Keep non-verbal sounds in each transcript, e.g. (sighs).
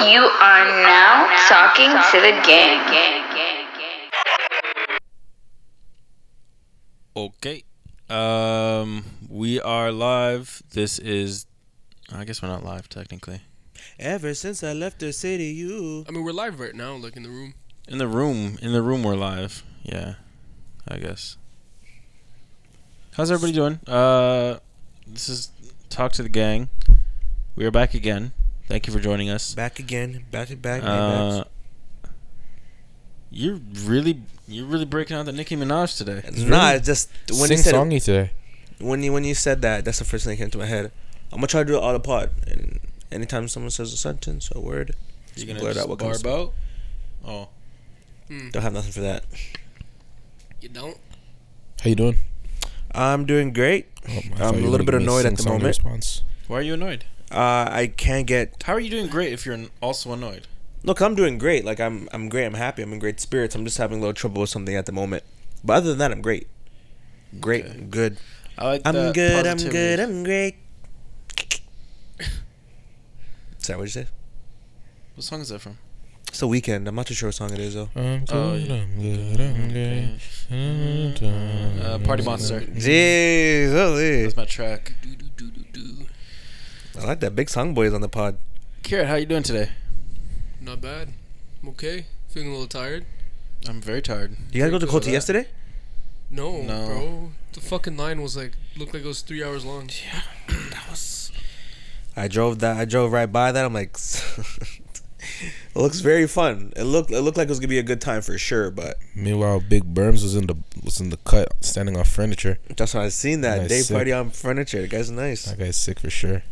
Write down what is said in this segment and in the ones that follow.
You are now talking to the gang. Okay. Um, we are live. This is. I guess we're not live technically. Ever since I left the city, you. I mean, we're live right now, like in the room. In the room. In the room, we're live. Yeah, I guess. How's everybody doing? Uh, this is talk to the gang. We are back again. Thank you for joining us. Back again. Back to back. Uh, you're really, you're really breaking out the Nicki Minaj today. Nah, it's just when Sing you said songy today. when you when you said that, that's the first thing that came to my head. I'm gonna try to do it all apart. And anytime someone says a sentence, or a word, You're gonna blurt just out what barb comes. out? Oh, Don't have nothing for that. You don't? How you doing? I'm doing great. Oh, I I'm a little bit gonna give me annoyed at the moment. Response. why are you annoyed? Uh, I can't get. How are you doing great if you're also annoyed? Look, I'm doing great. Like I'm, I'm great. I'm happy. I'm in great spirits. I'm just having a little trouble with something at the moment. But other than that, I'm great. Great. Okay. Good. I like I'm that good. I'm good. I'm great. (laughs) Sorry, what'd you say? What song is that from? It's the Weeknd. I'm not too sure what song it is though. I'm good. Oh, yeah. I'm good. I'm good. Uh, Party Monster. Jeez, holy. That's my track. Do do do do do. I like that. Big song boys on the pod. Carrot, how you doing today? Not bad. I'm okay. Feeling a little tired. I'm very tired. You guys go to Pretty good yesterday? No, No. bro. The fucking line was like looked like it was three hours long. Yeah, (clears throat) that was. I drove that. I drove right by that. I'm like, (laughs) it looks very fun. It looked. It looked like it was gonna be a good time for sure. But Meanwhile, Big Berms was in the was in the cut, standing on furniture. that's when I seen that Nice, day sick. party on furniture. The guy's nice. That guy's sick for sure.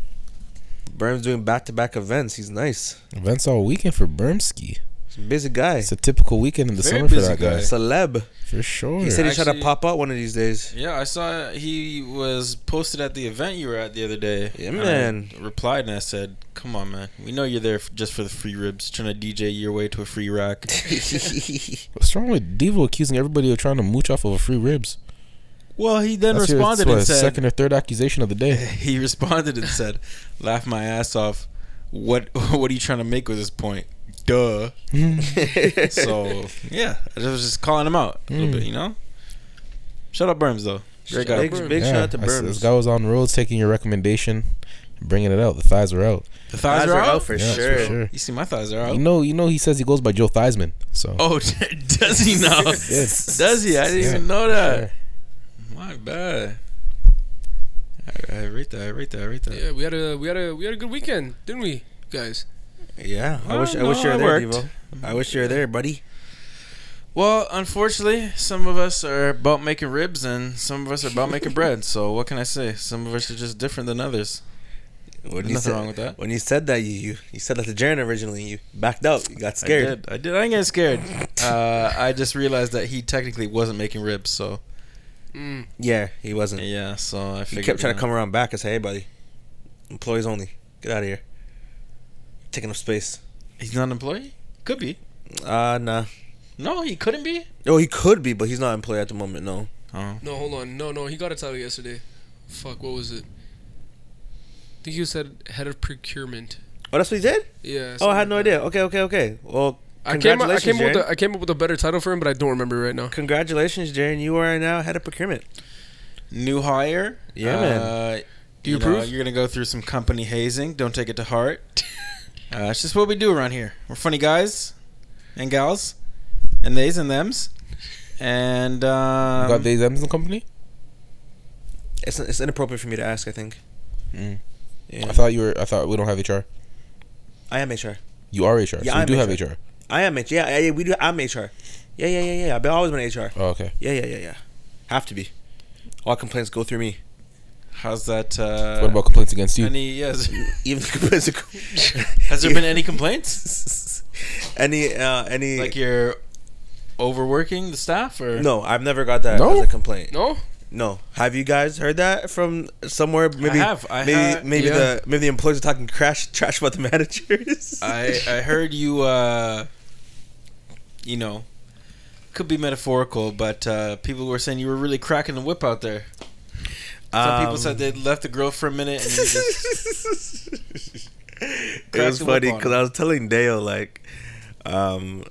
Berm's doing back to back events. He's nice. Events all weekend for Bermski. He's a busy guy. It's a typical weekend in the Very summer for busy that guy. guy. Celeb. For sure. He said he's trying to Actually- pop out one of these days. Yeah, I saw he was posted at the event you were at the other day. Yeah, And I man. replied and I said, "Come on, man. We know you're there f- just for the free ribs, trying to DJ your way to a free rack." (laughs) What's wrong with Devo accusing everybody of trying to mooch off of a free ribs? Well, he then That's responded that's what, and said, second or third accusation of the day. (laughs) he responded and said, "Laugh my ass off. What (laughs) what are you trying to make with this point? Duh." so yeah, I was just calling him out a little Mm. bit, you know. Shout out Burns though, great guy. big big shout out to I s- This guy was on the roads taking your recommendation, bringing it out. The thighs are out. The thighs, are out. for Yeah, sure. for sure. You see, my thighs are out. You know, you know, he says he goes by Joe Theismann. So Oh, (laughs) does he now? Yes. Does he? I didn't Yeah, even know that. sure. My bad. I, I rate that. I rate that. I rate that. Yeah, we had a we had a we had a good weekend, didn't we, guys? Yeah, I Well, wish I no, wish you were I there, worked. Devo. I wish you were there, buddy. Well, unfortunately, some of us are about making ribs, and some of us are about making bread. So what can I say? Some of us are just different than others. When you nothing said, wrong with that. When you said that, you you, you said that to Jaren originally. You backed out. You got I scared. did. I did. I didn't get scared. Uh, I just realized that he technically wasn't making ribs. So Mm. Yeah, he wasn't. yeah. So I He kept trying you to come around back and say, "Hey, buddy, employees only. Get out of here. Taking up space." He's not an employee. Could be. Uh, nah. No, he couldn't be. Oh, he could be, but he's not employed at the moment. No. Oh. No, hold on. No, no, he got a title yesterday. Fuck, what was it? I think he said head of procurement. Oh, that's what he did. Yeah. Oh, I had something no that. idea. Okay, okay, okay. Well, I came, up, I came up with a, I came up with a better title for him, but I don't remember right now. Congratulations, Jaren. You are now head of procurement. New hire. Yeah, man. Uh, Do you know, approve? you're gonna go through some company hazing. Don't take it to heart. (laughs) uh, it's just what we do around here. We're funny guys and gals, and theys and thems, and um, you got these M's in the company. It's it's inappropriate for me to ask. I think. Mm. Yeah. I thought you were. I thought we don't have HR. I am HR. You are HR. Yeah, so you I'm do have HR. HR. I am HR. Yeah, yeah, yeah, we do. I'm HR. Yeah, yeah, yeah, yeah. I've been- always been HR. Oh, okay. Yeah, yeah, yeah, yeah. Have to be. All complaints go through me. how's that? Uh, what about complaints against you? any? Yes. (laughs) Even complaints. (laughs) Has there been any complaints? (laughs) any uh any Like you're overworking the staff, or No, I've never got that No? as a complaint. No? No. Have you guys heard that from somewhere? Maybe have. I maybe ha- maybe yeah. the maybe the employees are talking crash trash about the managers. I I heard you. uh You know, could be metaphorical, but uh people were saying you were really cracking the whip out there. Some people Um, said they left the grill for a minute and just (laughs) it was funny because. I was telling Dale like, um,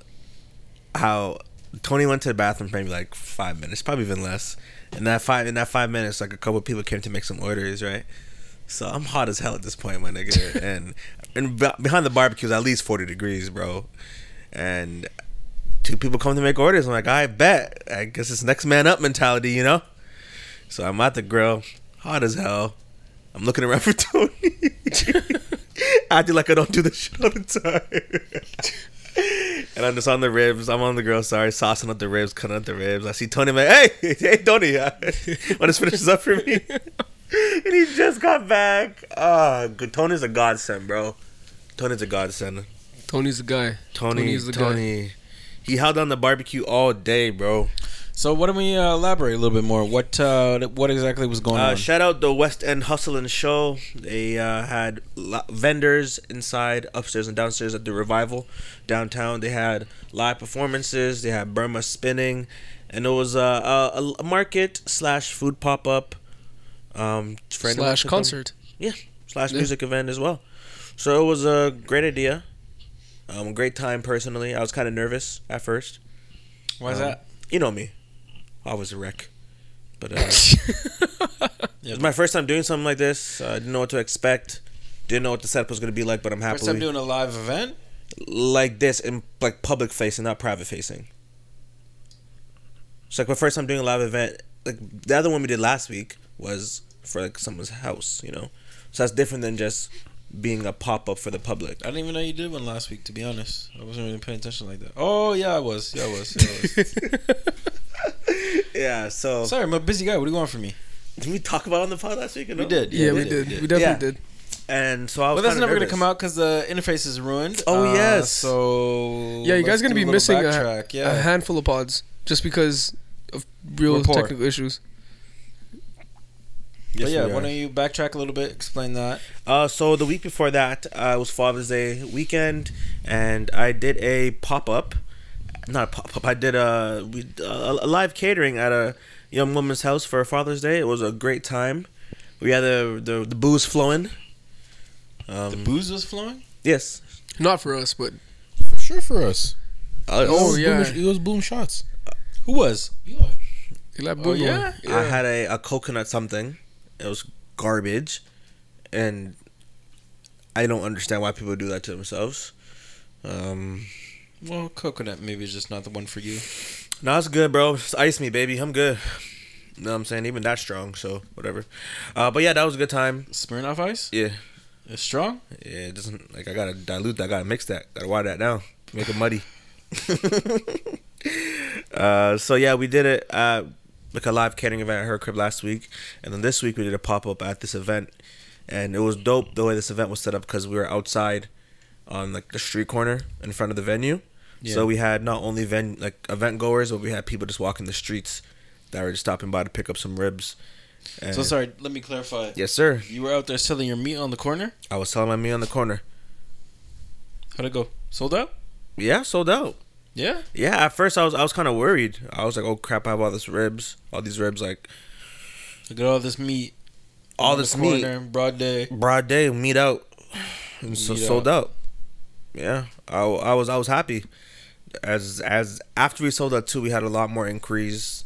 how Tony went to the bathroom for maybe like five minutes, probably even less. In that five in that five minutes, like a couple people came to make some orders, right? So I'm hot as hell at this point, my nigga, (laughs) and and behind the barbecue is at least forty degrees, bro, and two people come to make orders. I'm like, I bet. I guess it's next man up mentality, you know. So I'm at the grill, hot as hell. I'm looking around (laughs) for Tony. (laughs) Acting like I don't do this shit all the time. and I'm just on the ribs. I'm on the grill, sorry, saucing up the ribs, cutting up the ribs. I see Tony, I'm like, hey, (laughs) hey, Tony, uh, want to finish this up for me? and he just got back. Ah, good. Tony's a godsend, bro. Tony's a godsend. Tony's the guy. Tony, Tony's the guy. Tony, he held on the barbecue all day, bro. So why don't we uh, elaborate a little bit more? What uh, what exactly was going Uh, on? shout out the West End Hustle and Show. They uh, had lo- vendors inside, upstairs and downstairs at the Revival downtown. They had live performances. They had Burma spinning, and it was uh, a, a market slash food pop up. Um, Slash concert. come- concert. slash Yeah. music event as well. So it was a great idea. Um, great time personally. I was kind of nervous at first. Why is um, that? You know me. I was a wreck. But uh, (laughs) it was my first time doing something like this. Uh, I didn't know what to expect. Didn't know what the setup was going to be like, but I'm First happy. time doing a live event. like this in like public facing, not private facing. It's like my first time doing a live event. Like the other one we did last week was for like someone's house, you know. So that's different than just being a pop up for the public. I didn't even know you did one last week. To be honest, I wasn't really paying attention like that. Oh yeah, I was. Yeah, I was. Yeah, I was. (laughs) Yeah. So Sorry, I'm a busy guy. What do you want from me? did we talk about it on the pod last week? Or no? We did. Yeah, we we did. did. We definitely Yeah. did. And so I was. But that's kinda never gonna come out because the interface is ruined. Oh, Uh, yes. So Yeah, you let's guys gonna be little missing a, backtrack. a handful of pods just because of real We're technical issues. Yes, but yeah, we why don't you backtrack a little bit? Explain that. Uh, so the week before that uh, was Father's Day weekend, and I did a pop up, not a pop up. I did a, we, a a live catering at a young woman's house for Father's Day. It was a great time. We had the the, the booze flowing. Um, The booze was flowing. yes. Not for us, but For sure for us. Uh, Oh, yeah. boom, it was boom shots. Who was? Eli Oh Boom yeah. I had a, a coconut something. It was garbage, and I don't understand why people do that to themselves. Um, Well, coconut maybe is just not the one for you. No, it's good, bro. Just ice me, baby. I'm good. You know what I'm saying? Even that strong, so whatever. Uh, but yeah, that was a good time. Smirnoff Ice. Yeah. It's strong. Yeah, it doesn't like I gotta dilute that, I gotta mix that, gotta water that down, make it muddy. (laughs) (laughs) uh, so yeah, we did it uh like a live catering event at her crib last week, and then this week we did a pop up at this event, and it was dope the way this event was set up because we were outside on like the street corner in front of the venue. Yeah. So we had not only ven- like event goers, but we had people just walking the streets that were just stopping by to pick up some ribs. And So sorry. Let me clarify. Yes, sir. You were out there selling your meat on the corner. I was selling my meat on the corner. How'd it go? Sold out. Yeah, sold out. Yeah. Yeah, at first I was I was kind of worried. I was like, "Oh crap! I have all this ribs, all these ribs, like Look at all this meat. all on the this meat, corner, broad day. broad day, meat out, and so Meat sold out. Yeah, I, I was I was happy. As as after we sold out too, we had a lot more inquiries.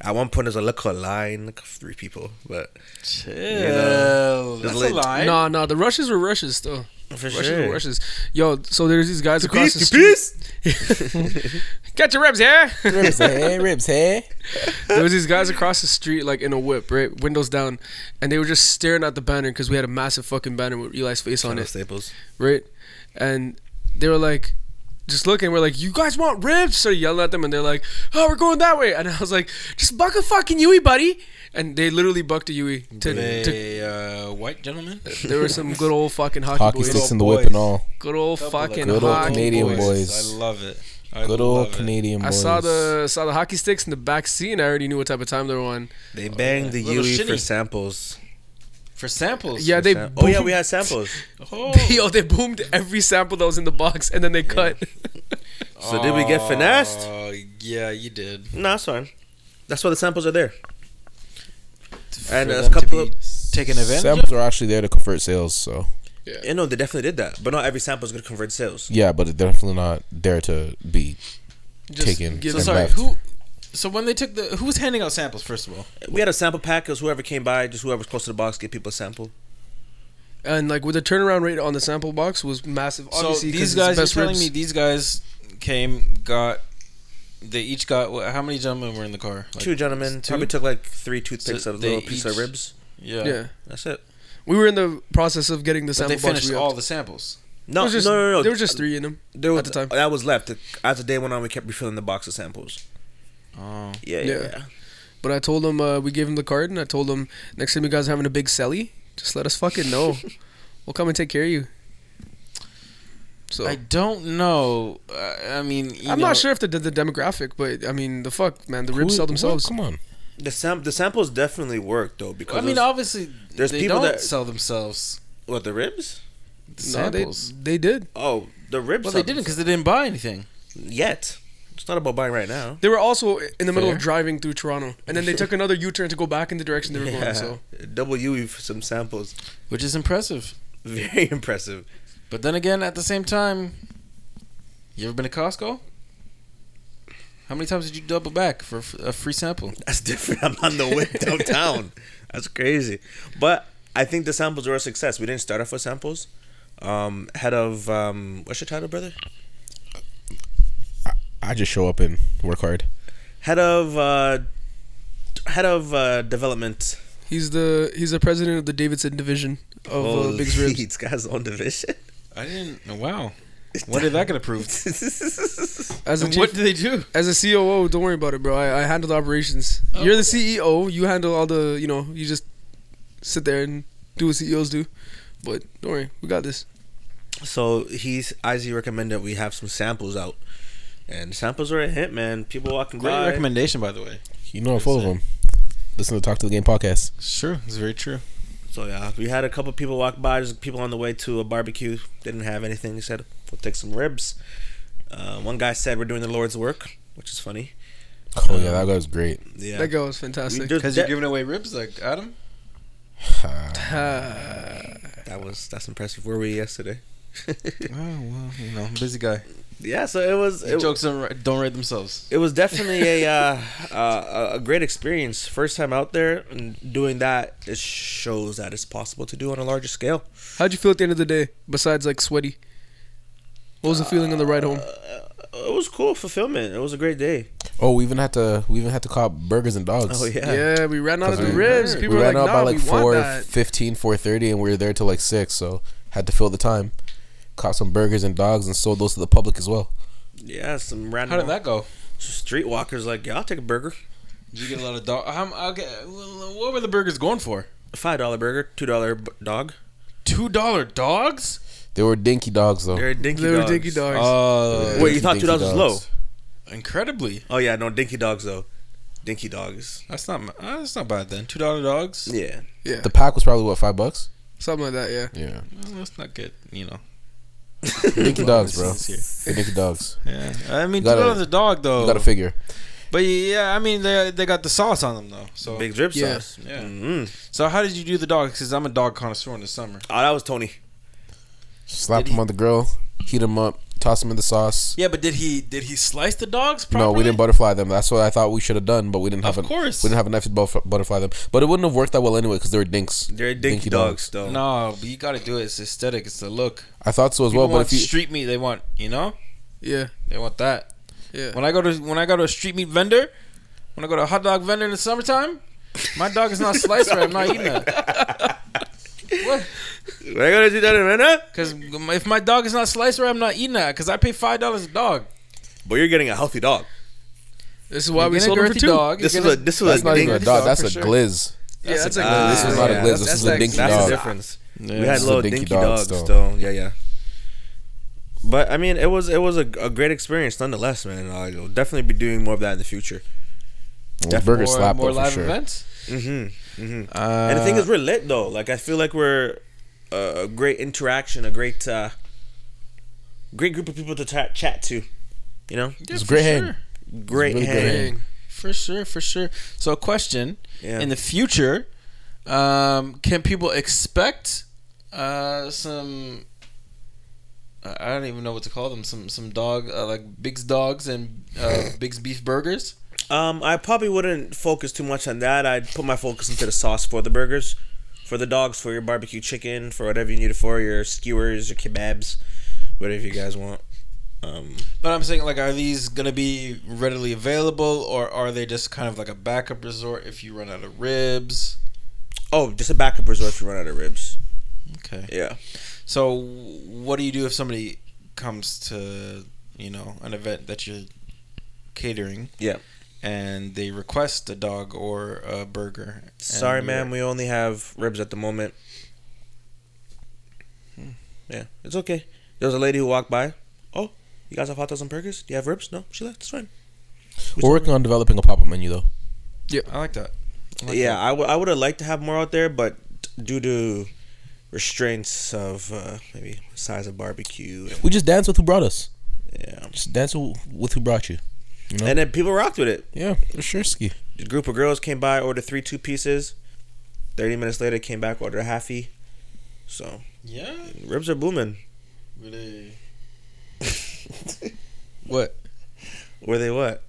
At one point, there's a look line, like three people, but Chill. know, That's just a lit- lie. Nah, nah, the rushes were rushes though. For Rushes sure. were rushes. Yo, so there's these guys across the street. peace. (laughs) Get your ribs, yeah. Ribs, hey, ribs, eh? (laughs) hey. Eh? there was these guys across the street, like in a whip, right, windows down, and they were just staring at the banner because we had a massive fucking banner with Eli's face on it, Staples. right? And they were like, just looking. We're like, you guys want ribs? Started yelling at them, and they're like, oh, we're going that way. And I was like, just buck a fucking Yui, buddy. And they literally bucked a Yui. To, to, a uh, white gentleman. there were some good old fucking hockey, Hockey boys. sticks in the whip and all. Good old Couple of fucking good old hockey Canadian boys. boys. I love it. I Good love old it. Canadian boys. I saw the saw the hockey sticks in the back seat, and I already knew what type of time they were on. They banged the Little Yui for samples. For samples. Yeah, they. Sam- oh yeah, boomed- we had samples. (laughs) Oh. (laughs) Yo, they boomed every sample that was in the box, and then they cut. (laughs) So did we get finessed? Oh, yeah, you did. No, that's fine. That's why the samples are there. And a couple of- taking advantage. Samples are actually there to convert sales, so Yeah, Yeah, no, they definitely did that, but not every sample is gonna convert sales. Yeah, but they're definitely not there to be Just taken. give So and sorry, left. who? So when they took the, who was handing out samples first of all? We had a sample pack. It was whoever came by, just whoever's close to the box, give people a sample. And like with the turnaround rate on the sample box was massive. So Obviously, 'cause these it's the guys, you're best telling ribs. me these guys came, got, they each got. what- How many gentlemen were in the car? Like, two gentlemen two? probably took like three toothpicks So of they little piece of each- ribs. Yeah. yeah, That's it. we were in the process of getting the But sample they box. finished re-upped. all the samples. No, There was just, no, no, no. There were just three in them. There was, at the time. That was left. As the day went on, we kept refilling the box of samples. Oh. Yeah, yeah. Yeah. yeah. But I told him uh, we gave him the card, and I told him next time you guys are having a big celly, just let us fucking know. (laughs) we'll come and take care of you. So I don't know. Uh, I mean, you I'm know, not sure if they did the demographic, but I mean, the fuck, man, the ribs Who- sell what? themselves. Come on. The sam- the samples definitely work though because I mean, obviously, there's they people don't that- sell themselves what the ribs? the No, they samples. they did. Oh, the ribs. well, they didn't because they didn't buy anything. yet. It's not about buying right now. They were also in the middle of driving through Toronto, and then they took another U-turn to go back in the direction they were going. So (laughs) double UE for some samples. which is impressive. (laughs) Very impressive. But then again, at the same time, you ever been to Costco? How many times did you double back for a free sample? (laughs) That's different. I'm on the way downtown. That's crazy. But I think the samples were a success. We didn't start off with samples. Um, head of um, what's your title, brother? I just show up and work hard. Head of uh, head of uh, development. he's the he's the president of the Davidson division of uh, Big's Ribs. He's got his own division. I didn't. Wow. What did that get approved? (laughs) As a chief, what do they do? as a COO, don't worry about it, bro. I, I handle the operations. Oh, You're the CEO. You handle all the you know. You just sit there and do what CEOs do. But don't worry, we got this. so he's Izzy recommended we have some samples out, and samples are a hit, man. People walking Great by. recommendation, by the way. You know I'm full of them. Listen to Talk to the Gang podcast. Sure, it's very true. So yeah, we had a couple people walk by. Just people on the way to a barbecue. Didn't have anything. He said, "We'll take some ribs." Uh, one guy said, "We're doing the Lord's work," which is funny. Oh yeah, that guy was great. Yeah, That guy was fantastic. just- Because you're giving away ribs like Adam. (sighs) (sighs) that was that's impressive. Where were we yesterday? (laughs) Oh well, you know, busy guy. Yeah, so it was it, Jokes don't write, don't write themselves. it was definitely a (laughs) uh, uh, a great experience. First time out there and doing that. It shows that it's possible to do on a larger scale. How'd you feel at the end of the day? Besides like sweaty. What was the feeling on the ride home? It was cool fulfillment. It was a great day. Oh, we even had to we even had to cop burgers and dogs. Oh yeah. Yeah, we ran out of the we- ribs. We People were ran like, out "Nah, by like we want 4, that." 15, 4.30 and we were there till like six, so had to fill the time. Caught some burgers and dogs and sold those to the public as well. Yeah, some random. How did that go? streetwalkers like, yeah, I'll take a burger. Did you get a lot of dog? How, okay, well, what were the burgers going for? A Five dollar burger, two dollar b- dog. Two dollar dogs? They were dinky dogs though. They're dinky They were dogs. dinky dogs. Uh, Wait, you thought two dollars was low? incredibly. Oh yeah, no dinky dogs though. Dinky dogs. That's not uh, that's not bad then. Two dollar dogs. Yeah. yeah, The pack was probably what five bucks. something like that. Yeah. Yeah, Well, let's not good. you know. Dinky dogs, bro. Businesses They're dogs. Yeah, I mean, You gotta- two a dog though. You got to figure. but yeah, I mean they they got the sauce on them though. So Big drip Yeah. sauce. Yeah. Mm-hmm. so how did you do the dog? Because I'm a dog connoisseur in the summer. Oh, that was Tony. Slapped Did them on the grill, heat them up, toss them in the sauce. Yeah, but did he did he slice the dogs? Properly? No, we didn't butterfly them. That's what I thought we should have done, but we didn't have Of a, course. we didn't have a knife to butterfly them. But it wouldn't have worked that well anyway because they were dinks. They're dinky, Dinky dogs, dogs. though. No, but you got to do it. It's aesthetic. It's the look. I thought so as People well, but want if you street meat, they want you know Yeah. they want that. Yeah. When I go to when I go to a street meat vendor, when I go to a hot dog vendor in the summertime, my dog is not (laughs) sliced right. I'm not eating that. What? We're gonna do that in a minute. Because if my dog is not sliced right, I'm not eating that. Because I pay five dollars a dog. But you're getting a healthy dog. This is why You're we getting sold a them for two. dog. This You're a this was that's a not even a dinky dog, dog that's for a sure. glizz. Yeah, that's a- like Ah, This is not a yeah, glizz. that's- This that's is a like- dinky That's dog. the difference. Yeah. we had This a little dinky dinky, dog dogs though. still. Yeah, yeah. But I mean, it was it was a, a great experience nonetheless, man. I'll definitely be doing more of that in the future. Well, burger more, slap more though, for live sure. events. Mm-hmm. Mm-hmm. Uh, and the thing is, we're lit though. Like I feel like we're uh, a great interaction, a great, uh, great group of people to ta- chat to. You know, yeah, It's for great hang. sure. great really hang. hang. For sure, for sure. So, a question: Yeah. In the future, um, can people expect uh, some. I I don't even know what to call them. Some some dog uh, like Big's dogs and uh, (laughs) Big's beef burgers. Um, I probably wouldn't focus too much on that. I'd put my focus into the sauce for the burgers, for the dogs, for your barbecue chicken, for whatever you need it for, your skewers, your kebabs, whatever you guys want. Um, But I'm saying like, are these gonna be readily available, or are they just kind of like a backup resort if you run out of ribs? oh, just a backup resort if you run out of ribs. Okay. Yeah. So, what do you do if somebody comes to you know an event that you're catering? Yeah. And they request a dog or a burger. Sorry, you're- ma'am. We only have ribs at the moment. Yeah, it's okay. There was a lady who walked by. Oh, you guys have hot dogs and burgers? Do you have ribs? No, she left. It's fine. We're working on developing a pop up menu though. Yeah, I like that. I like yeah, that. I would I would have liked to have more out there, but due to restraints of uh, maybe size of barbecue, and, We just dance with who brought us. yeah, Just dance with with who brought you. You know? and then people rocked with it. yeah, for sure, ski. A group of girls came by, ordered three two pieces. Thirty minutes later, came back, ordered a halfie. So Yeah. ribs are booming. Really. (laughs) what? Were they what?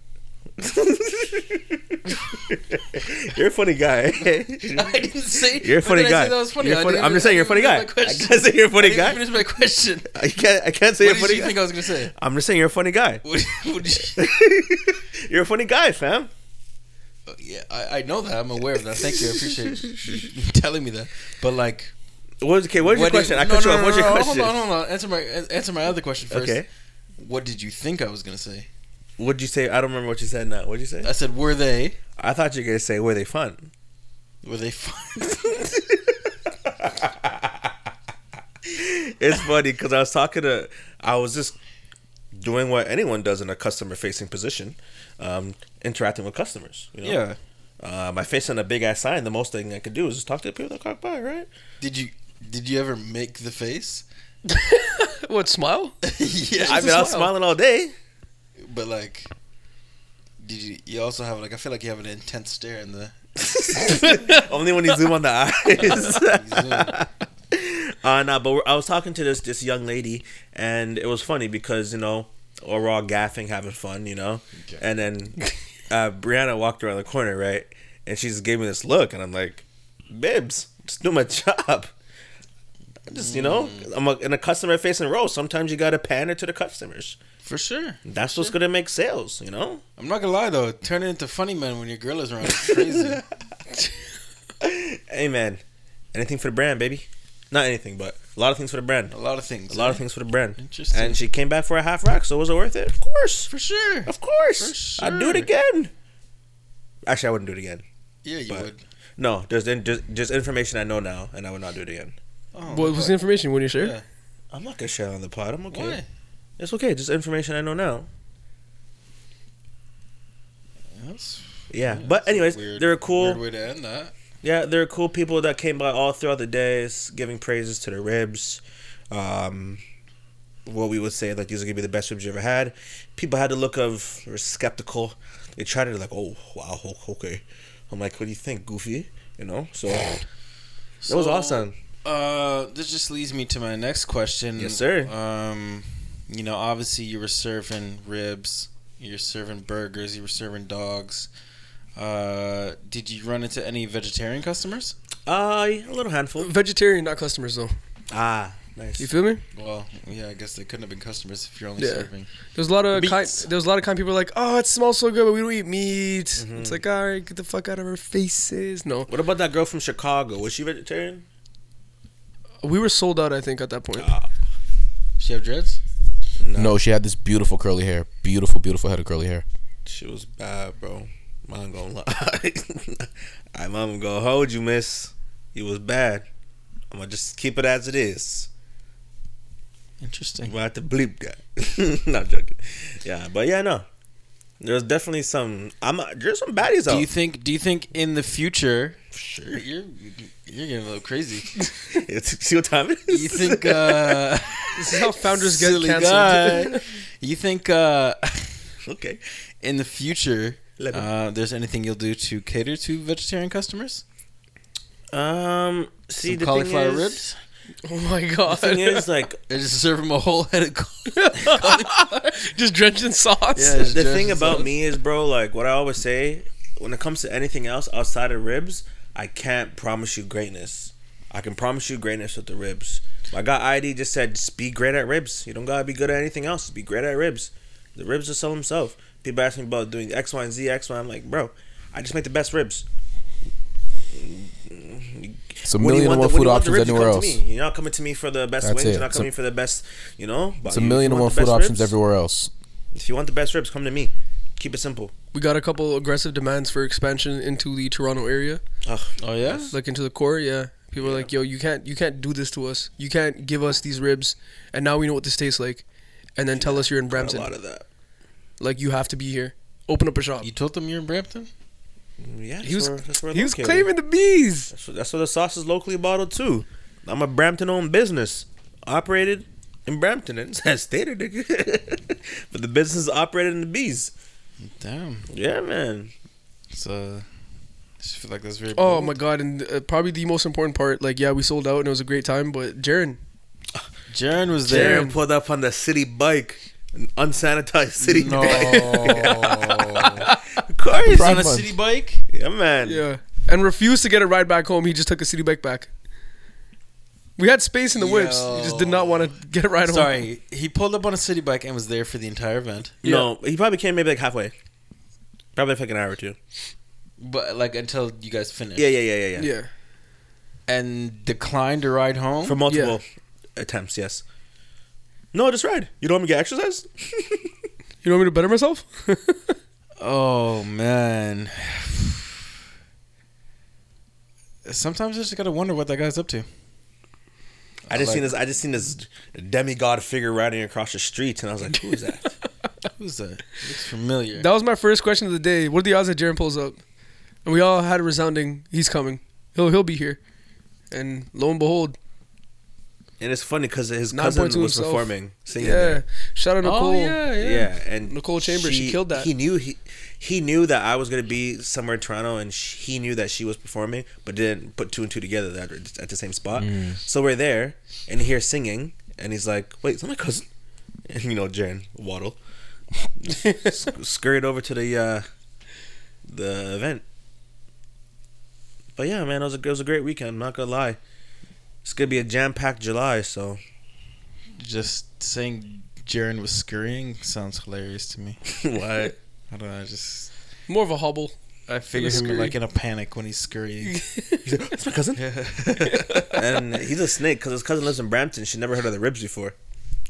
(laughs) you're a funny guy. (laughs) I didn't say. You're a funny guy. that was funny. You're funny- I'm just saying you're a funny guy. I can't say you're a funny guy. Finish my question. I can't. I can't say What you're a did you guy. think I was gonna say? I'm just saying you're a funny guy. What, what you, (laughs) you're a funny guy, fam. Oh, yeah, I, I know that. I'm aware of that. Thank you. I appreciate you telling me that. But like, What was okay? What your what did- question? I no, cut you no, off. no, What's your question? Hold on, hold on. Answer my answer my other question first. Okay. What did you think I was gonna say? What'd you say? I don't remember what you said now. What'd you say? I said, were they? I thought you were gonna say, were they fun? Were they fun? (laughs) it's funny because I was talking to, I was just doing what anyone does in a customer facing position, um, interacting with customers. You know? yeah. Uh, my face on a big ass sign. The most thing I could do is just talk to the people that walk by, right? Did you did you ever make the face? (laughs) What smile? (laughs) yeah. I mean, I was smiling all day. But like, did you? You also have like I feel like you have an intense stare in the. (laughs) Only when you zoom on the (laughs) eyes. (laughs) Uh, nah, but I was talking to this this young lady, and it was funny because you know we're all gaffing, having fun, you know, and then uh, Brianna walked around the corner, right, and she just gave me this look, and I'm like, "Bibs, just do my job." I Just you know, I'm a, in a customer facing role. Sometimes you gotta pander to the customers. For sure. That's what's gonna make sales. You know. I'm not gonna lie though, turning into funny man when your girl is around is crazy. (laughs) Hey man, anything for the brand, baby. Not anything, but a lot of things for the brand. a lot of things. A lot of things for the brand. Interesting. And she came back for a half rack, so was it worth it? Of course. For sure. Of course. For I'd do it again. Actually, I wouldn't do it again. Yeah, you But- would. No, there's just, just information I know now, and I would not do it again. Oh, What was the information? Would you share? Yeah. I'm not gonna share on the pod. I'm okay. Why? It's okay. Just information I know now. That's, Yeah. yeah, but anyways, weird- there are cool. Weird way to end that. Yeah, there are cool people that came by all throughout the days, giving praises to the ribs. Um, what we would say like these are gonna be the best ribs you ever had. People had the look of were skeptical. They tried it like, oh wow, okay. I'm like, what do you think, Goofy? You know, so it was awesome. Uh, this just leads me to my next question. Yes, sir. Um, you know, obviously you were serving ribs, you were serving burgers, you were serving dogs. Uh, did you run into any vegetarian customers? Uh, a little handful. Vegetarian, not customers though. Ah, nice. You feel me? Well, yeah, I guess they couldn't have been customers if you're only Yeah. serving. There's a lot of kind. Meats. There's a lot of kind people like, oh, it smells so good, but we don't eat meat. Mm-hmm. It's like, all right, get the fuck out of our faces. No, What about that girl from Chicago? Was she vegetarian? we were sold out. I think at that point. She have dreads? No, she had this beautiful curly hair. Beautiful, beautiful head of curly hair. She was bad, bro. Mom gonna lie. (laughs) I mom gonna hold you, miss. You was bad. I'm gonna just keep it as it is. Interesting. I'm gonna have to bleep that. (laughs) Not joking. Yeah, but yeah, no. There's definitely some. I'm. There's some baddies out. Do you think? Do you think in the future? Sure. You're you're getting a little crazy. (laughs) See what time it is? You think? uh (laughs) This is how founders get silly canceled. guy. You think? uh (laughs) okay. in the future, uh, there's anything you'll do to cater to vegetarian customers? Um. See, Some the cauliflower thing is, ribs. Oh my god. The thing is, like, They just serve him a whole head of just drenched in sauce. Yeah, the thing about sauce. me is, bro, like what I always say, when it comes to anything else outside of ribs, I can't promise you greatness. I can promise you greatness with the ribs. My guy ID just said, just be great at ribs. You don't gotta be good at anything else. Just be great at ribs. The ribs will sell themselves. People ask me about doing X, Y, and Z, X, Y. I'm like, bro, I just make the best ribs. It's a you million and one the- food you options ribs, you anywhere to else. You're not coming to me for the best That's wings. it. You're not coming a- for the best, you know. But It's a you- million you and one food best options ribs? everywhere else. If you want the best ribs, come to me. Keep it simple. We got a couple aggressive demands for expansion into the Toronto area, Ugh. Oh yeah. like into the core. Yeah, people are like, "Yo, you can't, you can't do this to us. You can't give us these ribs, and now we know what this tastes like, and then tell us you're in Got a lot of that. Like you have to be here. Open up a shop." You told them you're in Brampton. Mm, yeah, He was, where, where he was claiming the bees. That's, what- that's where the sauce is locally bottled too. I'm a Brampton owned business, operated in Brampton. (laughs) It says stated, nigga. (laughs) but the business is operated in the bees. Damn. Yeah, man. It's uh. I just feel like that's very. Oh bold. my god! And uh, probably the most important part, like, yeah, we sold out and it was a great time, but Jaren, Jaren was there. Jaren pulled up on the city bike, an unsanitized city No. bike. (laughs) of course. On a city bike. Yeah, man. yeah, and refused to get a ride back home. He just took a city bike back. We had space in the whips. He just did not want to get a ride home. Sorry, he pulled up on a city bike and was there for the entire event. No, he probably came maybe like halfway. Probably like an hour or two. But like until you guys finished. Yeah, yeah, yeah, yeah, yeah. Yeah. And declined to ride home. For multiple attempts, yes. No, just ride. You don't want me to get exercise? (laughs) You want me to better myself? (laughs) oh man. (sighs) Sometimes I just gotta wonder what that guy's up to. I just like- seen this. I just seen this demigod figure riding across the street, and I was like, "Who is that?" (laughs) Who's that? Looks familiar. that was my first question of the day. What are the odds that Jaren pulls up? And we all had a resounding, he's coming. He'll he'll be here. And lo and behold, and it's funny because his cousin was himself. performing, singing. yeah. there. Shout out Nicole. Oh yeah, yeah. yeah, and Nicole Chambers, she killed that. He knew he he knew that I was gonna be somewhere in Toronto, and sh he knew that she was performing, but didn't put two and two together that at the same spot. Mm. So we're there, and he hears singing, and he's like, "Wait, is that my cousin?" (laughs) And you know, Jaren waddle, (laughs) sc- scurried over to the uh, the event. But yeah, man, it was a it was a great weekend. I'm not gonna lie. It's gonna be a jam packed July, so Just saying Jaren was scurrying sounds hilarious to me. (laughs) what? I don't know. I just More of a hobble. I figure him like in a panic when he's scurrying. (laughs) He's like, That's my cousin. (laughs) and he's a snake because his cousin lives in Brampton. She never heard of the ribs before.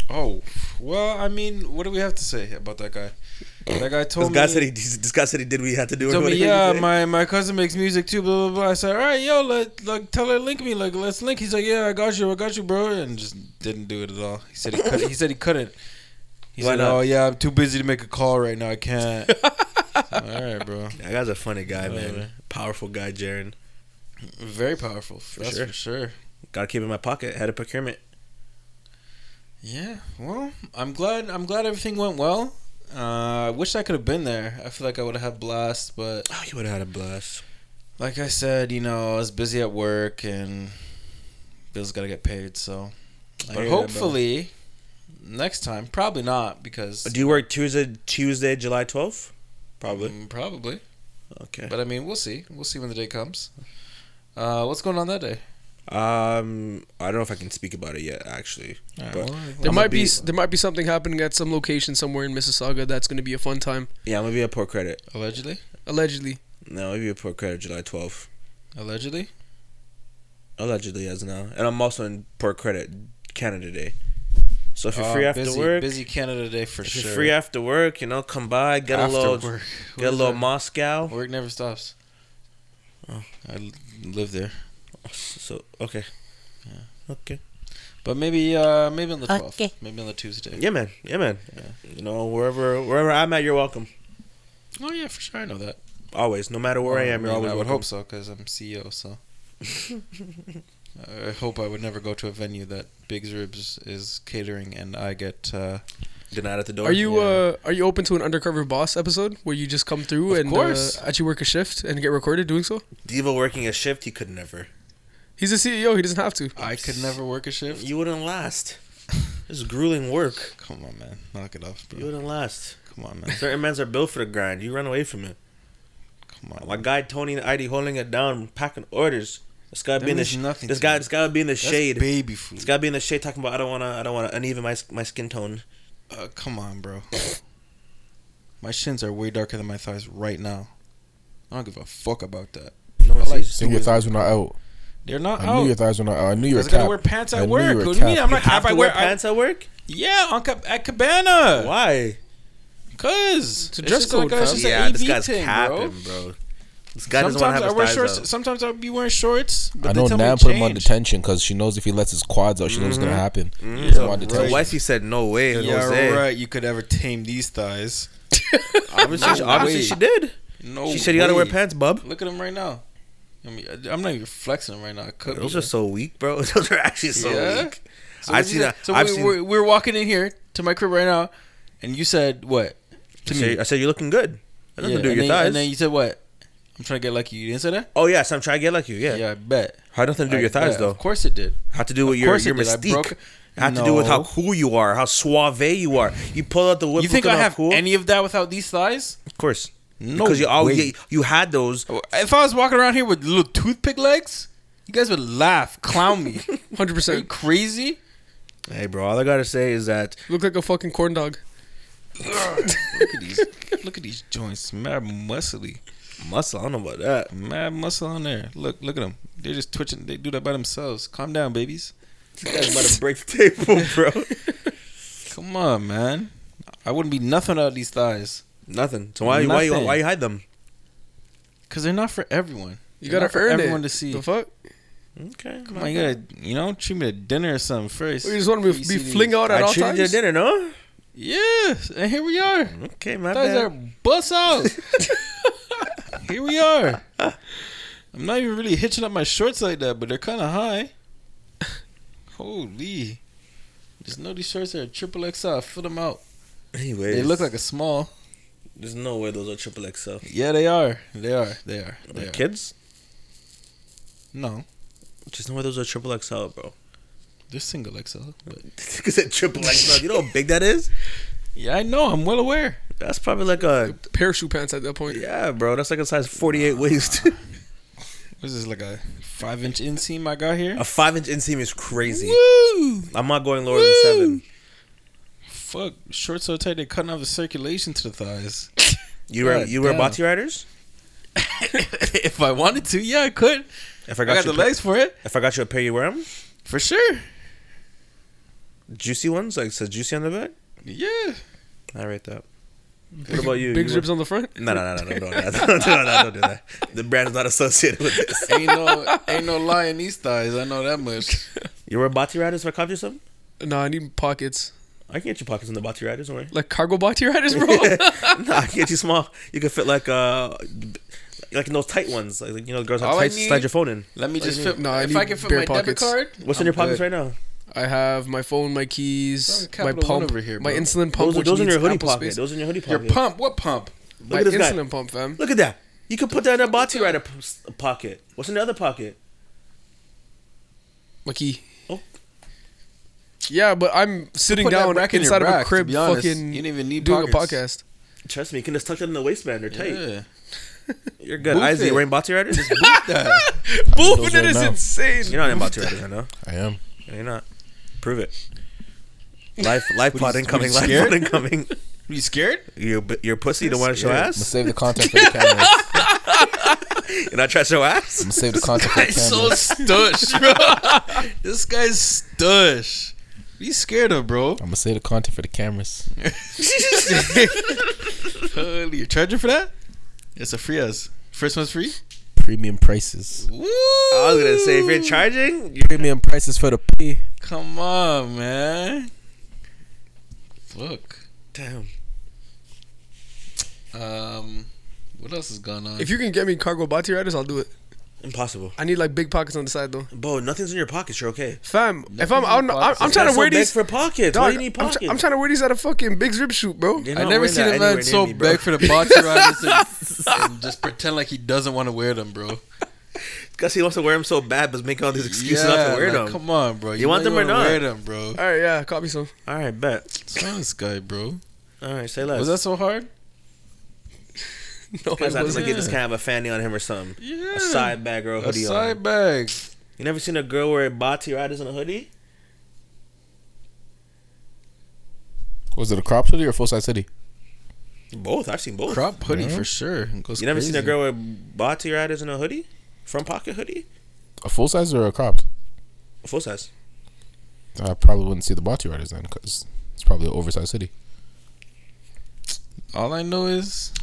Oh well, I mean, what do we have to say about that guy? That guy This told guy me. said he this guy said he did what he had to do. told me, yeah, my, my cousin makes music too, blah blah blah. I said, all right, yo, let like tell her link me, like let's link. He's like, yeah, I got you, I got you, bro, and just didn't do it at all. He said he could. He said he couldn't. He Why said, not? oh yeah, I'm too busy to make a call right now. I can't. (laughs) all right, bro. that guy's a funny guy, man. Whatever. Powerful guy, Jaren. Very powerful, for that's sure. for sure. Got to keep in my pocket. Head of procurement. Yeah, well, I'm glad. I'm glad everything went well. Uh, I wish I could have been there. I feel like I would have had a blast, but Oh, you would have had a blast. like I said, you know, I was busy at work and bills got to get paid. So, I but hear that, hopefully next time, probably not because Do you work Tuesday, Tuesday, July twelfth? Probably. Mm, probably. Okay. But I mean, we'll see. We'll see when the day comes. Uh, what's going on that day? Um, I don't know if I can speak about it yet. Actually, All right, But- well, There I'ma might be, there might be something happening at some location somewhere in Mississauga that's going to be a fun time. yeah, I'm gonna be at Port Credit. allegedly, Allegedly. No, I'm gonna be at Port Credit July twelfth. allegedly. Allegedly, as now, and I'm also in Port Credit Canada Day. So if you're free Uh, after busy, work, busy Canada Day for if sure. you're free after work, you know, come by, get After a little, work. get a little that? Moscow. Work never stops. Oh. I live there, So okay, Yeah. okay, but maybe uh maybe on the twelfth, Okay. maybe on the Tuesday. yeah, man, yeah, man. Yeah. You know, wherever wherever I'm at, you're welcome. Oh yeah, for sure. I know that. Always, no matter where I am, you're mean, always I would welcome. hope so because I'm CEO. So (laughs) I hope I would never go to a venue that Big's Ribs is catering and I get. Uh, Denied at the door. Are you Yeah. uh are you open to an undercover boss episode where you just come through Of and course. Uh, actually work a shift and get recorded doing so? Devo working a shift? He could never. He's a CEO. He doesn't have to. I could never work a shift. You wouldn't last. This is grueling work. Come on, man. Knock it off, bro. You wouldn't last. Come on, man. Certain men's are built for the grind. You run away from it. Come on. My guy Tony and ID holding it down, packing orders. This guy That be in the means sh- nothing this to guy me. this guy would be in the That's shade. baby food. This guy be in the shade talking about I don't wanna I don't wanna uneven my my skin tone. Uh, come on, bro. My shins are way darker than my thighs right now. I don't give a fuck about that. No one I like sees. So your thighs were not out. They're not I out. knew your thighs were not out. I knew you were Because I gotta cap. wear pants I at knew work. you were What do you mean? I'm not have cap. to I wear wear I- pants at work? Yeah, on Cap- at Cabana. Why? Cause It's a dress just code, like a- it's fam. just an Yeah, AB this guy's thing, capping, bro. bro. This guy doesn't want Sometimes to I have wear his thighs shorts. out. Sometimes I'll be wearing shorts. But I they know tell me Nam to put him on detention because she knows if he lets his quads out, she knows what's gonna happen. Mhm. Put him on The detention. wifey said no way. Yeah, Jose. right. You could ever tame these thighs. (laughs) Obviously, she, No obviously way. she did. No. she said you gotta wear way. pants, bub. Look at him right now. I mean, I- I'm not even flexing right now. I could Those be. are so weak, bro. (laughs) Those are actually so Yeah? weak. So I've seen that. So I've we, seen. we're, we're walking in here to my crib right now, and you said what to I me? said, I said you're looking good. Doesn't Yeah, do your then, thighs. And then you said what? I'm trying to get lucky. You didn't say that? oh yes, I'm trying to get lucky. you. Yeah. Yeah, I bet. Had nothing to do with your thighs bet. though. Of course it did. Had to do with Of your your. I mystique. broke- Had to do with how cool you are, how suave you are. You pull out the whip. You think I have cool? any of that without these thighs? Of course. No, because you always way. you, you had those. If I was walking around here with little toothpick legs, you guys would laugh, clown me. (laughs) Hundred percent crazy? Hey, bro. All I gotta say is that Look like a fucking corn dog. look at these, (laughs) look at these joints, mad muscly, muscle. I don't know about that. mad muscle on there. Look, look at them. They're just twitching. They do that by themselves. Calm down, babies. This guy's about to break the table, bro. (laughs) Come on, man. I wouldn't be nothing out of these thighs. Nothing. So why why you Nothing. why you hide them? Cause they're not for everyone. You They're gotta for earn everyone it. to see. The fuck? Okay. Come on, you gotta, you know, treat me to dinner or something first. You just want to Before you be fling these. out at I all treated you times? to dinner, no? Yes, and here we are. Okay, my Thighs bad. are bust out. (laughs) here we are. I'm not even really hitching up my shorts like that, but they're kind of high. Holy. Just know these shorts are triple XL. Fill them out. Anyways, They look like a small. There's no way those are triple XL. Yeah, they are. They are. They are. They Like are. kids? No, Just no way those are triple XL, bro. they're single XL. But (laughs) Because it triple XL. You know how big that is? yeah, I know. I'm well aware. That's probably like a Parachute pants at that point. yeah, bro. That's like a size 48 waist. (laughs) What is this like a five inch inseam I got here? a five inch inseam is crazy. Woo! I'm not going lower than seven. Fuck, shorts so tight they're cutting off the circulation to the thighs. (laughs) You wear God you wear damn. body riders? (laughs) if I wanted to, yeah, I could. If I I got, got the a pair- legs for it, If I got you a pair, you wear them? for sure. Juicy ones, like it says juicy on the back. Yeah. I rate that. What about you? Big You ribs on the front. No, no, no, no, no, no, no, no, no, no, don't do that. The brand is not associated with this. ain't no ain't no lie in these thighs. I know that much. You wear body riders if I caught you something? No, I need pockets. I can get you pockets in the body riders, don't worry. Like cargo body riders, bro. (laughs) (laughs) nah, I can get you small. You can fit like uh, like in those tight ones, like you know, the girls have All I tights to slide your phone in. Let me just fit. no, I if need I can fit bare my debit pockets. card, What's in I'm your pockets good. right now? I have my phone, my keys, my Capital One pump, over here, my bro. insulin pump, Those, are which those in needs your hoodie ample pocket. space. Those in your hoodie Your pocket. pump. What pump? Look my at this guy. insulin pump, fam. Look at that. You can put that in a body rider p- s- pocket. What's in the other pocket? My key. Yeah, but I'm sitting Put that down rack in your inside of rack, a to crib, be fucking You didn't even need doing pockets. a podcast. Trust me, you can just tuck that in the waistband. They're tight. Yeah. (laughs) You're good. Boof Izzy, it. wearing body riders? Boot that. (laughs) Boofing those it right is now. insane. You're not in body riders, I know. I am. No, You're not. Prove it. Life, life What pod incoming. Life is scared? pod incoming. (laughs) you scared? You, you're pussy. You don't want to show Scared. I'm gonna ass. save the content for the cameras. You're not trying to show ass. I'm gonna save the content for the Guy's so cameras. stush, bro. this guy's stush. What you scared of, bro? I'm gonna save the content for the cameras. (laughs) Holy, you're charging for that? It's a free as. First one's free. Premium prices. Woo! I was gonna say if you're charging, you're Premium prices for the P. Come on, man. Fuck. damn. Um, what else is going on? If you can get me cargo body riders, I'll do it. Impossible. I need like big pockets on the side though. Bro, nothing's in your pockets. You're okay. Fam, if I'm, in I'm, I'm, pockets. I'm trying That's to wear so big these. for pockets. Dog, Why do you need I'm, tr- pockets? I'm trying to wear these at a fucking big rib shoot, bro. You're I never wearing seen that a man anywhere so near me, bro. beg for the boxer (laughs) riders and, and just pretend like he doesn't want to wear them, bro. Because he wants to wear them so bad, but making all these excuses not to wear like, them. Come on, bro. You want know them or wanna not? Wear them, bro. All right, yeah, copy some. All right, bet. What's wrong with this guy, bro? All right, say less. Was that so hard? (laughs) No, Guys, I wasn't. like you just kind of a fanny on him or something. Yeah. A side bag or a A hoodie on. side bag. You never seen a girl wear batty riders in a hoodie? Was it a crop hoodie or full size hoodie? Both. I've seen both. Crop hoodie Yeah. for sure. It goes You never seen a girl wear batty riders in a hoodie? Front pocket hoodie? A full size or a cropped? Full size. I probably wouldn't see the Batty Riders then because it's probably an oversized hoodie. All I know is,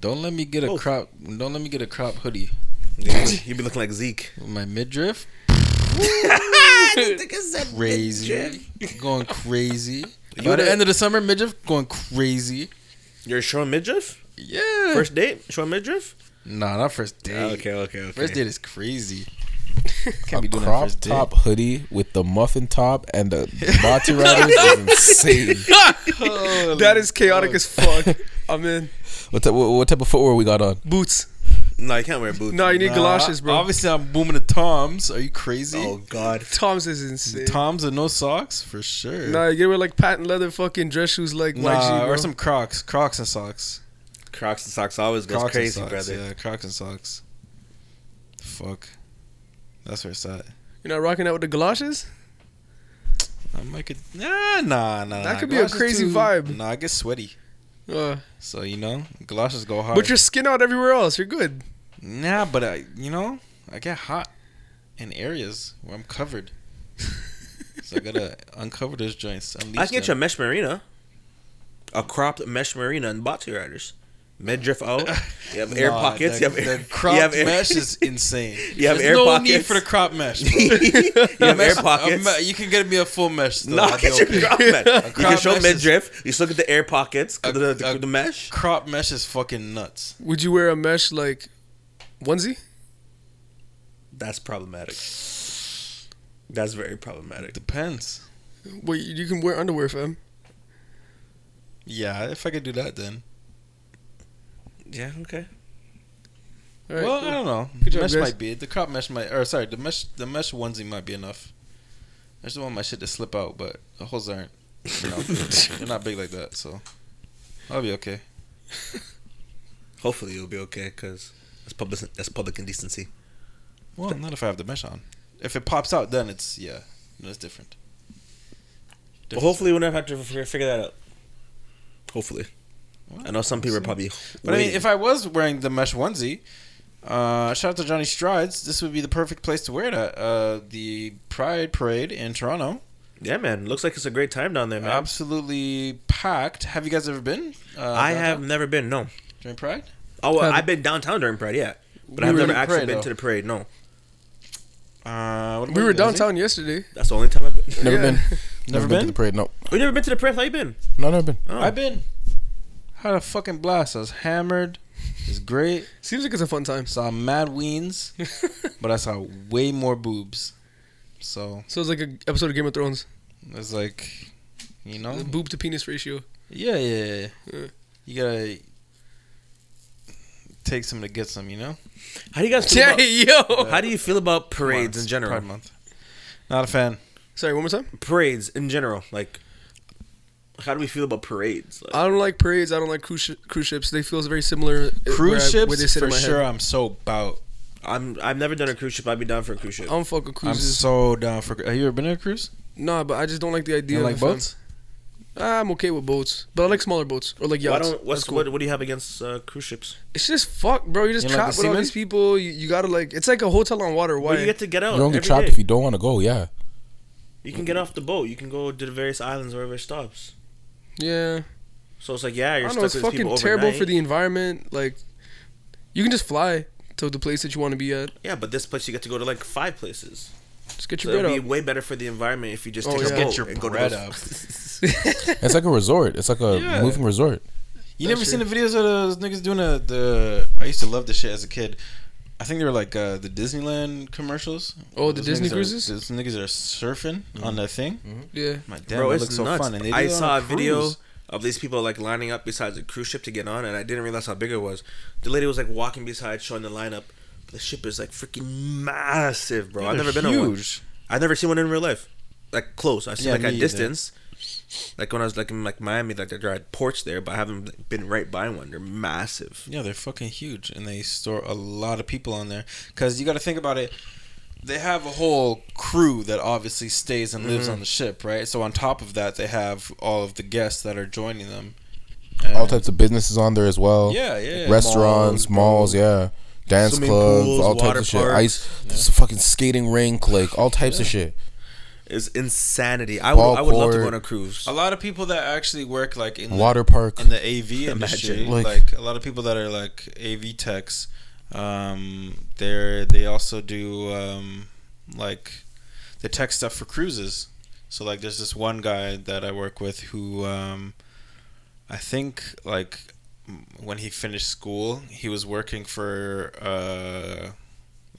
don't let me get a Both. crop. Don't let me get a crop hoodie You'd be looking like Zeke. with my midriff. (laughs) Crazy, going crazy. You By the end of the summer, midriff going crazy. You're showing midriff? Yeah. First date? Showing midriff? nah, not first date. Ah, okay, okay, okay. First date is crazy. (laughs) a Can't be doing that crop first date. top hoodie with the muffin top and the (laughs) Batty Riders is insane. That is chaotic as fuck. I'm in What, type, what, what type of footwear we got on? boots. No, you can't wear boots. No, you need Nah, galoshes, bro. Obviously, I'm booming the Toms. Are you crazy? Oh, God. Tom's is The insane. Toms and no socks for sure. Nah, you get wear like patent leather fucking dress shoes like Nah, YG, bro. or some Crocs, Crocs and socks. Crocs and socks always goes Crocs crazy, and socks, brother. Yeah, Crocs and socks. Fuck, that's where it's at. You're not rocking out with the galoshes? I might could nah nah nah. That nah. could be a Galoshes crazy vibe. Nah, I get sweaty, Uh, so you know, galoshes go hard. but your skin out everywhere else. You're good. nah, but I, you know, I get hot in areas where I'm covered, so I gotta (laughs) uncover those joints. I can get you a mesh marina. A cropped mesh marina and batty riders. Midriff out. (laughs) You have air Nah, pockets. The, you have air, the cropped (laughs) you have air, mesh is (laughs) insane. You have There's air no pockets. need for the crop mesh. You have air pockets. me- you can get me a full mesh. Still. No, I'll be get your okay. crop mesh. You can show mesh is- midriff. You just look at the air pockets. A- the, the, a- the mesh. Crop mesh is fucking nuts. Would you wear a mesh like onesie? That's problematic. That's very problematic. Depends. Well, you you can wear underwear, fam. Yeah, if I could do that, then. Yeah. Okay. All right, well, cool. I don't know. Good job, mesh guys. might be the crop mesh might, or sorry, the mesh the mesh onesie might be enough. I just want my shit to slip out, but the holes aren't. You know, (laughs) they're not big like that, so I'll be okay. (laughs) Hopefully you'll be okay because that's public. That's public indecency. Well, not if I have the mesh on. If it pops out, then it's yeah, then it's different. Well, hopefully we'll never have to figure that out. Hopefully, Well, I know some people are probably. But I mean, if I was wearing the mesh onesie, uh, shout out to Johnny Strides. This would be the perfect place to wear it at. Uh, the Pride Parade in Toronto. yeah, man, looks like it's a great time down there, man. Absolutely packed. Have you guys ever been? Uh, I downtown have never been. No. during Pride. Oh, well, Have- I've been downtown during Pride, yeah, but We I've never actually parade, been though. to the parade. No, Uh, we were downtown yesterday. that's the only time I've been. (laughs) Never Yeah. been. Never been? been? to the parade. No, Oh, you never been to the parade? How you been? no, never been. Oh. I've been. Had a fucking blast. I was hammered. It's great. Seems like it's a fun time. Saw mad weens, (laughs) but I saw way more boobs. So So it's like an episode of Game of Thrones. it's like, you know, The boob to penis ratio. yeah, yeah, yeah. Yeah. You gotta take some to get some. You know. How do you guys? Feel Yeah, about, (laughs) yo. how do you feel about parades Month, in general? Pride month. Not a fan. Sorry, one more time. Parades in general, like, how do we feel about parades? Like, I don't like parades. I don't like cruise, shi cruise ships. They feel very similar. uh, where Cruise I- ships where they sit for in my sure. Head. I'm so about. I'm I've never done a cruise ship. I'd be down for a cruise ship. I don't fuck with I'm so down for. Have you ever been on a cruise? nah, but I just don't like the idea You of like it, boats? Ah, I'm okay with boats, but I like smaller boats or like Why yachts. don't what's cool. what, what do you have against uh, cruise ships? It's just fuck, bro. You're just You don't like trapped the with all these people. You, you gotta like. It's like a hotel on water. Why? Well, you get to get out. You're only every trapped day. if you don't want to go. Yeah. You can get off the boat. You can go to the various islands wherever it stops. Yeah. So it's like, yeah, I you're don't stuck know. It's with fucking people terrible for the environment. Like, you can just fly to the place that you want to be at. Yeah, but this place you get to go to like five places. Just get So your it'd bread be way better for the environment if you just Oh, take yeah. a Just boat get your and go bread to up. those. (laughs) It's like a resort. It's like a Yeah. moving resort. You That's never seen the videos of those niggas doing a, the? I used to love this shit as a kid. I think they were like uh, the Disneyland commercials. Oh, the Those Disney niggas are- cruises? Those niggas are surfing on that thing. Yeah. My damn, Bro, it it's looks so nuts. fun. And they do I it on saw a cruise. video of these people like lining up beside the cruise ship to get on, and I didn't realize how big it was. The lady was like walking beside, showing the lineup. The ship is like freaking massive, bro. I've They're never been on one. huge. I've never seen one in real life, like close. I've seen Yeah, like me at either. distance. Like when I was like in like Miami, like they're at ports there, but I haven't been right by one. They're massive. Yeah, they're fucking huge, and they store a lot of people on there. Cause you got to think about it. They have a whole crew that obviously stays and lives Mhm. on the ship, right? So on top of that, they have all of the guests that are joining them. All types of businesses on there as well. Yeah, yeah. yeah. Restaurants, Malls, malls, yeah. Dance Swimming clubs, pools, all types of shit. parks. Ice, s- fucking skating rink, like all types of shit. It's insanity. I would, Ball I would love to go court. on a cruise. A lot of people that actually work like in the, Water park. in the AV (laughs) industry, Imagine. like, Like- a lot of people that are like AV techs, um, they're they also do um, like the tech stuff for cruises. So like, there's this one guy that I work with who um, I think like m- when he finished school, he was working for uh,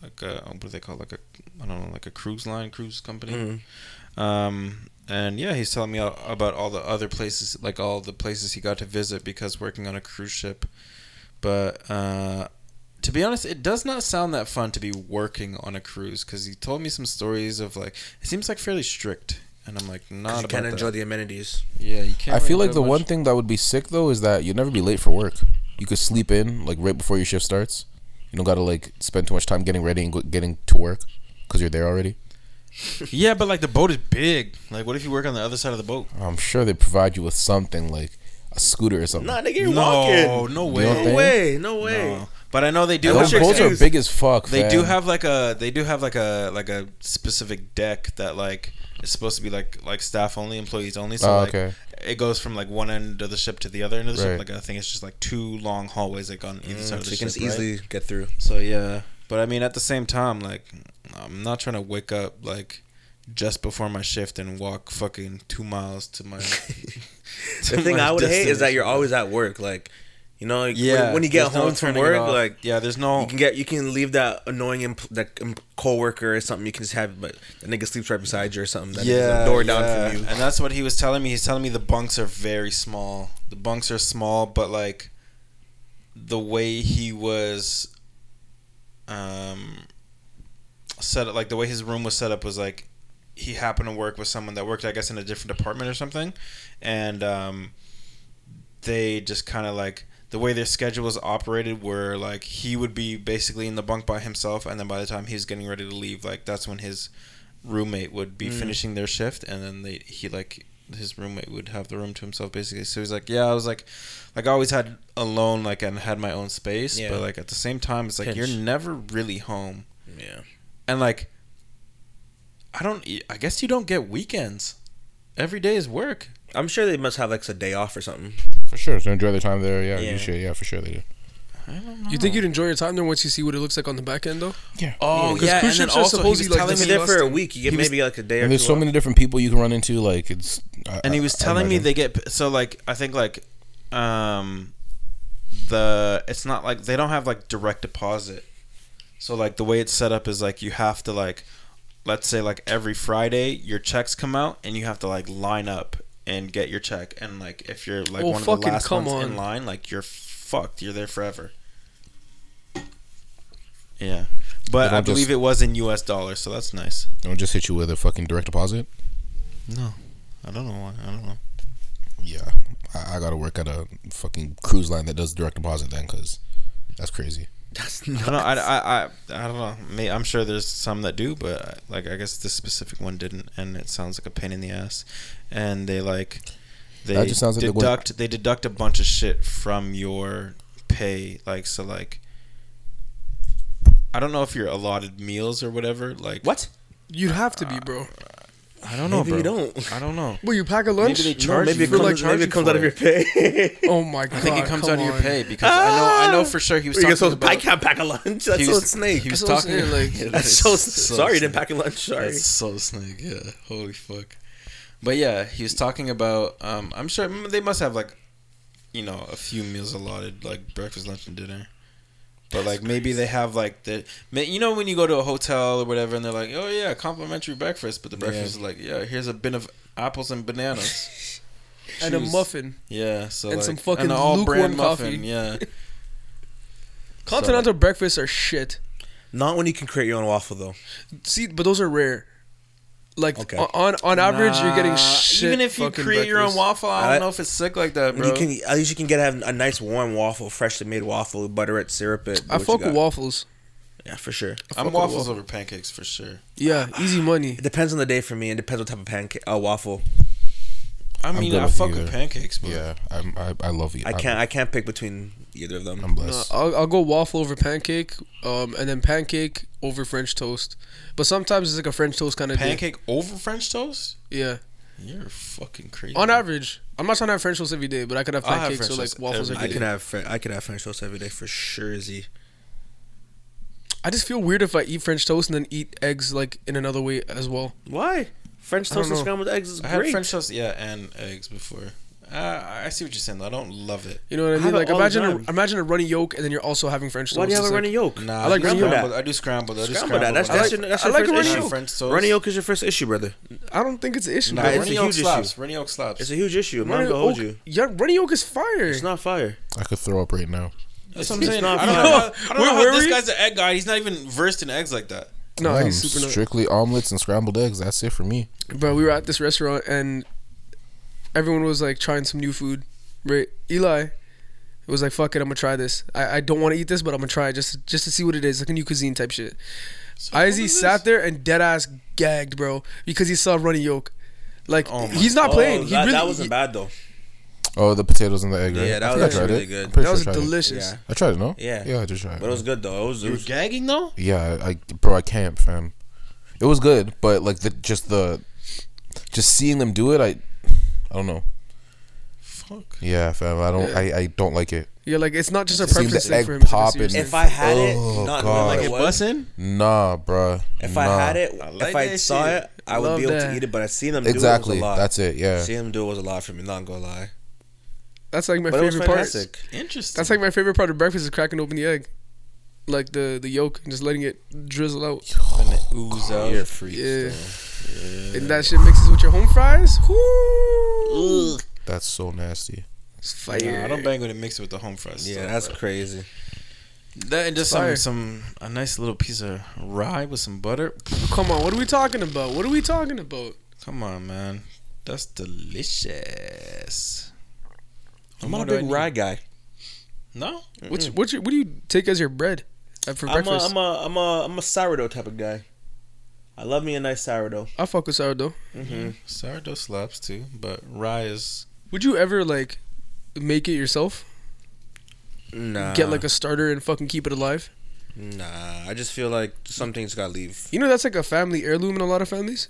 like a, what do they call it? like a I don't know like a cruise line cruise company. Mhm. Um, and yeah, he's telling me about all the other places, like all the places he got to visit because working on a cruise ship. But uh, to be honest, it does not sound that fun to be working on a cruise because he told me some stories of like it seems like fairly strict, and I'm like not you about can't that. enjoy the amenities. yeah, you can't. I feel like do the one thing that would be sick though is that you'd never be late for work. You could sleep in like right before your shift starts. You don't gotta like spend too much time getting ready and go- getting to work because you're there already. (laughs) Yeah, but like the boat is big. Like, what if you work on the other side of the boat? I'm sure they provide you with something like a scooter or something. Nah, nigga, you're no, walking. no way. No way. No way. No. But I know they do. Those what's have your boats are big as fuck. They do have like a they do have like a like a specific deck that like is supposed to be like like staff only, employees only. So Oh, like okay. it goes from like one end of the ship to the other end of the Right. ship. Like I think it's just like two long hallways like on either side Mm, of so you can ship. just right? easily get through. So yeah, but I mean at the same time, like I'm not trying to wake up like just before my shift and walk fucking two miles to my. (laughs) to the thing my I would hate is that you're always at work. Like, you know, like, Yeah, when, when you get there's no home from work, like yeah, there's no you can get you can leave that annoying imp- that coworker or something. You can just have, but the nigga sleeps right beside you or something. That yeah, door yeah. down from you. And that's what he was telling me. He's telling me the bunks are very small. The bunks are small, but like the way he was um set up like the way his room was set up was like he happened to work with someone that worked I guess in a different department or something and um they just kind of like the way their schedules operated were like he would be basically in the bunk by himself and then by the time he was getting ready to leave like that's when his roommate would be Mm. finishing their shift and then they he like his roommate would have the room to himself basically so he's like yeah i was like like i always had alone like and had my own space Yeah. but like at the same time it's like Pinch. you're never really home Yeah, and like i don't i guess you don't get weekends every day is work I'm sure they must have like a day off or something. for sure. So enjoy their time there. Yeah, Yeah. you should. Yeah, for sure they do. I don't know. You think you'd enjoy your time there once you see what it looks like on the back end, though? Yeah. Oh Yeah, 'cause yeah, cruise and then are also he was supposedly, like, telling me you're there for a disgusting. week, you get He was- maybe like a day or And there's two so off. many different people you can run into. Like it's. I- and he was I- I telling me imagine. they get so like I think like um the it's not like they don't have like direct deposit. So like the way it's set up is like you have to like let's say like every Friday your checks come out and you have to like line up and get your check and like if you're like Oh, one of the fucking last come ones in on. line like you're fucked you're there forever. Yeah. But I believe just- it was in US dollars, so that's nice. They don't just hit you with a fucking direct deposit. No. I don't know why. I don't know. Yeah, I, I gotta work at a fucking cruise line that does direct deposit then, cause that's crazy. That's I don't know. I, I, I, I don't know. May, I'm sure there's some that do, but like I guess this specific one didn't, and it sounds like a pain in the ass. And they like they That just sounds like they wouldn't- deduct they deduct a bunch of shit from your pay. Like so, like I don't know if you're allotted meals or whatever. Like what? You'd have to be, uh, bro. I don't know, Maybe bro. you don't. I don't know. Well, you pack a lunch. Maybe they No, charge maybe you it for, comes, like, maybe it comes out of your pay. (laughs) oh my god! I think it comes out of your pay because I know I know ah! for sure he was talking so about. I can't pack a lunch. That's he so snake. He was That's what I'm talking saying, like- (laughs) That's so, so sorry. You didn't pack a lunch. Sorry. That's so snake. Yeah. Holy fuck. But yeah, he was talking about. Um, I'm sure they must have like, you know, a few meals allotted, like breakfast, lunch, and dinner. But like maybe they have like the, you know, when you go to a hotel or whatever, and they're like, oh yeah, complimentary breakfast, but the breakfast is like, yeah, here's a bin of apples and bananas. (laughs) and a muffin. Yeah. So And like, some fucking an all brand muffin. coffee. Yeah. (laughs) Continental breakfasts are shit. Not when you can create your own waffle though. See, but those are rare. Like Okay. on on average, you're getting shit. Even if you fucking create your own waffle, I don't I- know if it's sick like that, bro. You can at least you can get have a nice warm waffle, freshly made waffle, butter it, syrup it. I fuck with waffles. Yeah, for sure. I'm waffles waffle. over pancakes for sure. Yeah, easy money. It depends on the day for me. It depends on what type of pancake, uh, waffle. I mean, I fuck either. with pancakes, but Yeah, I'm, I I love you. I can't I can't pick between either of them. I'm No, blessed. I'll, I'll go waffle over pancake, um, and then pancake over French toast. But sometimes it's like a French toast kind of pancake over French toast. Yeah, You're fucking crazy. on average, I'm not trying to have French toast every day, but I could have I'll have pancakes French or like toast waffles every every I day. could have Fre- I could have French toast every day for sure. Z. I just feel weird if I eat French toast and then eat eggs like in another way as well. Why? French I don't toast and know. scrambled eggs is I had great. French toast, yeah, and eggs before. Uh, I see what you're saying. though. I don't love it. You know what I I mean? have Like all the imagine a, time. imagine a runny yolk and then you're also having French toast. Why do you have It's a like- runny yolk? Nah, I like do runny scrambled. I do scrambled. I do Scramble scrambled. that. That's, when I- that's, your, that's I your like first a runny issue. yolk. French toast. Runny yolk is your first issue, brother. I don't think it's an issue. Nah, Nah, bro. it's runny a yolk huge slaps. issue. Runny yolk slaps. It's a huge issue. I'm not runny gonna hold yolk, you. yeah, runny yolk is fire. It's not fire. I could throw up right now. That's what I'm saying. not I don't fire. know. How, I don't Where know were how this we? guy's an egg guy. He's not even versed in eggs like that. no, I'm he's super. Strictly omelets and scrambled eggs. That's it for me. Bro, we were at this restaurant and everyone was like trying some new food. Right? Eli was like, "Fuck it, I'm gonna try this. I, I don't want to eat this, but I'm gonna try it just just to see what it is, like a new cuisine type shit." So what Izzy sat there and dead ass gagged, bro, because he saw runny yolk. Like Oh he's not playing. Oh, he that, really, that wasn't bad though. Oh, the potatoes and the egg, right? Yeah, that I was I tried really it. good. That sure was I delicious. Yeah. I tried it, no? Yeah. Yeah, I just tried. it. But it was good though. It was, it You're was gagging though. Yeah, I, bro, I can't, fam. It was good, but like the just the just seeing them do it, I, I don't know. Fuck. Yeah, fam, I don't, I, I don't like it. Yeah, like it's not just a Seeing preference the thing egg for him. it's pop serious and- thing. If I had it, Oh, not God. knowing Like what it it bussin'? Nah, bruh. if. I had it, I like if I that saw shit. it, I would Love be able that. to eat it. But I seen them exactly, do it. Was a lot. that's it. Yeah, Seeing them do it was a lot for me. Not gonna lie. That's like my But it was favorite part. fantastic. Interesting. That's like my favorite part of breakfast is cracking open the egg, like the the yolk and just letting it drizzle out. when it ooze out. You're a freak. Yeah. though. And that shit mixes with your home fries. Whoo! that's so nasty. It's fire. Nah, I don't bang when it mixes with the home fries. Yeah, so, that's bro. crazy. That and just some some a nice little piece of rye with some butter. Come on, what are we talking about? What are we talking about? Come on, man. That's delicious. I'm not a big rye guy. No. What's what? You, what do you take as your bread uh, for I'm a, breakfast? I'm a I'm a I'm a sourdough type of guy. I love me a nice sourdough. I fuck with sourdough. Mm-hmm. Sourdough slaps too, but rye is. Would you ever like make it yourself? Nah. Get like a starter and fucking keep it alive? Nah. I just feel like something's got to leave. You know that's like a family heirloom in a lot of families.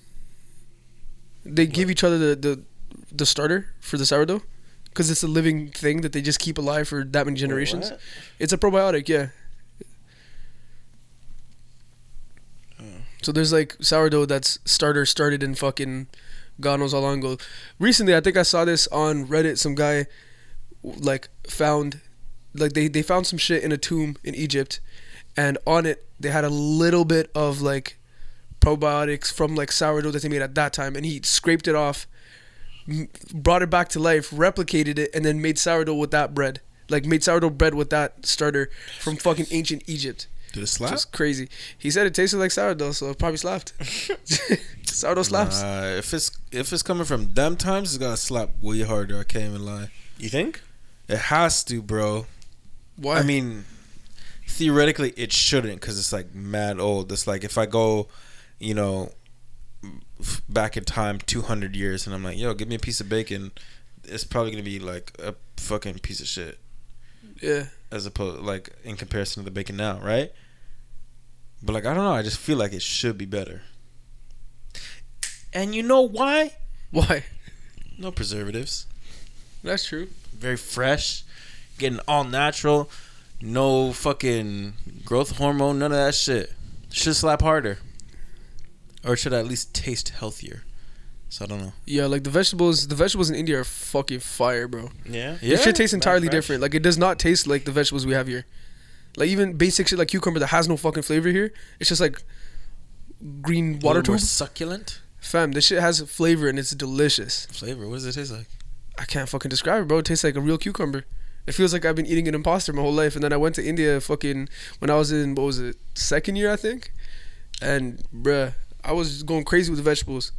They give each other the the, the starter for the sourdough because it's a living thing that they just keep alive for that many generations. What? It's a probiotic, yeah. So there's like sourdough that's starter started in fucking God knows how long ago. Recently, I think I saw this on Reddit. Some guy like found like they they found some shit in a tomb in Egypt, and on it they had a little bit of like probiotics from like sourdough that they made at that time, and he scraped it off, brought it back to life, replicated it, and then made sourdough with that bread. Like made sourdough bread with that starter from fucking ancient Egypt. Did it slap? Just crazy. He said it tasted like sourdough, so it probably slapped. (laughs) (laughs) sourdough slaps. Nah, if it's if it's coming from them times, it's gotta slap way harder. I can't even lie. You think? It has to, bro. Why? I mean, theoretically, it shouldn't because it's like mad old. It's like if I go, you know, f- back in time 200 years and I'm like, yo, give me a piece of bacon, it's probably gonna be like a fucking piece of shit yeah. as opposed like in comparison to the bacon now, right? But like I don't know, I just feel like it should be better. And you know why? Why? No preservatives. That's true. very fresh, getting all natural, no fucking growth hormone, none of that shit. Should slap harder, or it should at least taste healthier. So I don't know. Yeah, like the vegetables, the vegetables in India are fucking fire, bro. Yeah. It should taste entirely different. Like it does not taste like the vegetables we have here. Like even basic shit like cucumber that has no fucking flavor here. It's just like green water little more succulent Fam, this shit has flavor and it's delicious. flavor. What does it taste like? I can't fucking describe it, bro. It tastes like a real cucumber. It feels like I've been eating an imposter my whole life. And then I went to India fucking when I was in what was it second year I think, and bruh, I was going crazy with the vegetables.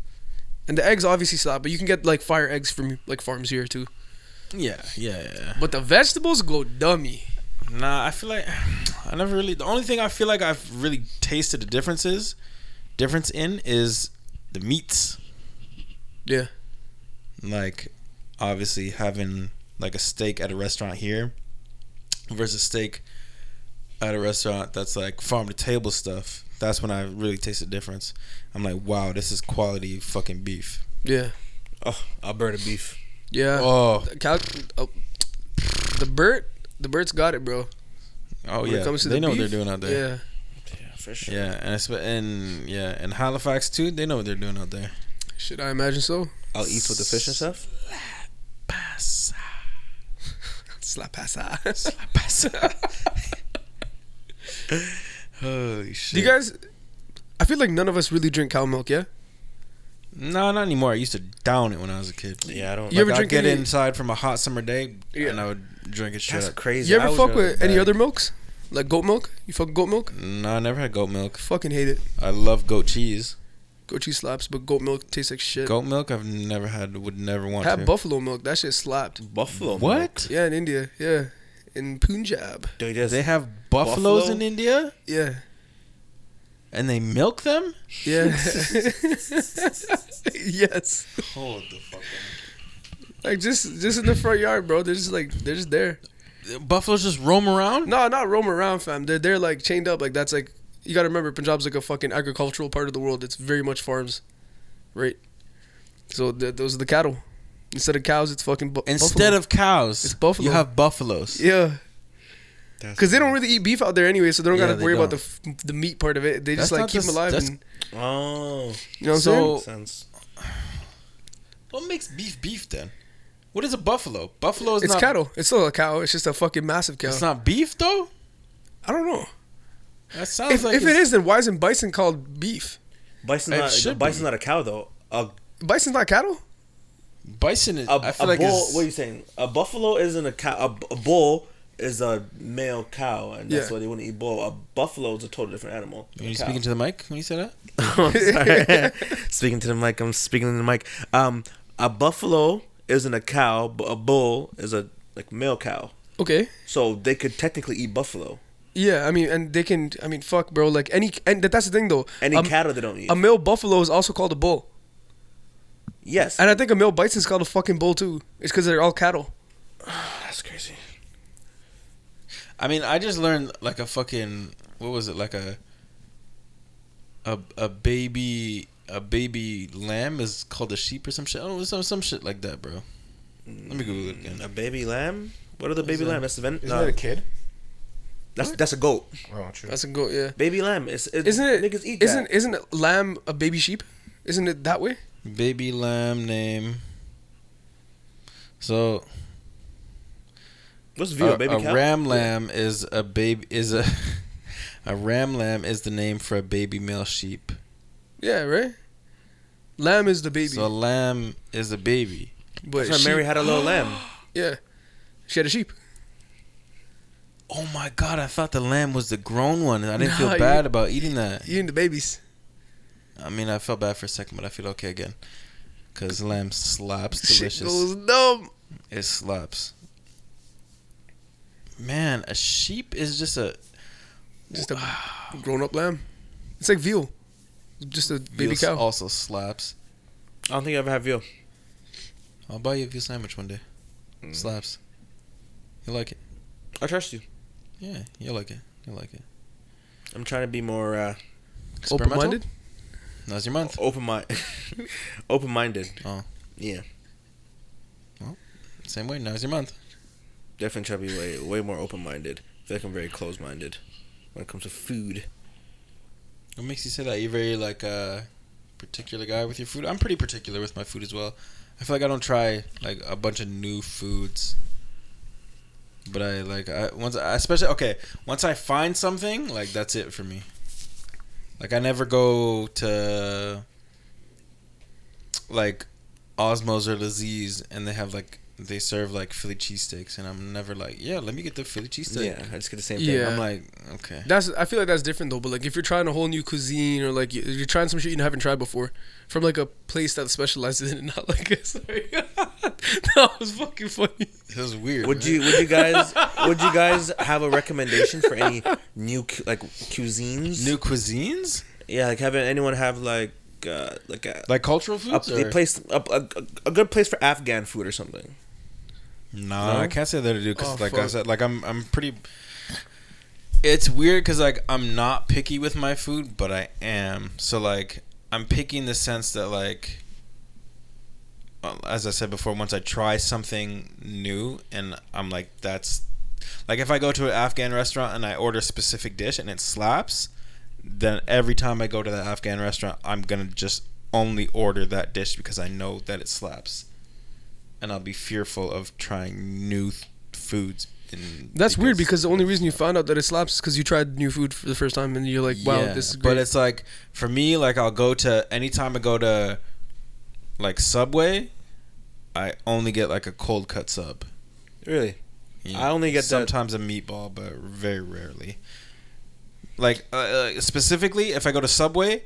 And the eggs obviously slap, but you can get like fire eggs from like farms here too. Yeah, yeah, yeah. But the vegetables go dummy. Nah, I feel like (sighs) I never really. The only thing I feel like I've really tasted the differences, difference in is the meats. Yeah. Like, obviously having like a steak at a restaurant here versus steak at a restaurant that's like farm to table stuff. That's when I really taste the difference. I'm like, wow, this is quality fucking beef. Yeah. Oh, Alberta beef. Yeah. Oh, Cal- oh, the Burt, the Burt's got it, bro. oh When yeah, it comes to they the know what they're doing out there. Yeah. Yeah, for sure. Yeah, and it's, and yeah, and Halifax too. They know what they're doing out there. Should I imagine so? I'll eat with the fish and stuff. Slap passa. (laughs) (laughs) Holy shit! Do you guys? I feel like none of us really drink cow milk. Yeah. No, not anymore. I used to down it when I was a kid. Yeah, I don't. You ever I'd drink get any- inside from a hot summer day Yeah. and I would drink it straight That's up. crazy. You ever was fuck gonna- with any that- other milks? Like goat milk? You fuck goat milk? No, I never had goat milk. Fucking hate it. I love goat cheese. Goat cheese slaps, but goat milk tastes like shit. Goat milk, I've never had. Would never want Had to. buffalo milk. That shit slapped. buffalo? what? Yeah, in India. Yeah. In Punjab. They just They have buffaloes Buffalo? in India Yeah. and they milk them. Yeah. (laughs) (laughs) yes. Hold the fuck Like just just in the front yard, bro. They're just like they're just there. Buffaloes just roam around. No, not roam around, fam. They're they're like chained up. Like that's like you gotta remember Punjab's like a fucking agricultural part of the world. It's very much farms, right? So th- those are the cattle. Instead of cows, it's fucking bu- Instead buffalo. of cows, It's buffalo. You have buffaloes. yeah, because they don't really eat beef out there anyway, so they don't Yeah, gotta they worry about don't. the f- the meat part of it. They just like not keep the them alive. And, Oh, you know what I'm So- saying? makes sense. What makes beef beef then? What is a buffalo? Buffalo is It's not. cattle. It's still a cow. It's just a fucking massive cow. It's not beef though. I don't know. That sounds If, like if it it's- then why isn't bison called beef? Bison's It not. should Bison's be. not a cow though. A Bison's not cattle. bison. Is, a, I feel a like bull. it's, What are you saying? A buffalo isn't a cow. A, a bull is a male cow, and that's Yeah. why they wouldn't eat bull. A buffalo is a totally different animal. Are you speaking to the mic when you say that? (laughs) I'm sorry. (laughs) speaking to the mic. I'm speaking to the mic. Um, a buffalo isn't a cow, but a bull is a like male cow. Okay. So they could technically eat buffalo. Yeah, I mean, and they can. I mean, fuck, bro. Like any, and that's the thing though. Any a, cattle they don't eat. a male buffalo is also called a bull, yes, and I think a male bison is called a fucking bull too. It's because they're all cattle. (sighs) that's crazy. I mean, I just learned like a fucking what was it like a a a baby a baby lamb is called a sheep or some shit. Oh, some some shit like that, bro. Let me Google it again. A baby lamb. What are the baby lamb? That's the ven- Isn't no, that a kid? that's that's a goat. Oh, true. That's a goat. Yeah. Baby lamb. It's, it's Isn't it? Niggas eat isn't that. isn't it lamb a baby sheep? Isn't it that way? Baby lamb name. So What's view? a, A baby a cow. ram lamb is a baby is a (laughs) a ram lamb is the name for a baby male sheep. Yeah, right. Lamb is the baby, So lamb is the baby. but That's why Mary had a little lamb. (gasps) yeah, she had a sheep. Oh my god! I thought the lamb was the grown one. I didn't Nah, feel you- bad about eating that. Eating the babies. I mean, I felt bad for a second, but I feel okay again. Cause lamb slaps, Shit delicious. goes dumb. It slaps. Man, a sheep is just a Just a grown up lamb. It's like veal. Just a baby veal cow. Also slaps. I don't think I ever had veal. I'll buy you a veal sandwich one day. Mm. Slaps. You like it? I trust you. Yeah, you like it. You like it. I'm trying to be more uh, Open Experimental? minded. Now's your month. open mind, (laughs) open minded. Oh. Yeah, Same way. Now's your month. definitely try to be way way more open minded. I feel like I'm very close minded when it comes to food. What makes you say that? You're very like a particular guy with your food. I'm pretty particular with my food as well. I feel like I don't try like a bunch of new foods. But I like I once I, especially okay once I find something like that's it for me. Like I never go to like Osmow's or Lazeez and they have like they serve like Philly cheesesteaks, and I'm never like, yeah, let me get the Philly cheesesteak. Yeah, I just get the same thing. Yeah. I'm like, okay. That's I feel like that's different though. But like if you're trying a whole new cuisine or like you- you're trying some shit you haven't tried before from like a place that specializes in it, (laughs) not like sorry, (laughs) that was fucking funny. It was weird. Would right? you would you guys (laughs) would you guys have a recommendation for any new cu- like cuisines? new cuisines? yeah, like having anyone have like uh, like a, Like cultural a, a place a, a, a good place for Afghan food or something. No, No? I can't say that I do because, Oh, like I said, like I'm I'm pretty. It's weird because like I'm not picky with my food, but I am. So like I'm picky in the sense that like, as I said before, once I try something new and I'm like that's, like if I go to an Afghan restaurant and I order a specific dish and it slaps, then every time I go to that Afghan restaurant, I'm gonna just only order that dish because I know that it slaps and I'll be fearful of trying new th- foods. In, That's weird because the only reason you found out that it slaps is because you tried new food for the first time and you're like, wow, Yeah, this is great. But it's like for me, like I'll go to anytime I go to like Subway, I only get like a cold cut sub. Really? Yeah. I only get that- sometimes a meatball, but very rarely. Like uh, uh, specifically, if I go to Subway,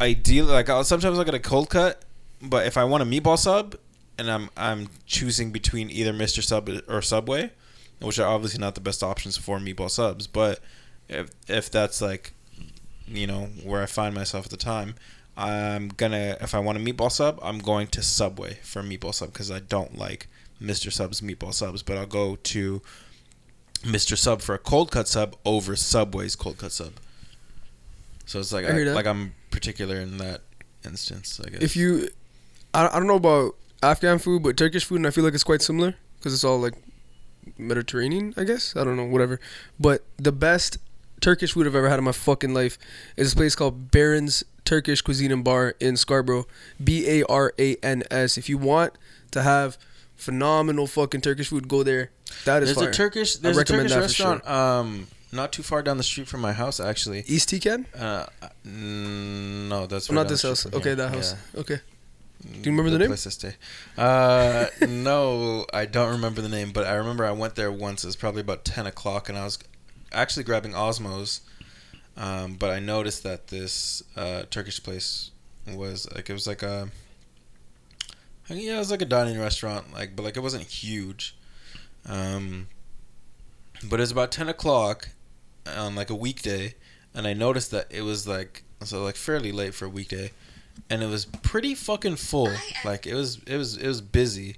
ideally, like I'll sometimes I'll get a cold cut, but if I want a meatball sub, and I'm I'm choosing between either Mister Sub or Subway, which are obviously not the best options for meatball subs, but if if that's like, you know, where I find myself at the time. I'm gonna if I want a meatball sub, I'm going to Subway for a meatball sub because I don't like Mr. Sub's meatball subs, but I'll go to Mr. Sub for a cold cut sub over Subway's cold cut sub. So it's like I I, like I'm particular in that instance. I guess. if you, I, I don't know about Afghan food, but Turkish food, and I feel like it's quite similar because it's all like Mediterranean, I guess. I don't know, whatever. But the best Turkish food I've ever had in my fucking life is this place called Baran's Turkish Cuisine and Bar in Scarborough. B A R A N S. If you want to have phenomenal fucking Turkish food, go there. That is there's fire. a Turkish there's a recommend Turkish that for restaurant um not too far down the street from my house actually. East Tican? Uh, mm, no, that's not this house. Okay, that house. Yeah. Okay. Do you remember the name? Place to stay. Uh, no, I don't remember the name, but I remember I went there once. It was probably about ten o'clock, and I was actually grabbing Osmow's. Um, but I noticed that this uh, Turkish place was like it was like a I yeah, it was like a dining restaurant, like but like it wasn't huge. Um, but it was about ten o'clock on like a weekday, and I noticed that it was like so like fairly late for a weekday, and it was pretty fucking full. Like it was it was it was busy.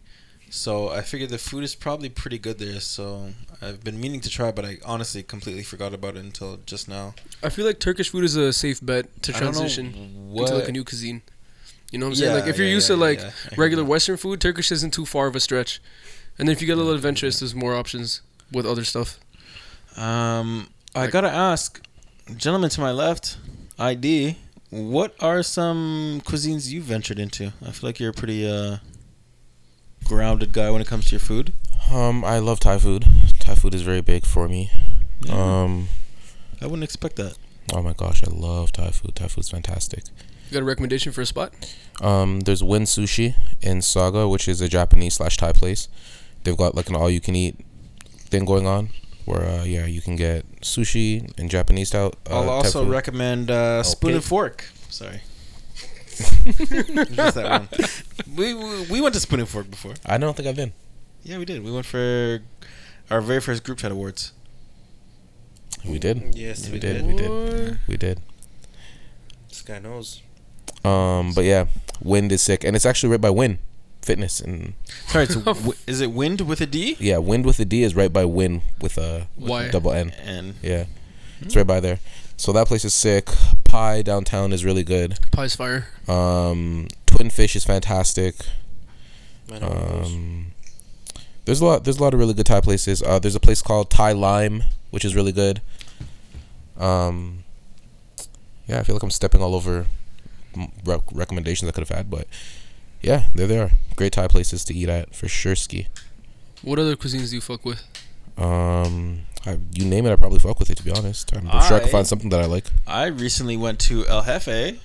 So I figured the food is probably pretty good there. So I've been meaning to try, but I honestly completely forgot about it until just now. I feel like Turkish food is a safe bet to I don't know transition what- into like a new cuisine. You know what I'm saying? Yeah, Like if you're yeah, used yeah, to like yeah. I regular. Western food, Turkish isn't too far of a stretch. And then if you get a little adventurous, there's more options with other stuff. Um, I Like- gotta ask, gentleman to my left, ID. What are some cuisines you've ventured into? I feel like you're a pretty uh, grounded guy when it comes to your food. Um, I love Thai food. Thai food is very big for me. Um, I wouldn't expect that. oh my gosh, I love Thai food. Thai food's fantastic. You got a recommendation for a spot? Um, there's Wind Sushi in Sauga, which is a Japanese slash Thai place. They've got like an all you can eat thing going on, where uh, yeah, you can get sushi and Japanese style. Uh, I'll also food. recommend uh, Spoon Okay. and Fork. Sorry. (laughs) Just that one. We, we we went to Spoon and Fork before. I don't think I've been. Yeah, we did. We went for our very first group chat awards. We did. Yes, we we did. did. We did. We did. This guy knows. Um, but yeah, Wind is sick, and it's actually right by Win Fitness, and Sorry, it's (laughs) w- is it Wind with a D? yeah, Wind with a D is right by Win with a Why? double N. And Yeah, it's right by there. So that place is sick. Pai downtown is really good. Pai's fire. Um, Twin Fish is fantastic. I know those. Um, there's a lot. There's a lot of really good Thai places. Uh, there's a place called Thai Lime, which is really good. Um, yeah, I feel like I'm stepping all over rec- recommendations I could have had, but yeah, there they are. Great Thai places to eat at for sure. Ski. What other cuisines do you fuck with? Um, I, you name it, I probably fuck with it. To be honest, I'm sure I can find something that I like. I recently went to El Jefe.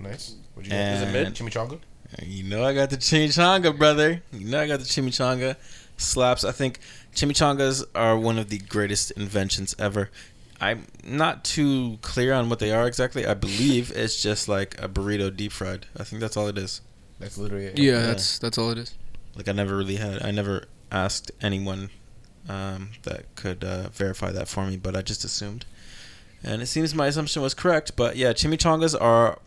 Nice. Would you get? Is it mid? Chimichanga. You know I got the chimichanga, brother. You know I got the chimichanga. Slaps. I think chimichangas are one of the greatest inventions ever. I'm not too clear on what they are exactly. I believe it's just like a burrito deep fried. I think that's all it is. That's literally it. Yeah, Yeah. that's that's all it is. Like I never really had. I never asked anyone um, that could uh, verify that for me, but I just assumed. And it seems my assumption was correct. But yeah, chimichangas are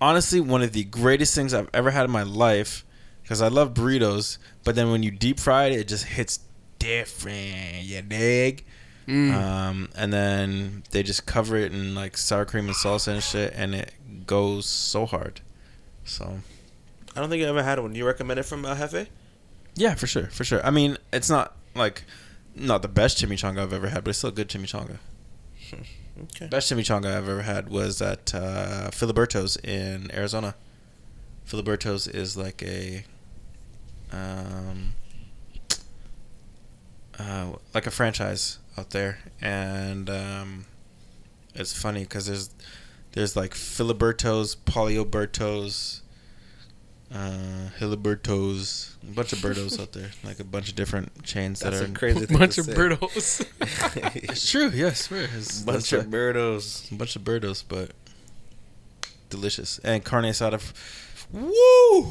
honestly one of the greatest things I've ever had in my life because I love burritos. But then when you deep fry it, it just hits different. You dig? Mm. Um, and then they just cover it in like sour cream and salsa and shit, and it goes so hard. So I don't think I ever had one. You recommend it from El Jefe? yeah, for sure, for sure. I mean, it's not like not the best chimichanga I've ever had, but it's still a good chimichanga. (laughs) Okay. Best chimichanga I've ever had was at uh, Filiberto's in Arizona. Filiberto's is like a, um, uh, like a franchise out there, and um, it's funny because there's there's like Filiberto's, Polioberto's, uh, Hiliberto's, a bunch of Bertos out there, (laughs) like a bunch of different chains That's that a are. crazy thing Bunch to of say. birdos. (laughs) It's true. Yes, swear. It's, Bunch of a- birdos. a bunch of birdos, but delicious. And carne asada, f- woo!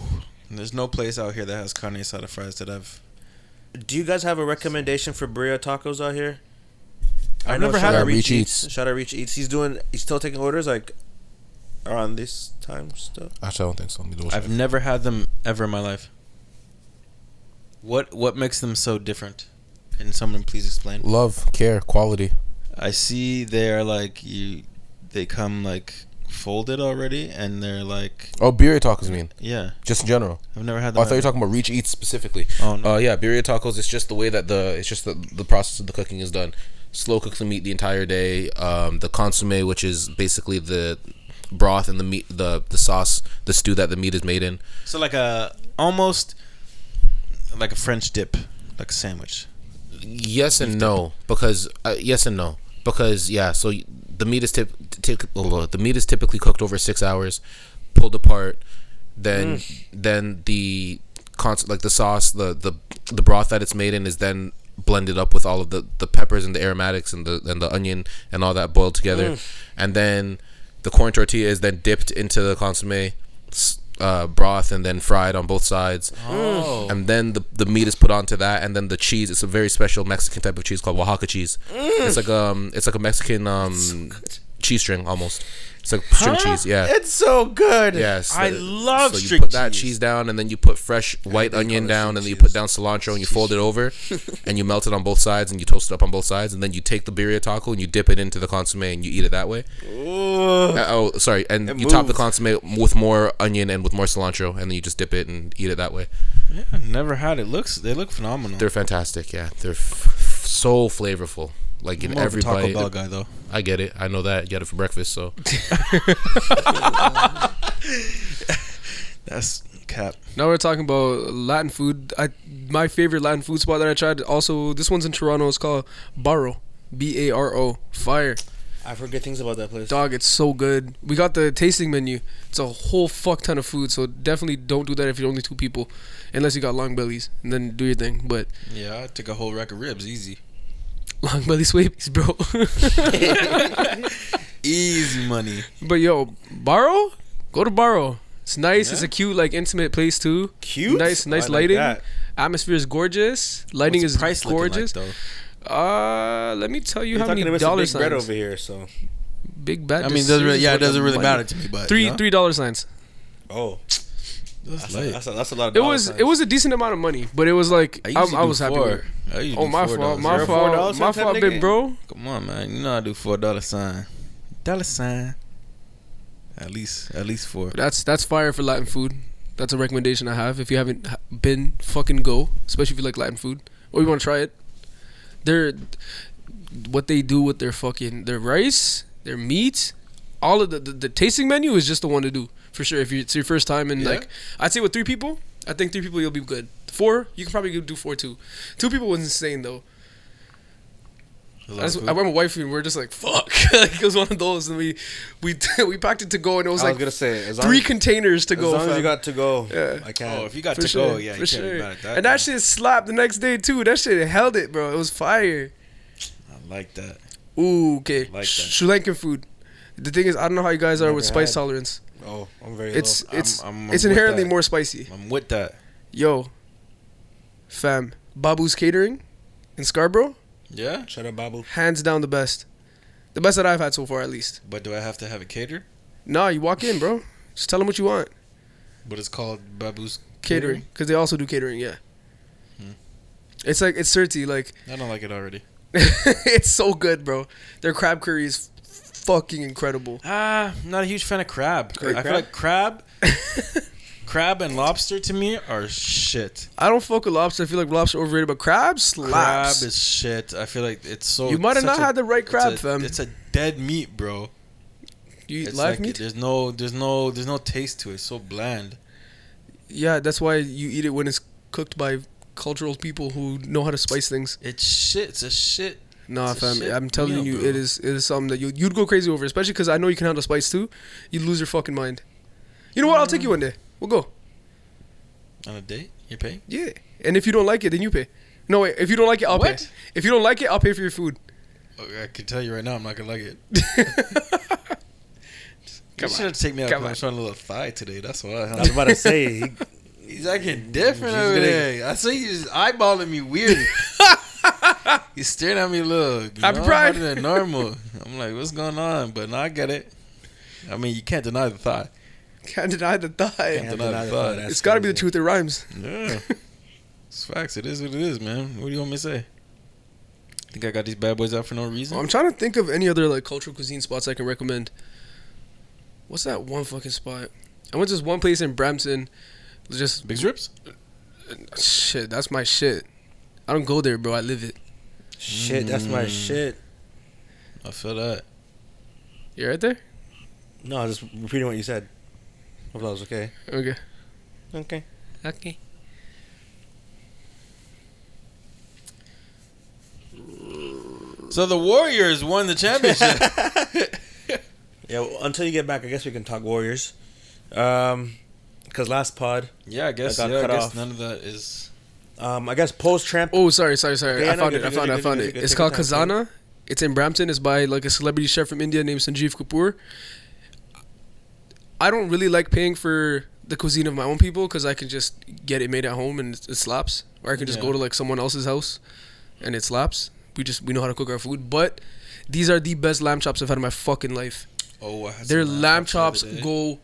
There's no place out here that has carne asada fries that I've. Do you guys have a recommendation for burrito tacos out here? I've know never shout had out. Reach Reach Eats. Eats. Shout out Reach Eats. He's doing. He's still taking orders like around this time still. Actually, I don't think so. Let me check. I've never had them ever in my life. What what makes them so different? Can someone please explain? Love, care, quality. I see they're like you. They come like folded already, and they're like Oh, birria tacos, mean? yeah. Just in general. I've never had Oh. I thought you were talking about Reach Eats specifically. Oh no. Uh, yeah, birria tacos. It's just the way that the it's just the the process of the cooking is done. Slow cook the meat the entire day. Um, the consomme, which is basically the broth and the meat, the the sauce, the stew that the meat is made in. So like a almost like a French dip, like a sandwich. Yes and no, because uh, yes and no, because yeah. So the meat is tip, tip the meat is typically cooked over six hours, pulled apart. Then then the cons- like the sauce, the the the broth that it's made in is then blended up with all of the the peppers and the aromatics and the and the onion and all that boiled together, and then the corn tortilla is then dipped into the consomme. Uh, broth and then fried on both sides Oh. and then the the meat is put onto that, and then the cheese. It's a very special Mexican type of cheese called Oaxaca cheese. It's like um, it's like a Mexican um, cheese string almost. It's like string cheese, yeah. It's so good. Yes, I love So you string put that cheese. cheese down, and then you put fresh white onion down, string and then you put down cilantro, and you fold it over, (laughs) and you melt it on both sides, and you toast it up on both sides, and then you take the birria taco and you dip it into the consomme and you eat it that way. Uh, oh, sorry, and It you top the consomme with more onion and with more cilantro, and then you just dip it and eat it that way. Yeah, never had it. Looks they look phenomenal. They're fantastic. Yeah, they're f- so flavorful. Like in More of a every Taco bite. Bell guy though. I get it. I know that. You get it for breakfast. So (laughs) That's cap. Now we're talking about Latin food. I my favorite Latin food spot that I tried. Also, this one's in Toronto. It's called Baro, B A R O. Fire, I've heard good things about that place. dog. It's so good. We got the tasting menu. It's a whole fuck ton of food. So definitely don't do that if you're only two people, unless you got long bellies. And then do your thing. But Yeah, I took a whole rack of ribs, easy. Long belly swabies, bro. (laughs) Easy money. but yo, Baro, go to Baro. It's nice. It's a cute, like intimate place too. Cute. Nice, nice like lighting. that. Atmosphere is gorgeous. Lighting What's is price looking like, gorgeous. though? Uh, let me tell you You're how many to dollar Big Bread signs. over here, so Big bad. I mean, doesn't really, yeah, it doesn't really money. matter to me, but Three you know, three dollar signs. oh, that's that's, a, late. that's, a, that's a lot of. It was signs. it was a decent amount of money, but it was like I, usually I do was happy. four. With it. I Oh my four fault, my Zero four fault, my sometime, fault, nigga? big bro. Come on, man. You know I do four dollar sign. Dollar sign. At least, at least four. That's that's fire for Latin food. That's a recommendation I have. If you haven't been, fucking go. Especially if you like Latin food or you want to try it. They're what they do with their fucking their rice, their meat, all of the the, the tasting menu is just the one to do for sure. If you, it's your first time and Yeah. like I'd say with three people, I think three people you'll be good. Four, you can probably do four too. Two people was insane though. A I, of just, food? I went with wifey and we are just like, fuck. (laughs) like, it was one of those. And we we (laughs) we packed it to go and it was I like was gonna say as three as, containers to as, go. long as you got to go, Yeah. I can't. Oh, if you got For to sure, go, yeah, for you sure. can't be mad at that. and that shit slapped the next day too. That shit held it, bro. It was fire. I like that. Ooh, okay. Like Sh- that. Sri Lankan food. The thing is, I don't know how you guys are with spice had. tolerance. oh, I'm very It's I'm- it's I'm- I'm it's inherently more spicy. I'm with that. Yo, fam, Babu's Catering in Scarborough, Yeah, low. Shut up, Babu. hands down the best. The best that I've had so far, at least. but do I have to have a cater? Nah, you walk in, bro. Just tell them what you want. But it's called Babu's Catering, because they also do catering. Yeah. Hmm. It's like it's certy. Like I don't like it already. (laughs) it's so good, bro. Their crab curry is fucking incredible. Ah, I'm not a huge fan of crab. Like I feel like crab, (laughs) crab and lobster to me are shit. I don't fuck with lobster. I feel like lobster overrated, but crab Crab is shit. I feel like it's so. You might have not a- had the right it's crab, a- fam. It's a dead meat, bro. you eat It's live like meat? there's no, there's no, there's no taste to it. It's so bland. Yeah, that's why you eat it when it's cooked by cultural people who know how to spice things. It's shit. It's a shit. Nah, It's fam, I'm telling meal, you, bro. it is it is something that you you'd go crazy over, especially because I know you can handle spice too. You'd lose your fucking mind. You know what? I'll take you mm. one day. We'll go. On a date, you pay. Yeah, and if you don't like it, then you pay. No wait, if you don't like it, I'll pay. If you don't like it, I'll pay for your food. Okay, I can tell you right now, I'm not gonna like it. (laughs) Come you should have taken me out Come because I'm showing a little thigh today. That's why. I was about to say. He, (laughs) He's acting different He's over there. I see he's eyeballing me weird. (laughs) (laughs) he's staring at me Look, little. You Happy know, Pride. harder than normal. I'm like, what's going on? But now I get it. I mean, you can't deny the thought. Can't deny the thought. Can't deny the thigh. It's got to be the truth. It rhymes. Yeah. (laughs) it's facts. It is what it is, man. What do you want me to say? Think I got these bad boys out for no reason? I'm trying to think of any other like cultural cuisine spots I can recommend. What's that one fucking spot? I went to this one place in Brampton. Just Big strips? shit. That's my shit. I don't go there, bro. I live it. shit, that's my Mm. shit. I feel that. You right there? No, I was just repeating what you said. Hope that was okay. Okay. Okay. Okay. So the Warriors won the championship. (laughs) (laughs) Yeah, well, until you get back, I guess we can talk Warriors. Um, because last pod, yeah, I guess. I got Yeah, I cut guess off. none of that is. Um, I guess post tramp. Oh, sorry, sorry, sorry. Yeah, I no, found good, it. I found it. I found it. It's called time, Khazana. It's in Brampton. It's by like a celebrity chef from India named Sanjeev Kapoor. I don't really like paying for the cuisine of my own people because I can just get it made at home and it, slaps, or I can just Yeah. go to like someone else's house and it slaps. We just we know how to cook our food, but these are the best lamb chops I've had in my fucking life. Oh, I Their lamb the chops day. go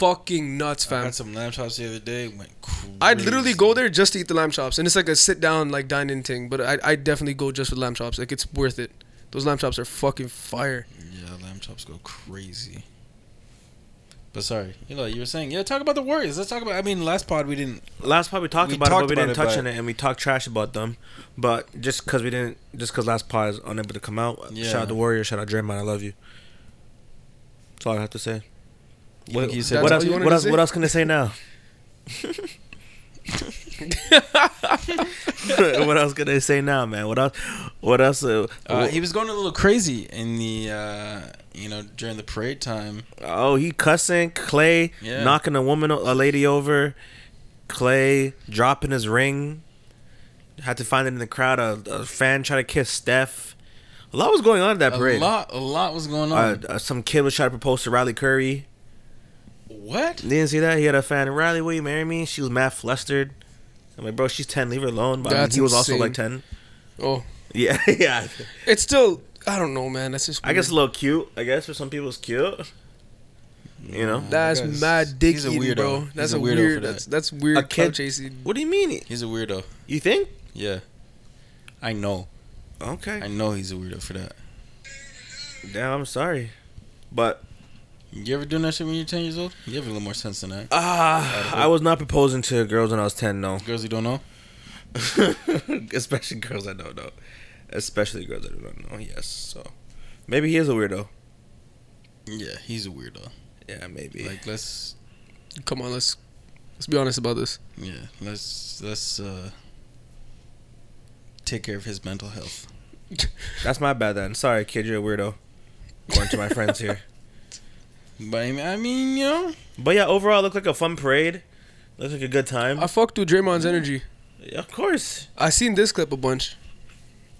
fucking nuts, I fam. had some lamb chops the other day. Went crazy. I'd literally go there just to eat the lamb chops, and it's like a sit down like dine-in thing. But I I definitely go just for lamb chops. Like it's worth it. Those lamb chops are fucking fire. Yeah, lamb chops go crazy. But sorry, you know, you were saying, yeah, talk about the Warriors. Let's talk about. I mean, last pod we didn't. Last pod we talked We about talked it, but we didn't it, touch on it, and we talked trash about them. But just because we didn't, just because last pod is unable to come out, Yeah. shout out the Warriors, shout out Draymond, I love you. That's all I have to say. You What, he said what else? you What else? What else can I say now? (laughs) what else can I say now, man? What else? What else? Uh, Uh, he was going a little crazy in the, uh, you know, during the parade time. oh, he cussing Clay, Yeah. knocking a woman, a lady over. Clay dropping his ring. Had to find it in the crowd. A, a fan trying to kiss Steph. A lot was going on at that parade. A lot, a lot was going Uh, on. uh, some kid was trying to propose to Riley Curry. What? You didn't see that? He had a fan. Riley, will you marry me? She was mad flustered. I'm like, bro, she's ten. Leave her alone. But I mean, That's he was also like ten. Oh, Yeah, (laughs) yeah. it's still I don't know, man. That's just I guess a little cute. I guess for some people it's cute. You know. that's Guys, mad dick he's a eating, weirdo. bro. That's a a, weirdo for weird. that. That's that's weird. A kid- chasing. What do you mean? He's a weirdo. You think? Yeah, I know. Okay. I know he's a weirdo for that. Damn, I'm sorry, but You ever doing that shit when you're 10 years old? You have a little more sense than that. ah, I was not proposing to girls when I was ten. No, Girls you don't know? (laughs) especially girls I don't know. Especially girls I don't know. Yes, so maybe he is a weirdo. Yeah, he's a weirdo. Yeah, maybe. Like let's Come on, let's let's be honest about this. yeah, let's let's uh take care of his mental health. (laughs) That's my bad then. Sorry, kid, you're a weirdo. Going to my friends here. (laughs) But I mean, I mean, you know, But yeah, overall, it looked like a fun parade. Looks like a good time. I fucked with Draymond's energy. Yeah, of course. I seen this clip a bunch.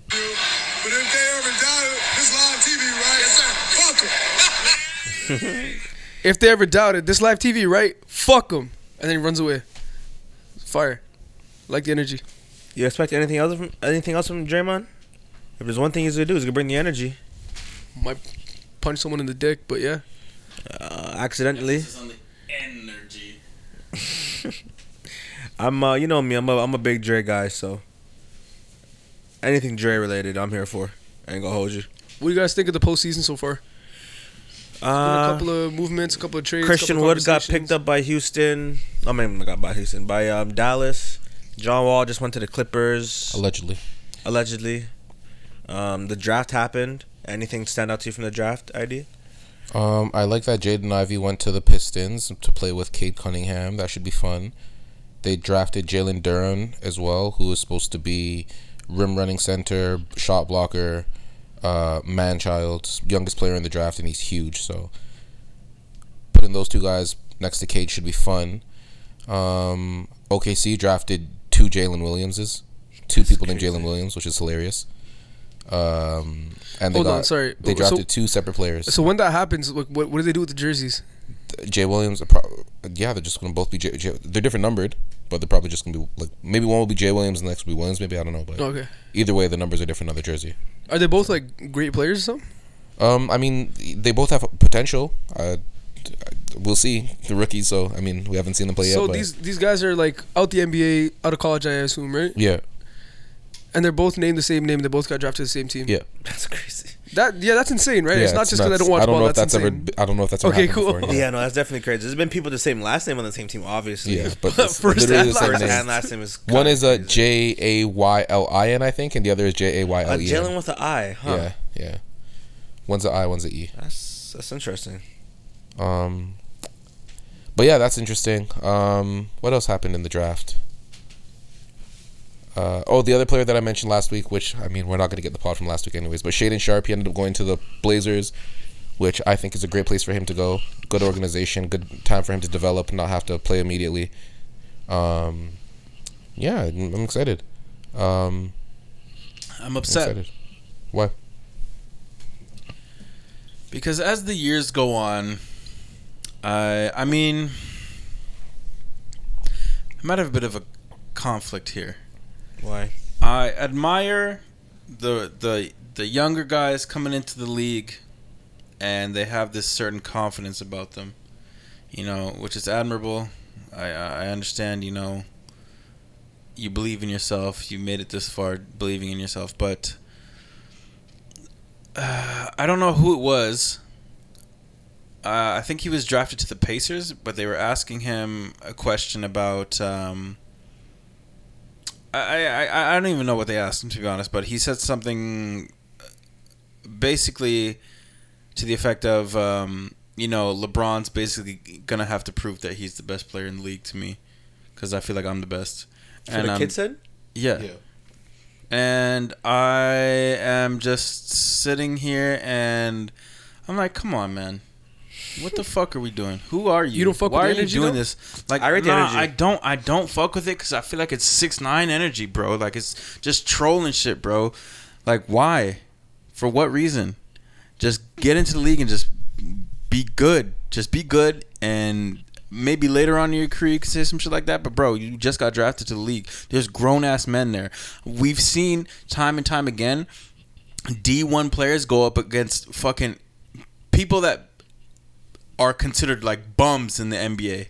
But if they ever doubt it, this live TV, right? Yes, sir. Fuck 'em. If they ever doubted this live TV, right? Fuck them. and then he runs away. Fire, like the energy. You expect anything else from anything else from Draymond? If there's one thing he's gonna do, he's gonna bring the energy. Might punch someone in the dick, but yeah. Uh, accidentally. on the energy. (laughs) I'm uh, you know me, I'm a I'm a big Dre guy, so anything Dre related, I'm here for. I ain't gonna hold you. What do you guys think of the postseason so far? Been a Uh, couple of movements, a couple of trades. Christian of Wood got picked up by Houston. I mean, not got by Houston, by um, Dallas. John Wall just went to the Clippers Allegedly. allegedly. Um, the draft happened. Anything stand out to you from the draft, ID? Um, I like that Jaden Ivey went to the Pistons to play with Cade Cunningham. That should be fun. They drafted Jalen Duren as well, who is supposed to be rim running center, shot blocker, uh, man child, youngest player in the draft, and he's huge. So putting those two guys next to Cade should be fun. Um, OKC drafted two Jalen Williamses, two people named Jalen Williams, which is hilarious. Um, and they Hold got on, sorry. they So- two separate players. So when that happens, like, what what do they do with the jerseys? Jay Williams, are pro- yeah, they're just gonna both be Jay, Jay. They're different numbered, but they're probably just gonna be like maybe one will be Jay Williams and the next will be Williams. Maybe I don't know, but Okay. either way, the numbers are different on the jersey. Are they both like great players or something? Um, I mean, they both have potential. Uh, we'll see the rookies. So I mean, we haven't seen them play so yet. But these these guys are like out the NBA, out of college, I assume, right? yeah, And they're both named the same name. They both got drafted to the same team. yeah, (laughs) That's crazy. That yeah, that's insane, right? yeah. it's not just because I don't watch I don't ball. know if that's, that's ever. insane. I don't know if that's ever Okay, cool. before. Yeah, no, that's definitely crazy. There's been people the same last name on the same team, obviously. yeah, (laughs) but it's First literally and the same First name. and last name is One is a crazy. J A Y L I N, I think, and the other is J A Y L E Jalen with an I, huh? Yeah, yeah. One's an I, one's a E. That's that's interesting. Um, but yeah, that's interesting. Um, what else happened in the draft? Uh, oh, the other player that I mentioned last week, which I mean, we're not going to get the pod from last week anyways, but Shaedon Sharpe, he ended up going to the Blazers, which I think is a great place for him to go. Good organization, good time for him to develop and not have to play immediately. Um, yeah, I'm excited. Um, I'm I'm upset excited. Why? because as the years go on, I I mean, I might have a bit of a conflict here. Why? I admire the the the younger guys coming into the league, and they have this certain confidence about them, you know, which is admirable. I I understand, you know. You believe in yourself. You made it this far, believing in yourself, but uh, I don't know who it was. Uh, I think he was drafted to the Pacers, but they were asking him a question about. Um, I, I, I don't even know what they asked him to be honest, but he said something basically to the effect of, um, you know, LeBron's basically gonna have to prove that he's the best player in the league to me, because I feel like I'm the best. So the um, kid said? yeah. And I am just sitting here and I'm like, come on, man. What the fuck are we doing? Who are you? You don't fuck Why with the are energy, you doing though? this? Like, I read the nah, energy. I don't. I don't fuck with it because I feel like it's six nine energy, bro. Like it's just trolling shit, bro. Like why? For what reason? Just get into the league and just be good. Just be good and maybe later on in your career you can say some shit like that. But bro, you just got drafted to the league. There's grown ass men there. We've seen time and time again D1 players go up against fucking people that are considered like bums in the NBA.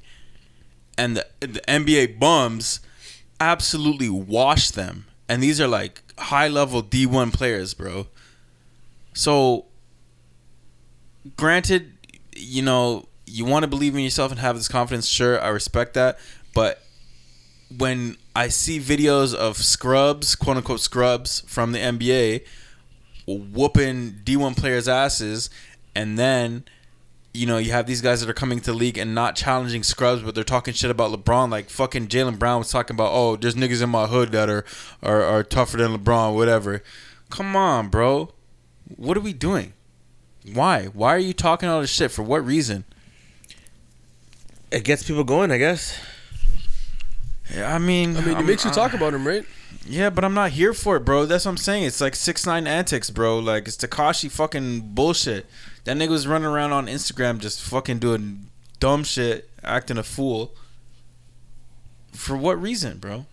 And the, the NBA bums absolutely wash them. And these are like high level D1 players, bro. So, granted, you know, you want to believe in yourself and have this confidence. Sure, I respect that. But when I see videos of scrubs, quote unquote scrubs from the NBA, whooping D1 players' asses, and then you know you have these guys that are coming to the league and not challenging scrubs, but they're talking shit about LeBron. Like fucking Jaylen Brown was talking about, oh, there's niggas in my hood that are are, are tougher than LeBron, whatever. Come on, bro. What are we doing? Why? Why are you talking all this shit? For what reason? It gets people going, I guess. Yeah, I mean, I mean, it I'm- makes you uh, talk about him, right? Yeah, but I'm not here for it, bro. That's what I'm saying. It's like six nine antics, bro. Like it's Tekashi fucking bullshit. That nigga was running around on Instagram just fucking doing dumb shit, acting a fool. For what reason, bro?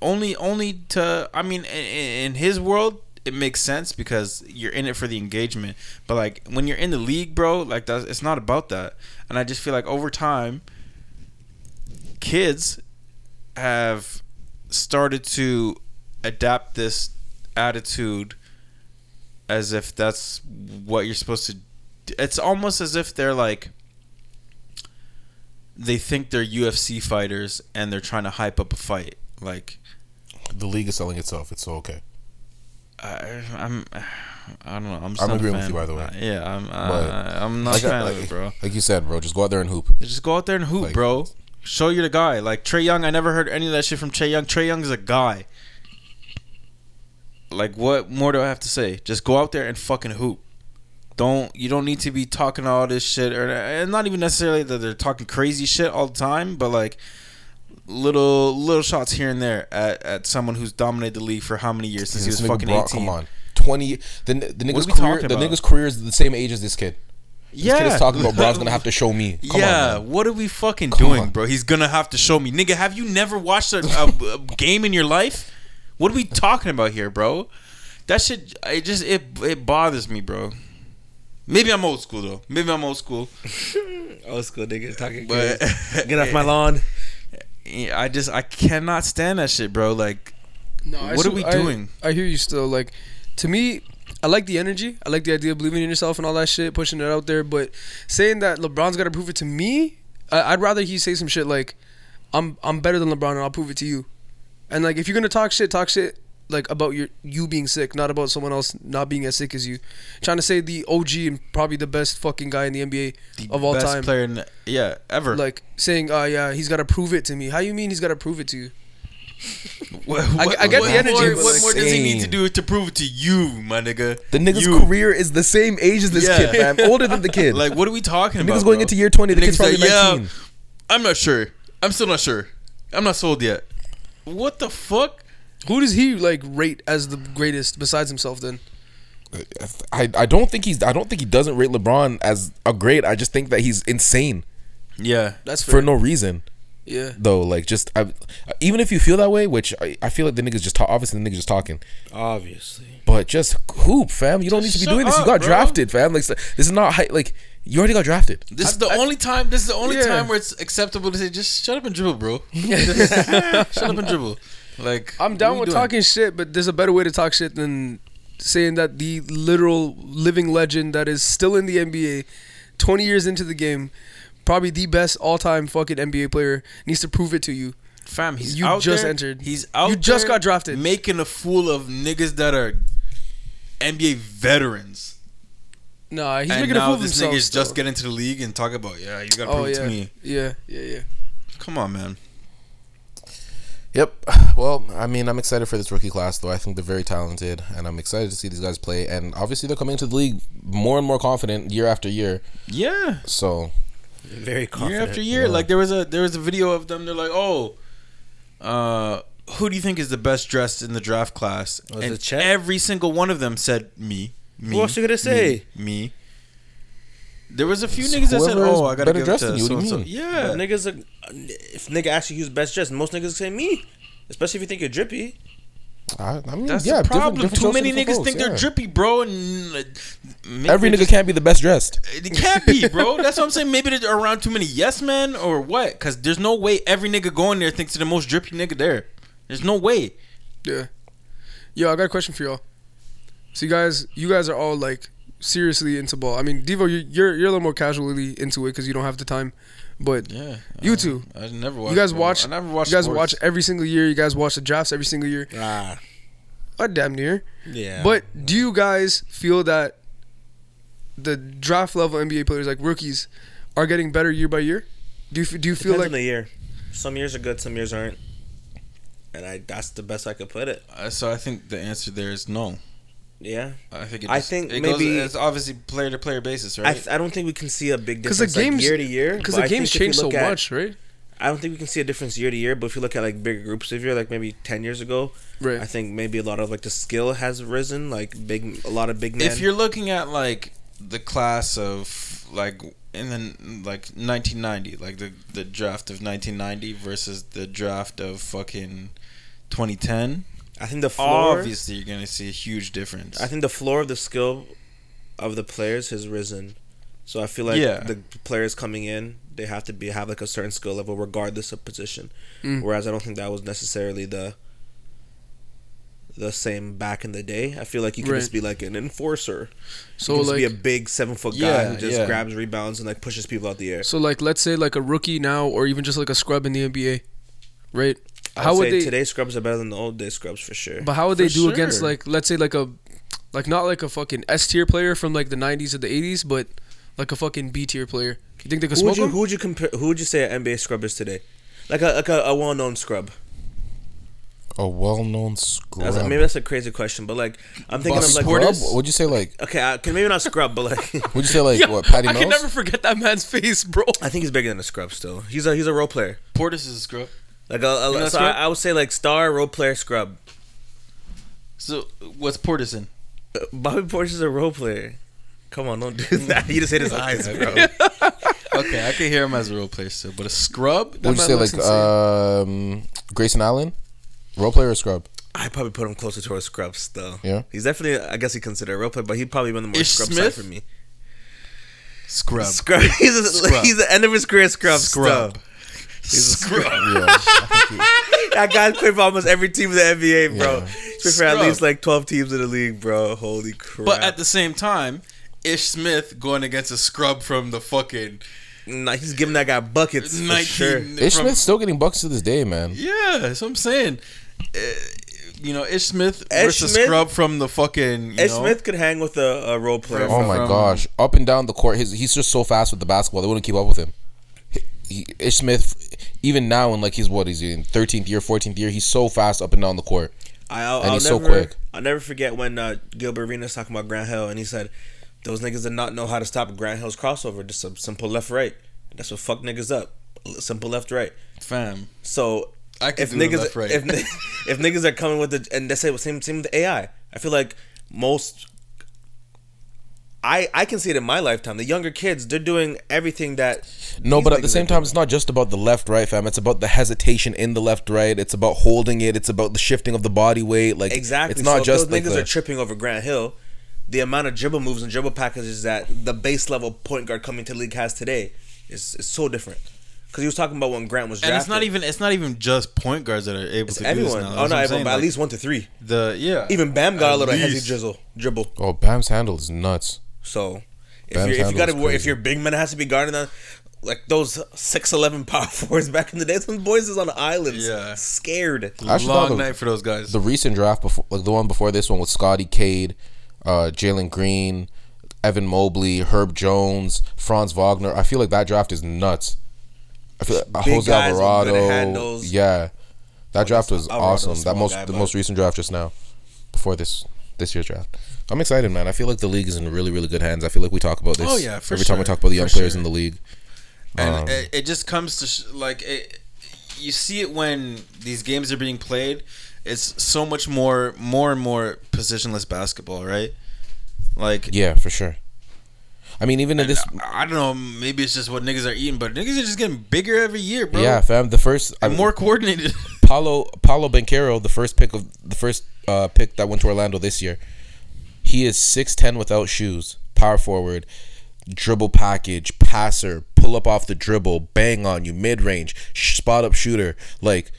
Only, only to. I mean, in, in his world, it makes sense because you're in it for the engagement. But like when you're in the league, bro, like that, it's not about that. And I just feel like over time, kids have started to adapt this attitude as if that's what you're supposed to d- it's almost as if they're like they think they're UFC fighters and they're trying to hype up a fight like The league is selling itself. It's so okay. I, I'm I don't know I'm I'm agreeing with you, by the way. Yeah I'm uh, I'm not Like, a fan like- of it bro Like you said, bro, just go out there and hoop. just go out there and hoop Like- bro show you're the guy like Trae Young I never heard any of that shit from Trae Young Trae Young is a guy like what more do I have to say? Just go out there and fucking hoop. Don't you don't need to be talking all this shit or and not even necessarily that they're talking crazy shit all the time, but like little little shots here and there at, at someone who's dominated the league for how many years since he was fucking brought- eighteen. Come on, twenty. The the nigga's career. The nigga's career is the same age as this kid. This Yeah, kid is talking about, bro's gonna have to (laughs) show me. Come yeah, on, what are we fucking Come doing, on. bro? He's gonna have to show me, nigga. Have you never watched a, a, a game in your life? What are we talking about here, bro? That shit, it just it it bothers me, bro. Maybe I'm old school though. Maybe I'm old school, (laughs) Old school nigga talking but. (laughs) Get off my lawn. I just I cannot stand that shit, bro. Like, No, I What are we I- doing? I, hear you still. Like, to me, I like the energy. I like the idea of believing in yourself and all that shit, pushing it out there. But saying that LeBron's got to prove it to me, I, I'd rather he say some shit like, "I'm I'm better than LeBron and I'll prove it to you." And like, if you're gonna talk shit, talk shit like about your you being sick, not about someone else not being as sick as you. Trying to say the OG and probably the best fucking guy in the NBA the of all best time. player, in the, yeah, ever. Like saying, "Oh yeah, he's got to prove it to me." How you mean he's got to prove it to you? (laughs) what, I- I get what the energy, More, what like- more does he need to do to prove it to you, my nigga? The nigga's You. career is the same age as this Yeah. kid, man. (laughs) Older than the kid. Like, what are we talking the about? nigga's going bro? into year twenty. The, The kid's nigga's probably like, nineteen. I'm not sure. I'm still not sure. I'm not sold yet. What the fuck? Who does he like rate as the greatest besides himself? Then I, I don't think he's I don't think he doesn't rate LeBron as a great. I just think that he's insane Yeah, that's for no reason. yeah. Though, like, just I, even if you feel that way, which I, I feel like the nigga's just ta- obviously the nigga's just talking, Obviously. but just hoop, fam. You don't Just need to be shut doing this. You got bro. drafted, fam. Like, this is not high, like you already got drafted. this is the only time. This is the only Yeah. time where it's acceptable to say, "Just shut up and dribble, bro." Just (laughs) (laughs) shut up and dribble. Like I'm what down with doing? talking shit, but there's a better way to talk shit than saying that the literal living legend that is still in the NBA, 20 years into the game, probably the best all-time fucking NBA player, needs to prove it to you. Fam, he's You out just there. entered. He's out. You just there got drafted. making a fool of niggas that are NBA veterans. Nah, he's and making a now fool of this himself. nigga's just still. get into the league and talk about, yeah, you gotta Oh prove it yeah, to me. yeah, yeah, yeah. Come on, man. Yep. Well, I mean, I'm excited for this rookie class, though. I think they're very talented, and I'm excited to see these guys play. And obviously, they're coming into the league more and more confident year after year. Yeah, So, Very confident. year after year. yeah. Like there was a there was a video of them. They're like, oh, uh, who do you think is the best dressed in the draft class? Was and every single one of them said me. Me. Who else you gonna say? Me. me. There was a few So niggas that said, "Oh, I gotta better give it dressed to you, what do you so-and-so." mean? Yeah, But niggas, are, if nigga asks you who's best dressed, most niggas say me. Especially if you think you're drippy. I, I mean, That's yeah, the problem. different Too many niggas folks, think they're drippy, bro, and uh, maybe Every nigga just- can't be the best dressed. It can't be, bro. That's what I'm saying. Maybe they're around too many yes men or what? Because there's no way every nigga going there thinks they're the most drippy nigga there. There's no way. Yeah. Yo, I got a question for y'all. So you guys, you guys are all like seriously into ball. I mean, Devo, you- you're you're a little more casually into it because you don't have the time. But Yeah, You two. I never watched. you guys ball. watch. I never watched. You guys sports. watch every single year. You guys watch the drafts every single year. Ah, Uh, damn near. yeah. But do you guys feel that the draft level NBA players, like rookies, are getting better year by year? Do you do you feel Depends like on the year. Some years are good, some years aren't. And I that's the best I could put it. Uh, so I think the answer there is no. Yeah, I think. It I just- think it maybe- goes, it's obviously player to player basis, I, right? th- I don't think we can see a big Because the difference like, year to year. Because the I games think change so at- much, right? I don't think we can see a difference year to year. But if you look at like bigger groups of year, like maybe ten years ago, Right. I think maybe a lot of like the skill has risen. Like big, a lot of big men. if you're looking at like the class of like in the like 1990, like the the draft of 1990 versus the draft of fucking 2010, I think the floor. obviously you're gonna see a huge difference. I think the floor of the skill of the players has risen. So I feel like Yeah. the players coming in, they have to be have like a certain skill level regardless of position. Mm. Whereas I don't think that was necessarily the the same back in the day. I feel like you could Right. just be like an enforcer. So you can just like, be a big seven foot guy Yeah, who just yeah. grabs rebounds and like pushes people out the air. so like, let's say like a rookie now, or even just like a scrub in the NBA, right? I How would they? today's scrubs are better than the old day scrubs for sure. But how would they For do against like, let's say like a, like not like a fucking S tier player from like the '90s or the '80s, but like a fucking B tier player? You think they could who would smoke you him? who would you compare who would you say an NBA scrub is today? Like a like a, a well known scrub. A well-known scrub. That's, maybe that's a crazy question, but like I'm thinking Bus of like Portis? Scrub? Would you say like? okay, I, can maybe not scrub, but like (laughs) Would you say like Yo, what? Patty I Mills? can never forget that man's face, bro. I think he's bigger than a scrub. Still, he's a he's a role player. Portis is a scrub. Like a, a You know so I. I would say like star role player scrub. So what's Portis in? Uh, Bobby Portis is a role player. Come on, don't do that. You just hit his (laughs) eyes, bro. Okay, I can hear him as a role player still, but a scrub? Would you say like um, Grayson Allen, role player or scrub? I probably put him closer towards scrubs though. Yeah. he's definitely I guess he considered a role player, but he probably been the more Ish scrub Smith? side for me. Scrub. Scrub. (laughs) He's a, Scrub. he's the end of his career scrub. Scrub. Scrub. Scrub. Yeah. I think he- (laughs) that guy played for almost every team in the NBA, bro. Yeah. He played for at least like twelve teams in the league, bro. Holy crap! But at the same time, Ish Smith going against a scrub from the fucking Nah, he's giving that guy buckets for sure. Ish from- Smith's still getting bucks to this day, man. Yeah, that's what I'm saying. Uh, you know, Ish Smith Ish versus Smith- scrub from the fucking. You Ed know, Smith could hang with a, a role player. Oh my From- gosh, up and down the court, his, he's just so fast with the basketball. They wouldn't keep up with him. He, he, Ish Smith, even now in like he's what he's in thirteenth year, fourteenth year, he's so fast up and down the court. I, I'll, And I'll he's so never, quick. I'll never forget when uh, Gilbert Arenas talking about Grant Hill, and he said those niggas did not know how to stop Grant Hill's crossover. Just a simple left right. That's what fuck niggas up. Simple left right. fam. So I could if do niggas left right. if (laughs) if niggas are coming with the and they say same same with the AI. I feel like most. I, I can see it in my lifetime. The younger kids, they're doing everything that. No, but at the same time, it's not just about the left right, fam. It's about the hesitation in the left right. It's about holding it. It's about the shifting of the body weight. Like Exactly. it's not so just those like niggas the, are tripping over Grant Hill. The amount of dribble moves and dribble packages that the base level point guard coming to the league has today is, is so different. Because he was talking about when Grant was drafted. And it's not even it's not even just point guards that are able It's to everyone. do this now. oh no, everyone, saying, but at least one to three. the yeah. Even Bam got a At little hezzy drizzle dribble. oh, Bam's handle is nuts. So if Bam's you're if you got is to if your big man has to be guarding that, like those six eleven (laughs) power forwards back in the day, some boys is on islands, Yeah. scared. Actually, long no, the- night for those guys. The recent draft before, like the one before this one, with Scotty Cade, uh, Jalen Green, Evan Mobley, Herb Jones, Franz Wagner. I feel like that draft is nuts. I feel like uh, Big Jose guys with good Alvarado. Yeah, that draft was awesome. That most guy, the but- most recent draft just now, before this this year's draft. I'm excited, man. I feel like the league is in really really good hands. I feel like we talk about this. Oh, yeah, every time we talk about the young For players sure. in the league. and Um, it, it just comes to sh- like it, you see it when these games are being played it's so much more more and more positionless basketball right like Yeah, for sure. I mean, even in this, I, don't know maybe it's just what niggas are eating but niggas are just getting bigger every year bro yeah, fam. The first and more coordinated (laughs) Paolo Paolo Banchero, the first pick of the first uh, pick that went to Orlando this year. He is six ten without shoes, power forward, dribble package, passer, pull up off the dribble, bang on you, mid range, sh- spot up shooter, like.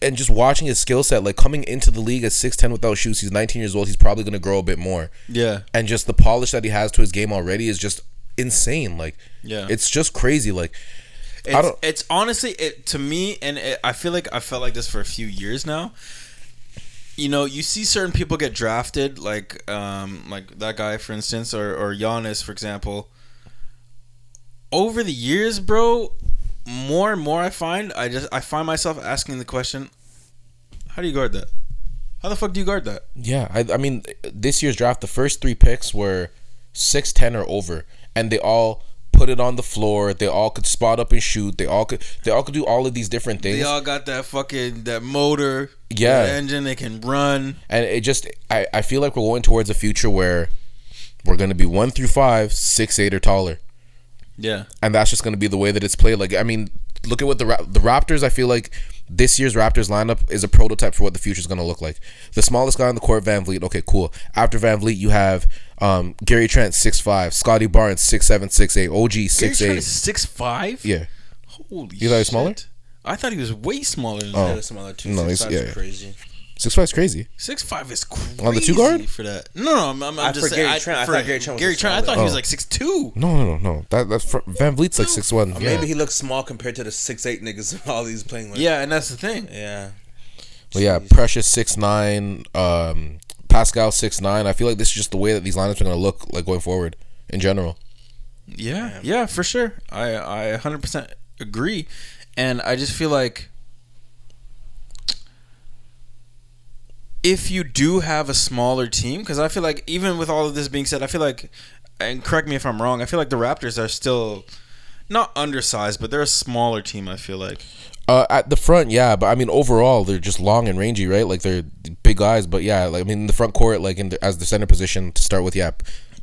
And just watching his skill set, like coming into the league at six ten without shoes, he's nineteen years old. He's probably gonna grow a bit more, yeah and just the polish that he has to his game already is just insane. Like, Yeah. it's just crazy. Like, it's, it's honestly it to me and it, i feel like i felt like this for a few years now you know you see certain people get drafted like um like that guy for instance or or Giannis for example over the years bro more and more i find i just i find myself asking the question how do you guard that How the fuck do you guard that? Yeah, I, I mean, this year's draft, the first three picks were six ten or over, and they all put it on the floor. They all could spot up and shoot. They all could. They all could do all of these different things. They all got that fucking that motor, Yeah. that engine. They can run. and it just, I, I feel like we're going towards a future where we're going to be one through five, six eight or taller, Yeah, and that's just going to be the way that it's played. Like, I mean, look at what the the Raptors. I feel like this year's Raptors lineup is a prototype for what the future is going to look like. The smallest guy on the court, VanVleet. Okay, cool. After VanVleet, you have um, Gary Trent, six five, Scottie Barnes, six seven, six eight, OG, six eight. six five. Yeah, Holy. You thought he was smaller? I thought he was way smaller than Oh. that. Yeah, smaller too. No, No, he's- he's yeah. crazy. six five is crazy. Six five is crazy On the two guard? for that. No, no, I'm, I'm, I'm I- just for saying. Gary Trent, I for thought Gary Trent was Gary Trent. I thought he was Oh. like six two. No, no, no, no. That that's fr- VanVleet's like six one. Yeah. Maybe he looks small compared to the six eight niggas (laughs) all these playing with. Yeah, and that's the thing. Yeah. But yeah, Precious six nine, um, Pascal six nine. I feel like this is just the way that these lineups are gonna look like going forward in general. Yeah, yeah, for sure. I I 100% agree, and I just feel like if you do have a smaller team, because I feel like even with all of this being said, I feel like, and correct me if I'm wrong, I feel like the Raptors are still not undersized, but they're a smaller team. I feel like. Uh, at the front, yeah, but I mean overall they're just long and rangy, right? Like they're big guys, but yeah, like I mean in the front court, like in the, as the center position to start with, yeah,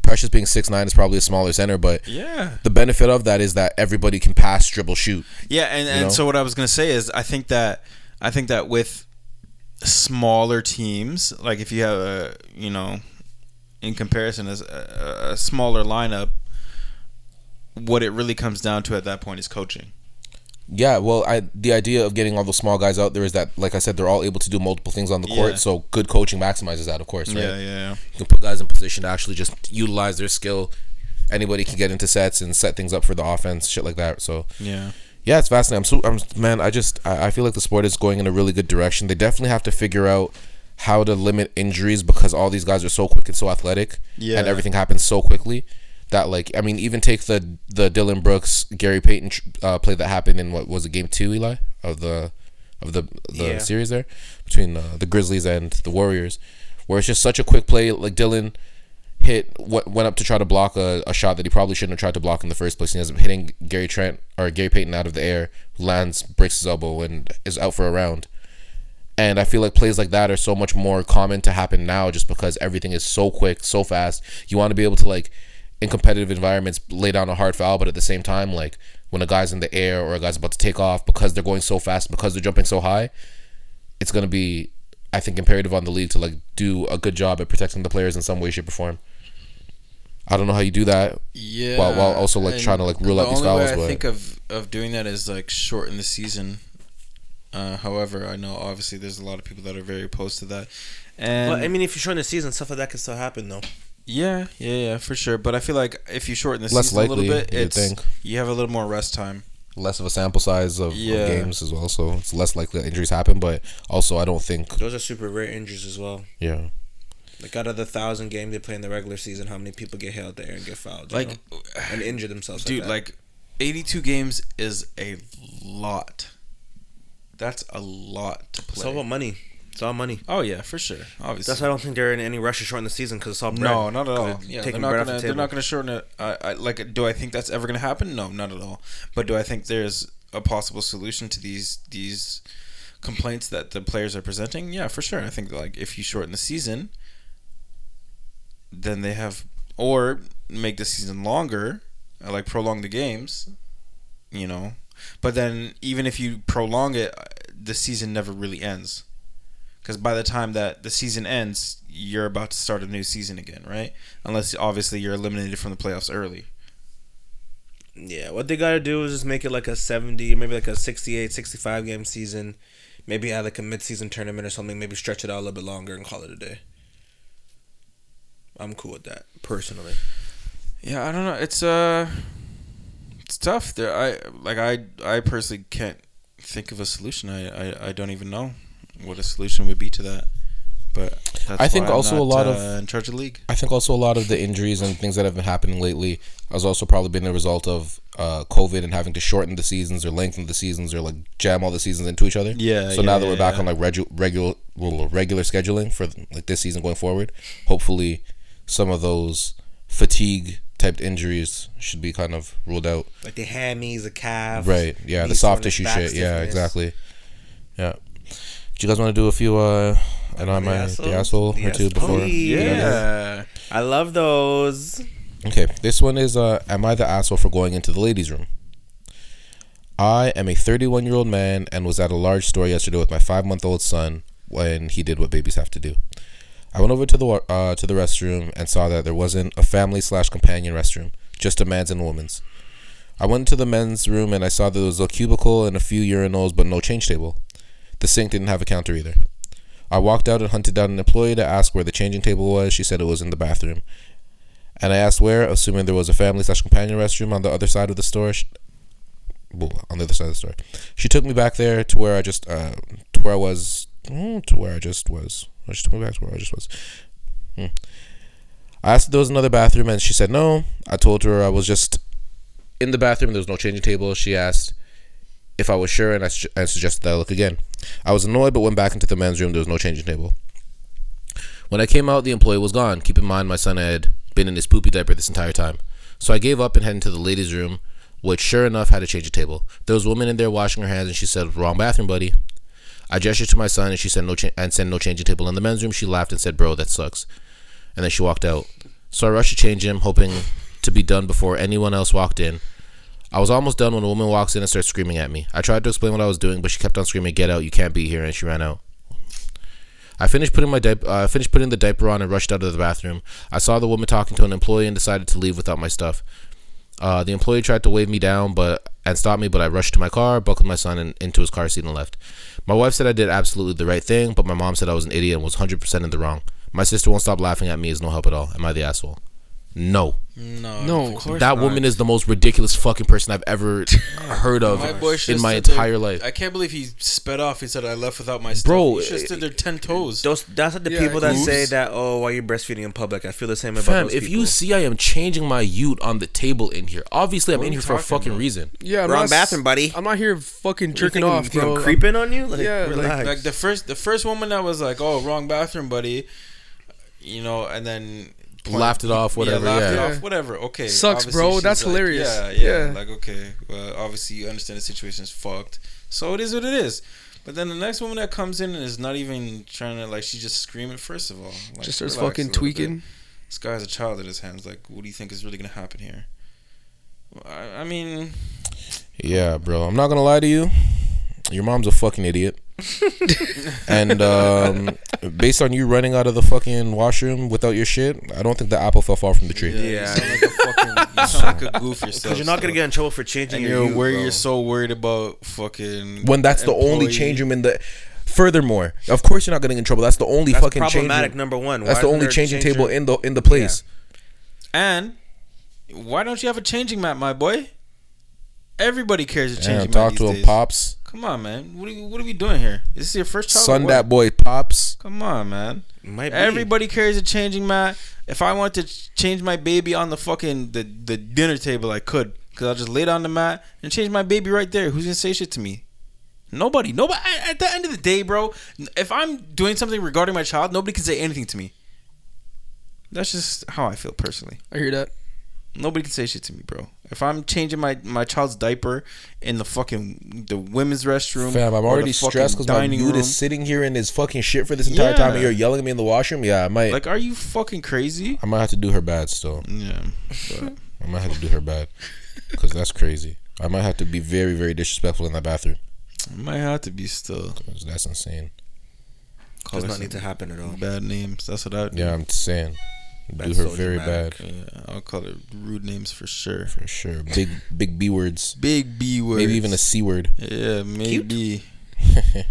Precious being six nine is probably a smaller center, but Yeah. the benefit of that is that everybody can pass, dribble, shoot. Yeah, and, and know? so what I was gonna say is I think that I think that with smaller teams, like if you have a you know, in comparison as a, a smaller lineup, what it really comes down to at that point is coaching. Yeah, well, I the idea of getting all those small guys out there is that, like I said, they're all able to do multiple things on the court. Yeah. So good coaching maximizes that, of course, right? Yeah, yeah, yeah. You can put guys in position to actually just utilize their skill. Anybody can get into sets and set things up for the offense, shit like that. So Yeah. yeah, it's fascinating. I'm so, I'm man. I just I, I feel like the sport is going in a really good direction. They definitely have to figure out how to limit injuries because all these guys are so quick and so athletic, Yeah. and everything happens so quickly that like I mean, even take the the Dillon Brooks Gary Payton uh, play that happened in what was it game two, Eli of the of the the Yeah. series there between uh, the Grizzlies and the Warriors, where it's just such a quick play. Like Dillon hit what went up to try to block a, a shot that he probably shouldn't have tried to block in the first place. He ends up hitting Gary Trent or Gary Payton out of the air, lands, breaks his elbow, and is out for a round. And I feel like plays like that are so much more common to happen now just because everything is so quick, so fast. You want to be able to like in competitive environments lay down a hard foul, but at the same time, like when a guy's in the air or a guy's about to take off because they're going so fast, because they're jumping so high, it's gonna be I think imperative on the league to like do a good job at protecting the players in some way, shape, or form. I don't know how you do that. Yeah. While- while also, like, and trying to, like, rule the out these only way fouls, I but- think of of doing that is like shorten the season. Uh, however, I know obviously there's a lot of people that are very opposed to that. And But I mean, if you're showing the season, stuff like that can still happen though. Yeah, yeah, yeah, for sure. But I feel like if you shorten the Less season a little bit, you'd it's think. you have a little more rest time. Less of a sample size of, of games as well, so it's less likely that injuries happen. But also, I don't think, Those are super rare injuries as well. yeah, Like out of the thousand games they play in the regular season, how many people get hit out there and get fouled? Like, know? and injure themselves. dude, like, like 82 games is a lot. That's a lot to play. all about money. It's all money. oh yeah, for sure. Obviously. That's why I don't think they're in any rush to shorten the season because it's all bread. No, not at all. Yeah, they're not gonna. the They're not gonna shorten it. I, I like. Do I think that's ever gonna happen? No, not at all. But do I think there's a possible solution to these these complaints that the players are presenting? Yeah, for sure. I think like if you shorten the season, then they have or make the season longer, uh, like prolong the games. You know, but then even if you prolong it, uh, the season never really ends because by the time that the season ends, you're about to start a new season again, right? Unless obviously you're eliminated from the playoffs early. Yeah, what they got to do is just make it like a 70, maybe like a 68, 65 game season. Maybe add like a mid-season tournament or something. Maybe stretch it out a little bit longer and call it a day. I'm cool with that personally. Yeah, I don't know. It's uh, it's tough. There, I like I I personally can't think of a solution. I I, I don't even know what a solution would be to that. But That's I think why I'm also a lot uh, of- in charge of the league. I think also a lot of the injuries and things that have been happening lately has also probably been a result of uh, COVID and having to shorten the seasons or lengthen the seasons or like jam all the seasons into each other. Yeah, So yeah, now that yeah, we're back yeah. on like regu- regular regular scheduling for like this season going forward, hopefully some of those fatigue type injuries should be kind of ruled out. Like the hammies, the calf. Right. Yeah, the soft tissue shit. Yeah, exactly. Yeah. Do you guys want to do a few uh and on my asshole? the asshole or Yes, two before? please. we get out of here? Yeah. I love those. Okay, this one is uh am I the asshole for going into the ladies' room? I am a 31 year old man and was at a large store yesterday with my five month old son when he did what babies have to do. I went over to the uh, to the restroom and saw that there wasn't a family slash companion restroom, just a man's and a woman's. I went into the men's room and I saw that there was a cubicle and a few urinals, but no change table. The sink didn't have a counter either. I walked out and hunted down an employee to ask where the changing table was. She said it was in the bathroom. And I asked where, assuming there was a family slash companion restroom on the other side of the store. Well, on the other side of the store. She took me back there to where I just, uh, to where I was, mm, to where I just was. Oh, She took me back to where I just was. Hmm. I asked if there was another bathroom, and she said no. I told her I was just in the bathroom. There was no changing table. She asked if I was sure, and I, su- I suggested that I look again. I was annoyed, but went back into the men's room. There was no changing table. When I came out, the employee was gone. Keep in mind, my son had been in his poopy diaper this entire time. So I gave up and headed into the ladies' room, which sure enough had a change of table. There was a woman in there washing her hands, and she said, "Wrong bathroom, buddy." I gestured to my son, and she said, "No," cha- and said, "No changing table." In the men's room, she laughed and said, "Bro, that sucks." And then she walked out. So I rushed to change him, hoping to be done before anyone else walked in. I was almost done when a woman walks in and starts screaming at me. I tried to explain what I was doing, but she kept on screaming, "Get out! You can't be here!" And she ran out. I finished putting my diaper. Uh, finished putting the diaper on and rushed out of the bathroom. I saw the woman talking to an employee and decided to leave without my stuff. Uh, the employee tried to wave me down, but and stop me, but I rushed to my car, buckled my son in, into his car seat, and left. My wife said I did absolutely the right thing, but my mom said I was an idiot and was hundred percent in the wrong. My sister won't stop laughing at me. Is no help at all. Am I the asshole? No. No, No, of course that not. woman is the most ridiculous fucking person I've ever (laughs) heard of My in my stood there- entire life. I can't believe he sped off. He said, "I left without my stuff." Bro, he should stood there ten toes. Those that's like the Yeah, people that oops. say that oh why you breastfeeding in public. I feel the same about Fam, those if people. you see I am changing my ute on the table in here, obviously I'm in here for a fucking about? reason. Yeah, I'm Wrong not bathroom, buddy. I'm not here fucking You jerking think off, you think I'm creeping on you? Like, Yeah, like- like the first, the first woman that was like, "Oh, wrong bathroom, buddy," you know, and then Laughed it off, whatever, Yeah, laughed it off, whatever. Okay, Sucks, obviously bro. That's like, hilarious. Yeah, yeah, Yeah. Like, okay, well, obviously you understand the situation is fucked, so it is what it is. But then the next woman that comes in and is not even trying to like, she just screaming. First of all, like, Just starts fucking a little bit. tweaking. This guy has a child in his hands. Like, what do you think is really gonna happen here? I, I mean, Yeah, bro. I'm not gonna lie to you. Your mom's a fucking idiot. (laughs) and um, based on you running out of the fucking washroom without your shit, I don't think the apple fell far from the tree. yeah, Yeah. you sound like a fucking, (laughs) you sound like a goof yourself. because you're not gonna get in trouble for changing And your you're youth, where bro. you're so worried about fucking When that's the only employee- change room in the. Furthermore, of course you're not getting in trouble. That's the only That's fucking change problematic. room. Number one. That's the isn't only there a changing change table room? in the in the place. And why don't you have a changing mat, my boy? Everybody carries a Damn, changing talk mat to these him, days. pops. Come on, man. What are, you, what are we doing here? Is this your first child? Son that boy, pops. Come on, man. Might be. Everybody carries a changing mat. If I want to change my baby on the fucking the, the dinner table, I could. Cause I'll just lay it on the mat and change my baby right there. Who's gonna say shit to me? Nobody. Nobody. At- At the end of the day, bro, if I'm doing something regarding my child, nobody can say anything to me. That's just how I feel personally. I hear that. Nobody can say shit to me, bro. If I'm changing my, my child's diaper in the fucking the women's restroom, Fam, I'm already fucking stressed because my dude room, is sitting here in his fucking shit for this entire Yeah. time, and you're yelling at me in the washroom. Yeah, I might. like, are you fucking crazy? I might have to do her bad still. Yeah, I might have to do her bad because that's crazy. I might have to be very, very disrespectful in that bathroom. I might have to be still. 'cause that's insane. Call Does not need to happen at all. Bad names. That's what I. Yeah, I'm saying. Do her so very dramatic. bad Yeah, I'll call her rude names for sure. for sure. Big, big B words. Big B words. Maybe even a C word. Yeah, maybe. (laughs)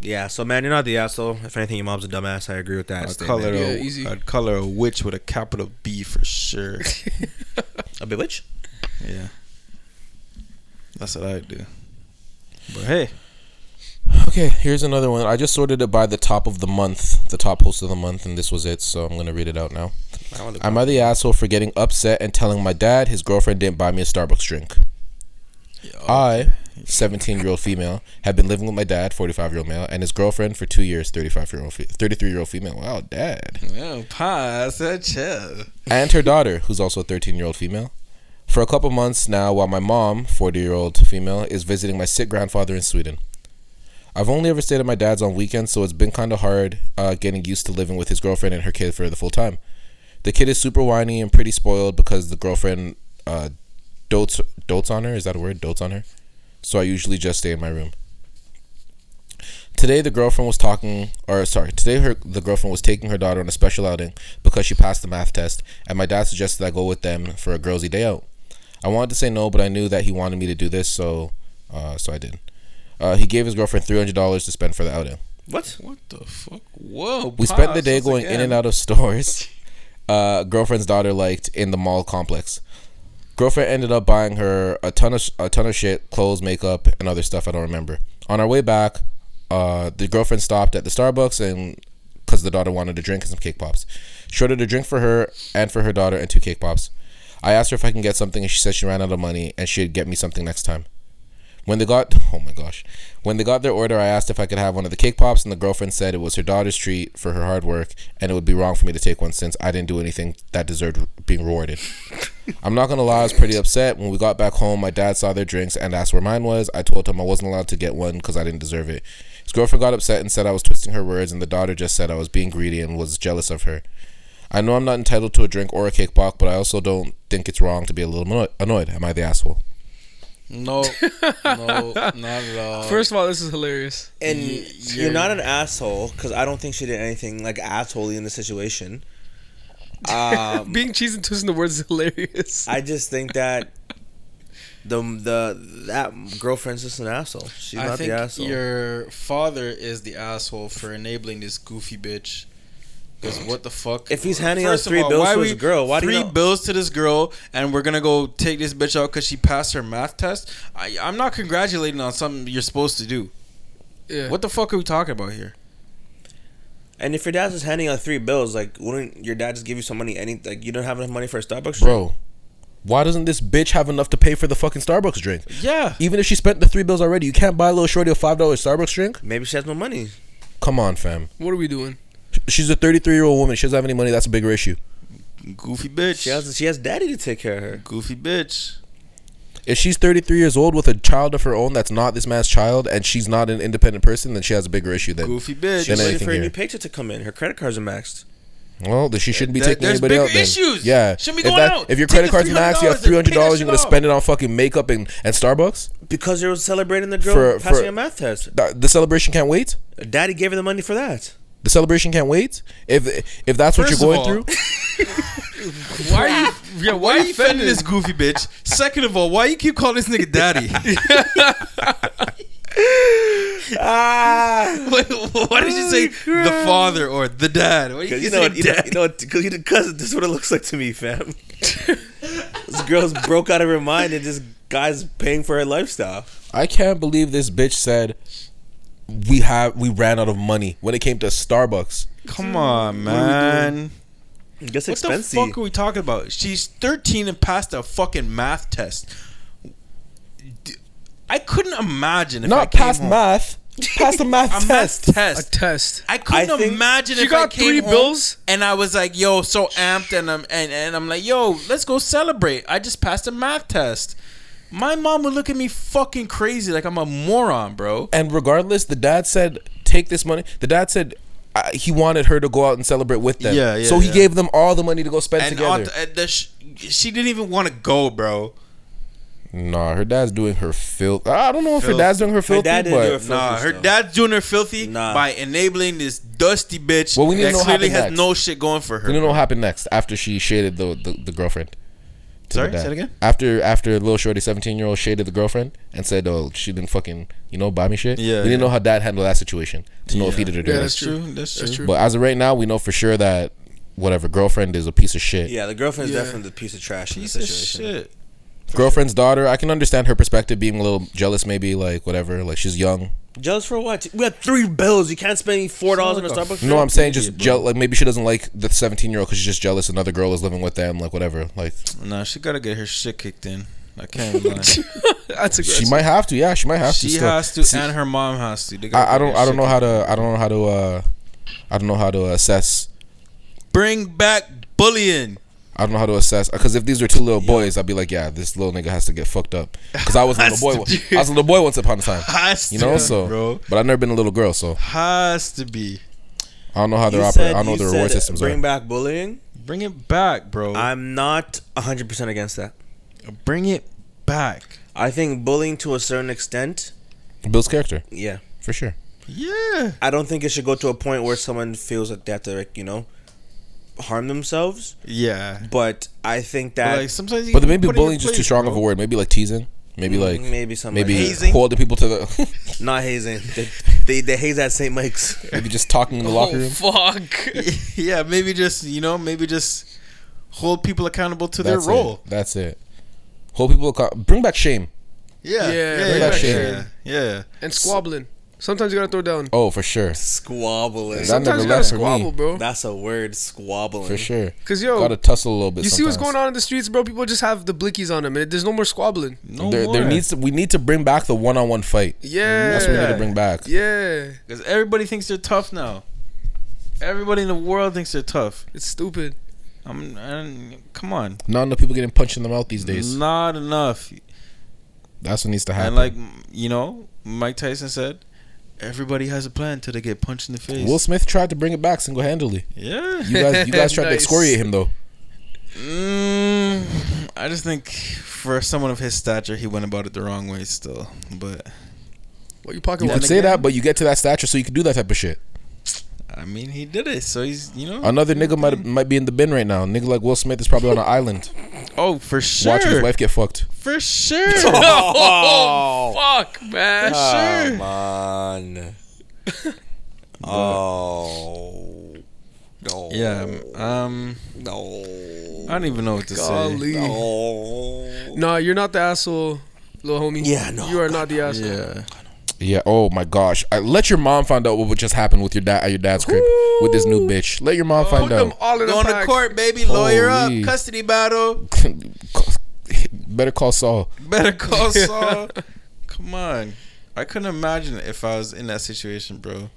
Yeah, so man, you're not the asshole. If anything, your mom's a dumbass. I agree with that. I'd statement. call her. Yeah, a, easy. I'd call her a witch with a capital B for sure. (laughs) a bewitch. yeah, that's what I'd do. But hey, Okay, here's another one. I just sorted it by the top of the month, the top post of the month, and this was it. So I'm gonna read it out now. I'm I the asshole for getting upset and telling my dad his girlfriend didn't buy me a Starbucks drink? I, 17 year old female, have been living with my dad, 45 year old male, and his girlfriend for two years, 35 year old, 33 year old female. Wow, dad. Yeah, that chill. and her daughter, who's also a 13 year old female, for a couple months now while my mom, 40 year old female, is visiting my sick grandfather in Sweden. I've only ever stayed at my dad's on weekends, so it's been kind of hard uh, getting used to living with his girlfriend and her kid for the full time. The kid is super whiny and pretty spoiled because the girlfriend uh, dotes dotes on her. Is that a word? Dotes on her. So I usually just stay in my room. Today the girlfriend was talking, or sorry, today her the girlfriend was taking her daughter on a special outing because she passed the math test, and my dad suggested I go with them for a girlsy day out. I wanted to say no, but I knew that he wanted me to do this, so uh, so I did. Uh, he gave his girlfriend three hundred dollars to spend for the outing. What? What the fuck? Whoa. We spent the day once going in and out of stores. (laughs) Uh, girlfriend's daughter liked in the mall complex. Girlfriend ended up buying her a ton of a ton of shit, clothes, makeup, and other stuff I don't remember. On our way back, uh, the girlfriend stopped at the Starbucks and because the daughter wanted a drink and some cake pops. She ordered a drink for her and for her daughter and two cake pops. I asked her if I can get something and she said she ran out of money and she'd get me something next time. When they got (laughs) oh my gosh. When they got their order, I asked if I could have one of the cake pops and the girlfriend said it was her daughter's treat for her hard work and it would be wrong for me to take one since I didn't do anything that deserved being rewarded. (laughs) I'm not gonna lie, I was pretty upset. When we got back home, my dad saw their drinks and asked where mine was. I told him I wasn't allowed to get one because I didn't deserve it. His girlfriend got upset and said I was twisting her words, and the daughter just said I was being greedy and was jealous of her. I know I'm not entitled to a drink or a cake pop, but I also don't think it's wrong to be a little annoyed. Am I the asshole? No, (laughs) no, not at all. First of all, this is hilarious. And Y- you're, you're- not an asshole because I don't think she did anything like assholey in the situation. (laughs) Um, Being cheese and twisting the words is hilarious. I just think that the the that girlfriend's just an asshole. She's I not think the asshole. your father is the asshole for enabling this goofy bitch. Because what the fuck? If he's handing out First of three all, bills why to we- his girl, why do three you know- bills to this girl, and we're gonna go take this bitch out because she passed her math test? I, I'm not congratulating on something you're supposed to do. yeah. What the fuck are we talking about here? And if your dad's just handing out three bills, like wouldn't your dad just give you some money? Any like you don't have enough money for a Starbucks, drink? Bro, why doesn't this bitch have enough to pay for the fucking Starbucks drink? Yeah, Even if she spent the three bills already, you can't buy a little shorty a five dollar Starbucks drink. Maybe she has no money. Come on, fam. What are we doing? She's a 33 year old woman. She doesn't have any money. That's a bigger issue. goofy bitch. She has she has daddy to take care of her. goofy bitch. If she's 33 years old with a child of her own that's not this man's child and she's not an independent person, then she has a bigger issue than. Goofy bitch. She's waiting anything for a new paycheck to come in. Her credit cards are maxed. Well, then she shouldn't be There- taking there's anybody bigger out. Then. issues. Yeah. Shouldn't be if, going out. if your Take credit the card's maxed, you have $300 three hundred and pay that dollars. You're gonna spend it on fucking makeup and, and Starbucks. Because they were celebrating the girl For- passing for- a math test. The, the celebration can't wait. Daddy gave her the money for that. The celebration can't wait. If if that's what you're going all- through, (laughs) Why are you? Yeah, Why are you defending this goofy bitch? Second of all, why you keep calling this nigga daddy? ah, (laughs) (laughs) Wait, why did you say the father or the dad? Why you you know, say what, you know, dad? you know, because you because this is what it looks like to me, fam. this girl's broke out of her mind, and this guy's paying for her lifestyle. I can't believe this bitch said we have we ran out of money when it came to Starbucks. Come on, man. It's What expensive. the fuck are we talking about? She's 13 and passed a fucking math test. D- I couldn't imagine if I Not came past home- math, past (laughs) a math a test. math A test. test. I couldn't I think- imagine She if got I came three home bills? and I was like, "Yo, so amped," and I'm and, and I'm like, "Yo, let's go celebrate." I just passed a math test. My mom would look at me fucking crazy, like I'm a moron, bro. And regardless, the dad said, "Take this money." The dad said uh, he wanted her to go out and celebrate with them. Yeah, yeah, So he yeah. gave them all the money to go spend And together. th- and the sh- she didn't even want to go, bro. nah, her dad's doing her filth. I don't know if her dad's doing her filthy, dad didn't her but filthy. Nah, her still. dad's doing her filthy Nah. by enabling this dusty bitch Well, we need to that know what clearly has next. no shit going for her. we don't know what happened next after she shaded the the, the girlfriend. To Sorry, the say it again? After after little shorty, seventeen year old shaded the girlfriend and said, "Oh, she didn't fucking you know buy me shit." Yeah, we didn't yeah. know how dad handled that situation to know if he did it or Yeah, not. that's true. That's That's true. But as of right now, we know for sure that whatever girlfriend is a piece of shit. Yeah, the girlfriend's Yeah. definitely the piece of trash in Piece the of situation. shit. Girlfriend's daughter, I can understand her perspective being a little jealous, maybe like whatever. Like she's young, Jealous for what? We got three bills. You can't spend four dollars on a Starbucks. No, I'm saying just Idiot, jeal- bro. like maybe she doesn't like the 17 year old because she's just jealous another girl is living with them, like whatever. Like Nah, she gotta get her shit kicked in. I can't (laughs) lie. That's aggressive. she might have to, yeah, she might have to. she still. has to, See, and her mom has to. I, I don't, I don't know how to, I don't know how to, uh, I don't know how to assess. bring back bullying. I don't know how to assess because if these were two little boys, I'd be like, yeah, this little nigga has to get fucked up. Because I was a little boy. Has I was a little boy once upon a time. Has You to, know, be, so bro. but I've never been a little girl, so Has to be. I don't know how they're operating. I don't know what the reward said systems Bring are. back bullying. Bring it back, bro. I'm not 100 percent against that. Bring it back. I think bullying to a certain extent. Builds character Yeah. for sure. Yeah. I don't think it should go to a point where someone feels like they have to, like, you know, harm themselves. Yeah. But I think But, that like sometimes you But maybe put it in bullying is just too strong bro. of a word. Maybe like teasing. Maybe mm, like maybe something maybe like Hazing? holding people to the (laughs) not hazing. They, (laughs) they they haze at St. Mike's. maybe just talking in the oh, locker oh, room. fuck. (laughs) yeah, maybe just you know, maybe just hold people accountable to That's their role. It. That's it. Hold people account- bring back shame. Yeah, Yeah, yeah, bring yeah, back yeah, shame. yeah. And squabbling. Sometimes you gotta throw down. Oh, for sure. Squabbling. That Sometimes you gotta left for squabble, bro. That's a word, squabbling. For sure. Cause yo, Gotta tussle a little bit. you see what's sometimes. going on in the streets, bro? People just have the blickies on them, and there's no more squabbling. No there, more. there needs to, we need to bring back the one-on-one fight. Yeah, That's what we need to bring back. Yeah, because everybody thinks they're tough now. Everybody in the world thinks they're tough. it's stupid. I'm, I'm come on, Not enough people getting punched in the mouth these days. not enough. That's what needs to happen. And like you know, Mike Tyson said, everybody has a plan till they get punched in the face. Will Smith tried to bring it back single-handedly. yeah. You guys, you guys tried to (laughs) excoriate him though. Mm, I just think for someone of his stature, he went about it the wrong way. Still, but What you pocket You Then could say again- that, but you get to that stature, so you can do that type of shit. I mean, he did it, so he's you know. Another nigga might might be in the bin right now. Nigga like Will Smith is probably on an island oh, for sure. watching his wife get fucked. For (laughs) sure. Oh, (laughs) fuck, man. sure. Come on. (laughs) oh. No. Yeah. Um. No. I don't even know what to say. Golly. No. Nah, you're not the asshole, little homie. Yeah, no. You are not the asshole. Yeah. Yeah. Oh my gosh. I, let your mom find out what would just happened with your dad at your dad's crib with this new bitch. Let your mom Put find them out. all in Going a to pack. court, baby. Lawyer Holy. up. Custody battle. (laughs) Better call Saul. Better call (laughs) Saul. Come on. I couldn't imagine if I was in that situation, bro.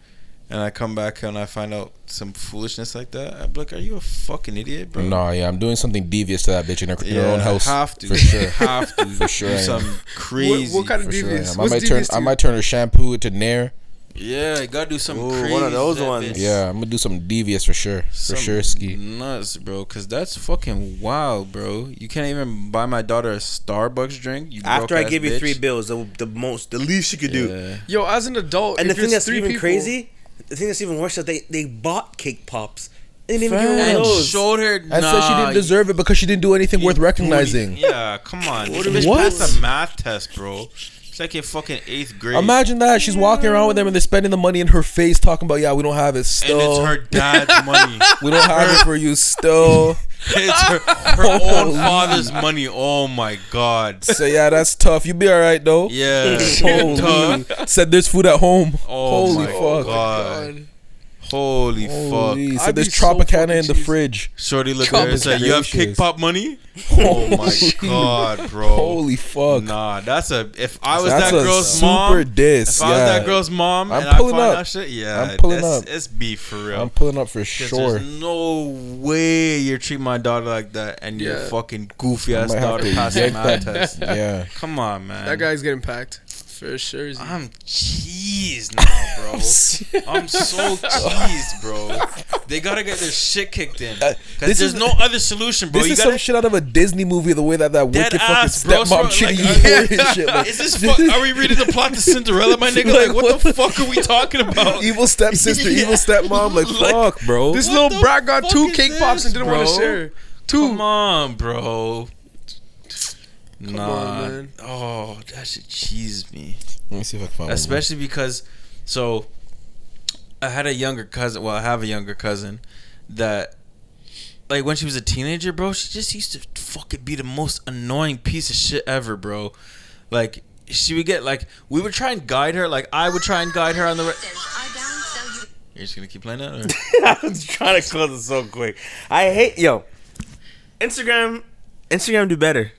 And I come back and I find out some foolishness like that. I'd be like, "Are you a fucking idiot, bro?" Nah, yeah, I'm doing something devious to that bitch in her, in her own house. Have to for sure. Have to (laughs) For sure Do some crazy. What, what kind of For sure I devious? I What's might turn. devious to I might turn her shampoo into Nair. Yeah, you gotta do some Ooh, crazy. one of those ones. bitch. Yeah, I'm gonna do something devious for sure. For Some sure, ski. nuts, bro. Cause that's fucking wild, bro. You can't even buy my daughter a Starbucks drink. You After I broke-ass give you three bills, the, the most, the least you could do. Yo, as an adult, And the thing that's three even people- crazy, the thing that's even worse is that they they bought cake pops. They didn't even give her one And of those. showed her. And said she didn't deserve it because she didn't do anything you worth recognizing. Yeah, come on. What? do bitch you- passed a math test, bro. It's like in fucking eighth grade. Imagine that she's walking around with them and they're spending the money in her face, talking about, "Yeah, we don't have it and still. it's her dad's (laughs) money. we don't have it for you still." (laughs) it's her, her (laughs) own father's money. Oh my god. So yeah, that's tough. You be all right though. Yeah. Holy. Said there's food at home. Oh Holy my fuck. god. Oh Holy, Holy. fuck. Said I'd there's be so Tropicana fucking in the cheesy. fridge. Shorty looked at her and said, "You have kick pop money." (laughs) Oh my god, bro. Holy fuck. Nah, that's a. If I was That's that a girl's super mom, diss. if I was yeah. that girl's mom, I'm and pulling I find up. that shit, yeah, I'm pulling up. It's beef for real. I'm pulling up for 'Cause sure. There's no way you're treating my daughter like that, and your fucking goofy ass daughter passing yank math that- test. (laughs) Yeah. Come on, man. That guy's getting packed for sure. I'm cheesed now, bro. (laughs) I'm so cheesed, bro. They gotta get their shit kicked in. Uh, Cause this there's is- no other solution, bro. This you is gotta. some shit out of a Disney movie. The way that that wicked ass, fucking bro. So, stepmom treated uh, you and (laughs) shit. Like, Is this fuck? Are we reading the plot to Cinderella, my (laughs) nigga? Like, what the fuck are we talking about? evil stepsister, Yeah. evil stepmom? Like, Like, fuck, bro. this little brat got two is cake pops and this, didn't want to bro? share. Two. Come on, bro. Nah. on, man. Oh, that shit cheese me. Let me see if I can find one. Especially because, so, I had a younger cousin. Well, I have a younger cousin that, like, when she was a teenager, bro, she just used to fucking be the most annoying piece of shit ever, bro. Like, she would get like we would try and guide her. Like I would try and guide her on the. Re- You're just gonna keep playing that. Or? (laughs) I was trying to close it so quick. I hate yo. Instagram, Instagram do better.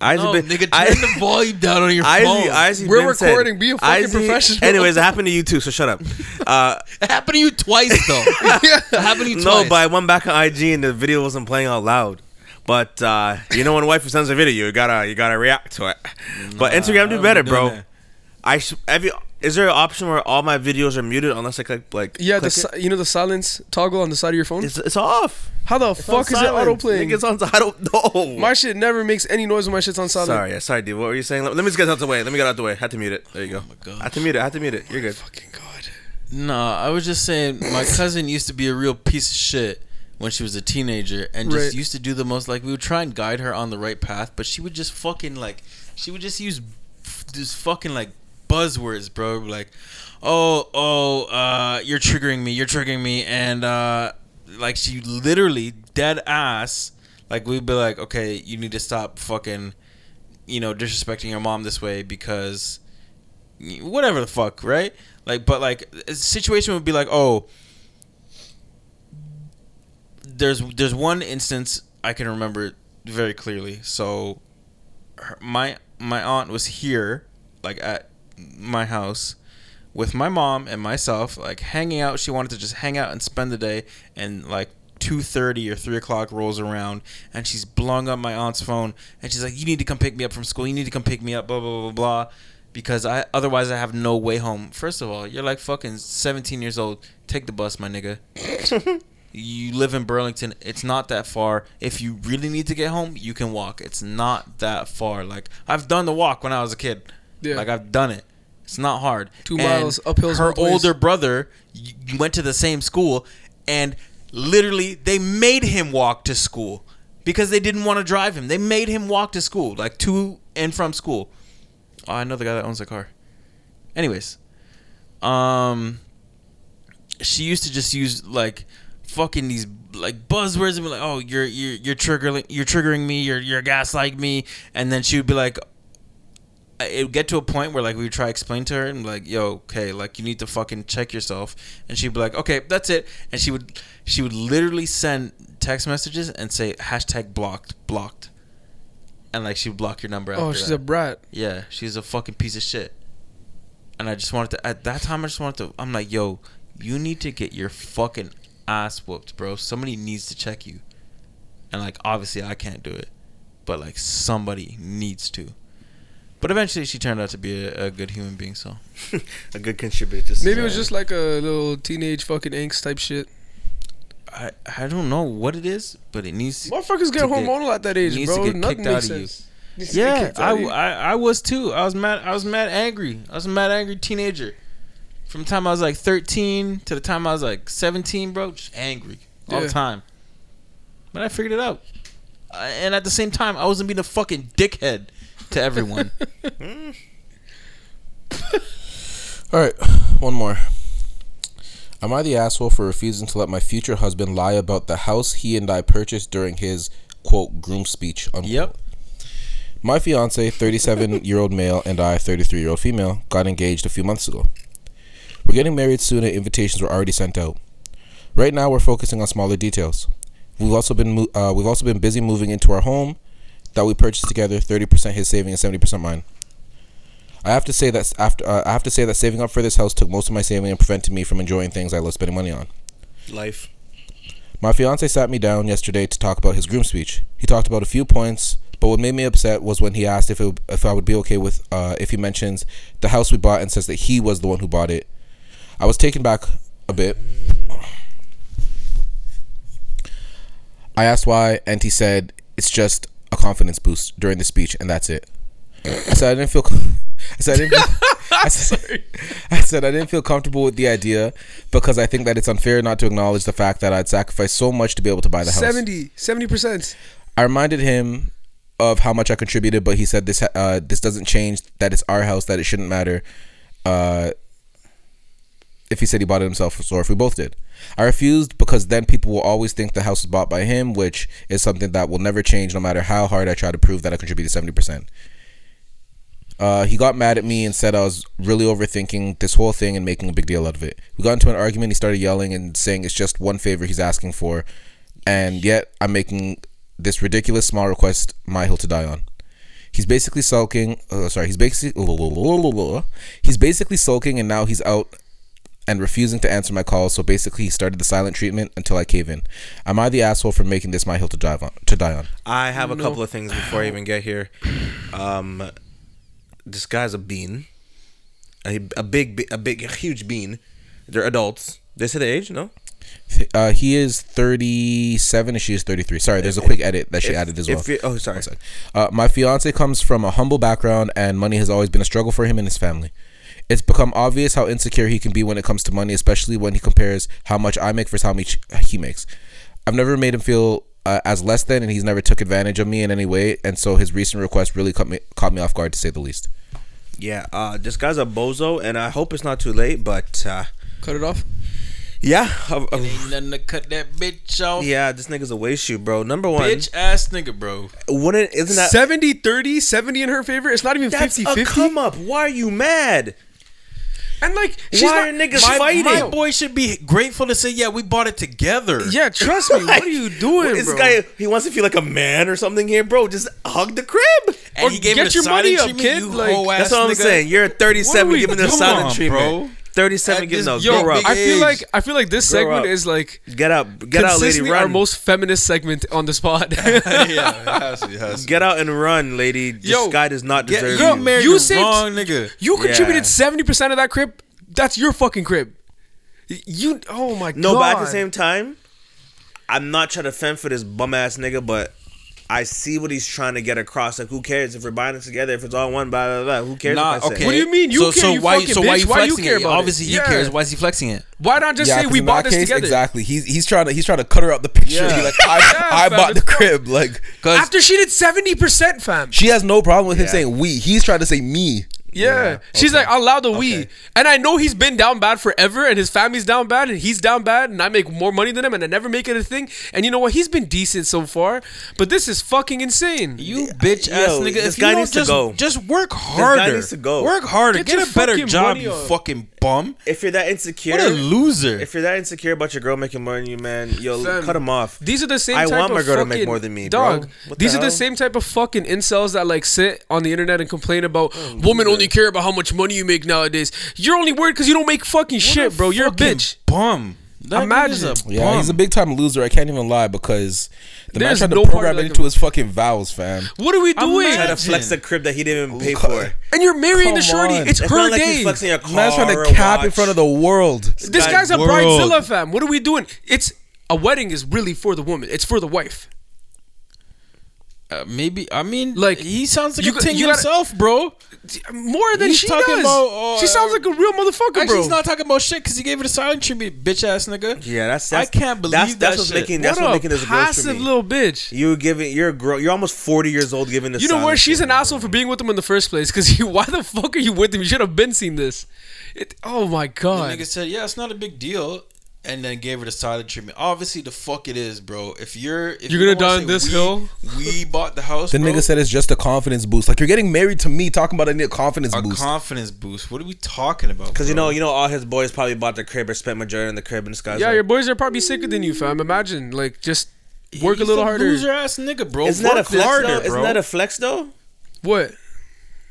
I No, been, nigga, I, turn the volume down on your I, phone. I, We're recording. Be a fucking professional. Anyways, it happened to you too. So shut up. (laughs) Uh, it happened to you twice though. (laughs) it happened to you no, twice. but I went back on IG and the video wasn't playing out loud. But uh, you know when a wife sends a video, you gotta you gotta react to it. But Instagram do better, be bro. that. I sh- every is there an option where all my videos are muted unless I click like Yeah, the it? you know the silence toggle on the side of your phone. it's, it's off. How the It's fuck is it silent. auto playing? It's on. I don't know. My shit never makes any noise when my shit's on silent. Sorry, yeah, sorry, dude. What were you saying? Let, let me just get out the way. Let me get out the way. Had to mute it. There you go. Oh God. I had to mute it. I had to mute it. You're good. Fucking god. Nah, I was just saying my (laughs) cousin used to be a real piece of shit when she was a teenager and just Right. used to do the most like we would try and guide her on the right path, but she would just fucking like she would just use this fucking like buzzwords, bro. Like, oh, oh, uh, you're triggering me, you're triggering me, and uh, like she literally dead ass. Like we'd be like, okay, you need to stop fucking, you know, disrespecting your mom this way because whatever the fuck, right? Like, but like, a situation would be like, oh, there's there's one instance I can remember very clearly. So, her, my my aunt was here, like at my house, with my mom and myself, like hanging out. She wanted to just hang out and spend the day, and like. 2.30 or 3 o'clock rolls around and she's blowing up my aunt's phone and she's like you need to come pick me up from school you need to come pick me up blah blah blah blah because I otherwise I have no way home. First of all, you're like fucking 17 years old. Take the bus, my nigga. (laughs) you live in Burlington. It's not that far. If you really need to get home, you can walk. It's not that far. Like I've done the walk when I was a kid. Yeah. Like I've done it. It's not hard. Two And miles, uphills Her older brother went to the same school, and literally they made him walk to school because they didn't want to drive him. They made him walk to school, like to and from school. Oh, I know the guy that owns the car. Anyways, um, she used to just use like fucking these like buzzwords and be like, "Oh, you're you're you're triggering you're triggering me. You're you're gaslighting me," and then she would be like. It would get to a point where like we would try to explain to her and like, "Yo, okay, like you need to fucking check yourself," and she'd be like, "Okay, that's it," and she would she would literally send text messages and say hashtag blocked blocked, and like she would block your number. Oh, she's that. a brat. Yeah, she's a fucking piece of shit. And I just wanted to at that time I just wanted to I'm like, yo, you need to get your fucking ass whooped, bro. Somebody needs to check you. And like obviously I can't do it. But like somebody needs to. But eventually she turned out to be a, a good human being, so (laughs) a good contributor. Just Maybe it was just like a little teenage fucking angst type shit. I I don't know what it is, but it needs Motherfuckers get to hormonal at that age, needs to bro. get Nothing kicked makes out of you. sense. Needs to get Yeah, kicked I, of you. I I was too. I was mad. I was mad angry. I was a mad angry teenager. From the time I was like 13 to the time I was like 17, bro, just angry all the Yeah. time. But I figured it out. And at the same time, I wasn't being a fucking dickhead to everyone. (laughs) All right, one more. Am I the asshole for refusing to let my future husband lie about the house he and I purchased during his quote groom speech? Unquote. yep. My fiance, 37 year old male, and I, 33 year old female, got engaged a few months ago. We're getting married soon, and invitations were already sent out. Right now, we're focusing on smaller details. We've also been mo- uh, we've also been busy moving into our home that we purchased together. 30% his saving and 70% mine. I have to say that after uh, I have to say that saving up for this house took most of my saving and prevented me from enjoying things I love spending money on. life. My fiance sat me down yesterday to talk about his groom speech. He talked about a few points, but what made me upset was when he asked if it, if I would be okay with uh, if he mentions the house we bought and says that he was the one who bought it. I was taken back a bit. I asked why, and he said it's just confidence boost during the speech, and that's it. I said I didn't feel. I said I didn't. (laughs) I said, I said I didn't feel comfortable with the idea because I think that it's unfair not to acknowledge the fact that I'd sacrificed so much to be able to buy the house. 70 percent. I reminded him of how much I contributed, but he said this uh, this doesn't change that it's our house that it shouldn't matter. Uh, if he said he bought it himself, or if we both did. I refused because then people will always think the house was bought by him, which is something that will never change no matter how hard I try to prove that I contributed seventy percent. Uh, he got mad at me and said I was really overthinking this whole thing and making a big deal out of it. We got into an argument. He started yelling and saying it's just one favor he's asking for, and yet I'm making this ridiculous small request my hill to die on. He's basically sulking. Uh, sorry, he's basically (laughs) he's basically sulking, and now he's out and refusing to answer my calls. So basically, he started the silent treatment until I cave in. Am I the asshole for making this my hill to drive on to die on? I have a couple of things before I even get here. Um, this guy's a bean, a, a big, a big, a huge bean. They're adults. They say the age, no? Uh, he is 37 and she is 33. Sorry, there's a quick edit that she If- added as well. you- oh, sorry. Uh, my fiance comes from a humble background and money has always been a struggle for him and his family. It's become obvious how insecure he can be when it comes to money, especially when he compares how much I make versus how much he makes. I've never made him feel uh, as less than, and he's never took advantage of me in any way. And so his recent request really caught me caught me off guard, to say the least. Yeah. Uh, this guy's a bozo, and I hope it's not too late. But uh, Cut it off. yeah, uh, uh, Ain't nothing to cut that bitch off. yeah, this nigga's a waste shoe, bro. Number one, Bitch ass nigga, bro. wouldn't isn't that 70 30, 70 in her favor. It's not even that's 50 a 50. come up? Why are you mad? And like, she's Why not, are niggas My, fighting? my boy should be grateful to say, yeah, we bought it together. Yeah, trust me. what are you (laughs) doing, This bro? guy, he wants to feel like a man or something here, bro. Just hug the crib. And Or he gave get it a your silent money up, treatment, kid. you Like, That's what I'm nigga. saying. You're at 37 What are we giving the silent bro? treatment. 37 At giving no. young Grow Yo, up. I feel age. like I feel like this Grow segment up. is like Get out. Get out, lady. consistently Run. our most feminist segment on the spot. (laughs) yeah, it has to, it has to. Get out and run, lady. This Yo, guy does not Get, deserve you you. married You the saved- wrong nigga. you contributed Yeah. seventy percent of that crib. That's your fucking crib. You. Oh my god. No, but at the same time, I'm not trying to fend for this bum ass nigga, but I see what he's trying to get across. Like, who cares if we're buying it together? If it's all one, blah blah blah. Who cares? Nah, if I say? okay. What do you mean? You so, care, so you why? fucking So why bitch. you Why you care it? about it? Obviously, he Yeah. cares. Why is he flexing it? Why not just say we bought that this case, together? Exactly. He's he's trying to he's trying to cut her out the picture. Yeah. Like, (laughs) I, Yeah, I fam, bought the crib. Like Because After she did seventy percent, fam. she has no problem with him Yeah. saying we. He's trying to say me. Yeah. She's like, I'll allow the we. And I know he's been down bad forever and his family's down bad and he's down bad and I make more money than him and I never make it a thing. And you know what? He's been decent so far. But this is fucking insane. you bitch ass Yo, nigga. this If guy don't needs to just, go. just work harder. This guy needs to go. Work harder. Get Get, a better job, you fucking bum. If you're that insecure, What a loser. if you're that insecure about your girl making more than you, man, yo, Fam, cut him off. These are the same I type want my girl to make more than me, bro. dog. What the These are hell? the same type of fucking incels that like sit on the internet and complain about oh, women only care about how much money you make nowadays. You're only worried because you don't make fucking shit, bro. You're a bitch. Bum. That Imagine. nigga's a Yeah, bum. he's a big time loser. I can't even lie because the There's man tried no to party program like it into him. his fucking vows, fam. What are we doing? mad. Try to Imagine. flex the crib that he didn't even pay Come- for. And you're marrying the shorty. on. It's It's her not like day. he's flexing a car. Man's trying to a cap in front of the world. this Guy- guy's a world. bridezilla, fam. What are we doing? It's a wedding is really for the woman. It's for the wife. Uh, maybe I mean, Like, like he sounds like you a got- ten you gotta- himself, bro. More than He's she talking does. about, uh, she sounds like a real motherfucker, Actually, bro. he's not talking about shit because he gave it a silent treatment, bitch ass nigga. Yeah, that's, I can't believe that's, that's that what's shit. making that's what what's a making this gross for passive little bitch. You giving you're grow you're almost forty years old giving this. You know what? silent She's an treatment, asshole for being with him in the first place. Because (laughs) why the fuck are you with him? You should have been seen this. It, oh my The god. nigga said, "Yeah, it's not a big deal," and then gave it a silent treatment. Obviously, the fuck it is, bro. If you're if You're you gonna don't wanna die on this we- hill? We bought the house. The bro, nigga said it's just a confidence boost. Like you're getting married to me, talking about a confidence a boost. confidence boost. What are we talking about? Because you know, you know, all his boys probably bought the crib or spent majority in the crib, and this guy's Yeah, like, your boys are probably sicker than you, fam. Imagine, like, just work He's a little harder. Loser ass nigga, bro. Isn't that a Work flex harder, though? bro. Isn't that a flex though? What?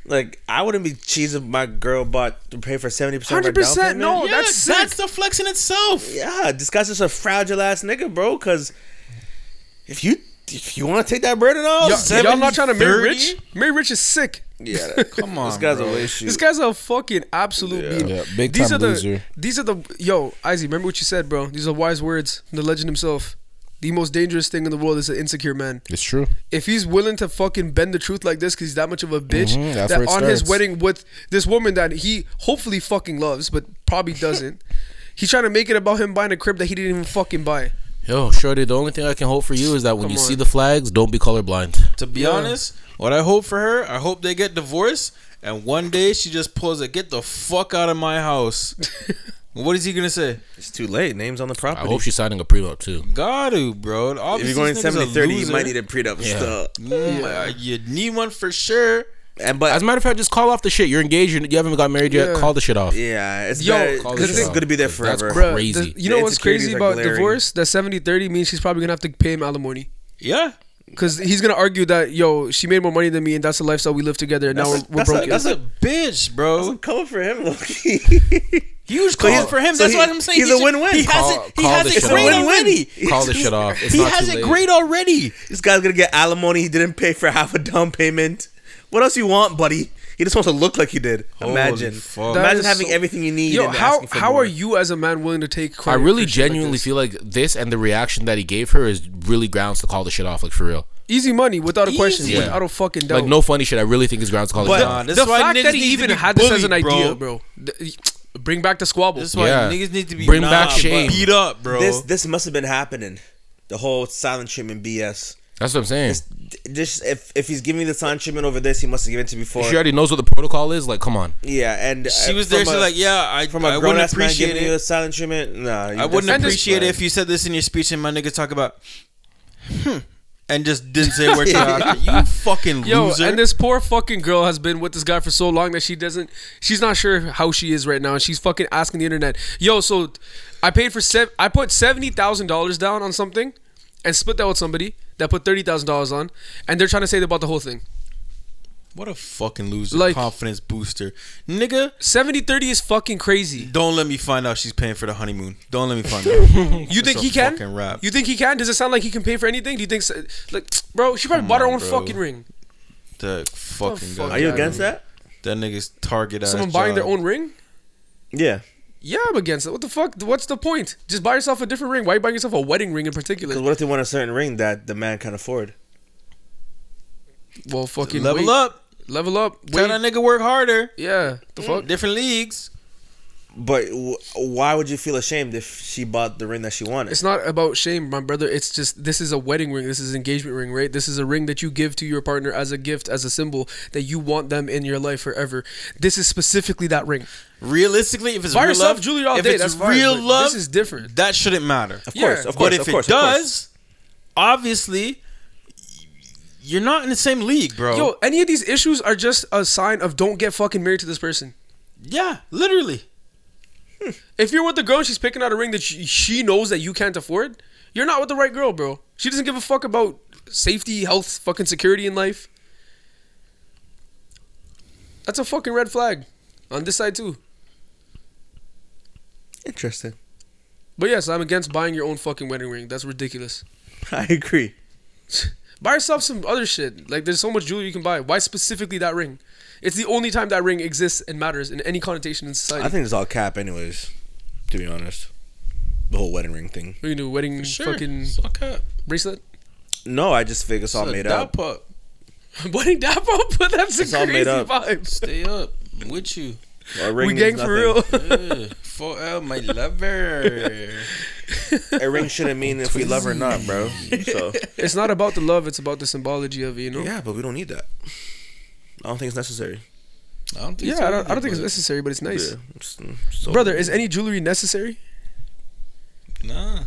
Like I wouldn't be cheesed if my girl bought to pay for seventy percent of her Hundred down percent. payment. No, yeah, that's sick. that's the flex in itself. Yeah, this guy's just a fragile ass nigga, bro. Because if you if you want to take that burden off, Y'all, y'all not trying to marry 30? Rich? Marry Rich is sick. yeah, (laughs) that- Come on, this guy's bro. a waste shoot. This guy's a fucking absolute bean. Yeah, big these time are the, loser. These are the yo, Izzy. Remember what you said, bro. These are wise words the legend himself. The most dangerous thing in the world is an insecure man. It's true. If he's willing to fucking bend the truth like this because he's that much of a bitch, Mhm, that's that where it on his wedding with this woman that he hopefully fucking loves, but probably (laughs) doesn't. he's trying to make it about him buying a crib that he didn't even fucking buy. Yo, shorty, the only thing I can hope for you is that when Come you on. see the flags, don't be colorblind. To be Yeah. honest, what I hope for her, I hope they get divorced, and one day she just pulls a "Get the fuck out of my house." (laughs) what is he gonna say? It's too late. Names on the property. I property. hope she's signing a prenup too. Got to, bro. if Obviously, you're going this nigga's a 70 30, you loser. might need a prenup Yeah. still. Mm, uh, you need one for sure. And but As a matter of fact, just call off the shit. You're engaged. You you haven't got married yet. Yeah. Call the shit off. yeah, it's Yo, better- Call this the is shit gonna be there That's forever. cra- Bruh, Crazy. the- you know The what's crazy insecurities are about glaring. divorce? That 70-30 means she's probably gonna have to pay him alimony. Yeah. Because he's gonna argue that yo, she made more money than me, and that's the lifestyle we live together. And now we're, That's a- we're that's a- broken. that's That's a bitch, bro. Coming for him, Loki. (laughs) Huge call he's- for him. so That's he- what I'm saying. he's He a win-win. He has Call- it. He has it great already. (laughs) Call the shit off. It's He not has it late. great already. this guy's gonna get alimony. He didn't pay for half a down payment. What else you want, buddy? He just wants to look like you did. Holy Imagine. fuck. That Imagine is having so- everything you need. Yo, and how asking for how more. are you as a man willing to take? I credit really for shit like genuinely this? feel like this and the reaction that he gave her is really grounds to call the shit off. Like for real. easy money without a question, Easy. without a fucking doubt. Like no funny shit. I really think it's grounds to call But- the shit Nah, off. this the is why fact niggas that he need to even be had this as an bullied, idea, bro. th- Bring back the squabble. This is why Yeah. niggas need to be Bring nah, back but shame. beat up, bro. This this must have been happening. The whole silent treatment BS. That's what I'm saying. This, just if if he's giving me the silent treatment over this, he must have given it to before. She already knows what the protocol is. Like, come on. Yeah, and she uh, was there. from She's like, yeah, I, from I a grown wouldn't ass man appreciate giving you a it. silent treatment. Nah, you- I wouldn't appreciate it if you said this in your speech and my niggas talk about, hmm, and just didn't say a word to (laughs) you. You fucking Yo, loser. and this poor fucking girl has been with this guy for so long that she doesn't. She's not sure how she is right now, and she's fucking asking the internet. Yo, so I paid for sev- I put seventy thousand dollars down on something, and split that with somebody that put thirty thousand dollars on, and they're trying to say they bought the whole thing. what a fucking loser. Like- confidence booster, nigga. 70-30 is fucking crazy. Don't let me find out she's paying for the honeymoon. Don't let me find (laughs) out. You think he can? fucking rap. You think he can? Does it sound like he can pay for anything? Do you think, so, like, bro? She probably Come bought her own bro. fucking ring. the fucking fuck? guy. Are you against that? That nigga's target ass. Someone buying their own ring? Yeah, Yeah, I'm against it. What the fuck? What's the point? Just buy yourself a different ring. Why are you buying yourself a wedding ring in particular? because what if they want a certain ring that the man can afford? Well, fucking Level wait. up. Level up. Tell Wait. that nigga work harder. Yeah. The fuck? Different leagues. But w- why would you feel ashamed if she bought the ring that she wanted? It's not about shame, my brother. It's just this is a wedding ring. This is an engagement ring, right? This is a ring that you give to your partner as a gift, as a symbol that you want them in your life forever. This is specifically that ring. Realistically, if it's by real yourself love, jewelry all if day, it's that's fine, real but love, this is different. That shouldn't matter. Of Yeah, course, of course, but if of course, it does, obviously, you're not in the same league, bro. Yo, any of these issues are just a sign of don't get fucking married to this person. yeah, literally. If you're with the girl and she's picking out a ring that she, she knows that you can't afford, you're not with the right girl, bro. She doesn't give a fuck about safety, health, fucking security in life. That's a fucking red flag on this side too. Interesting. But yes, I'm against buying your own fucking wedding ring. That's ridiculous. (laughs) I agree. Buy yourself some other shit. Like there's so much jewelry you can buy. Why specifically that ring? It's the only time that ring exists and matters in any connotation in society. I think it's all cap, anyways. To be honest, the whole wedding ring thing. we can do a wedding Sure. fucking Suck up. bracelet. No, I just think it's all made up. up. (laughs) wedding dap up, but (laughs) that's a It's all crazy made up. vibe. Stay up. I'm with you. A ring We means gang for real. nothing. (laughs) Yeah, for uh, my lover. A ring shouldn't mean if we love her or not, bro. So it's not about the love; it's about the symbology of it. You know. yeah, but we don't need that. I don't think it's necessary. I don't think Yeah, so I don't, I don't think it's necessary, but it's nice. Yeah, it's- so- Brother, is any jewelry necessary? Nah.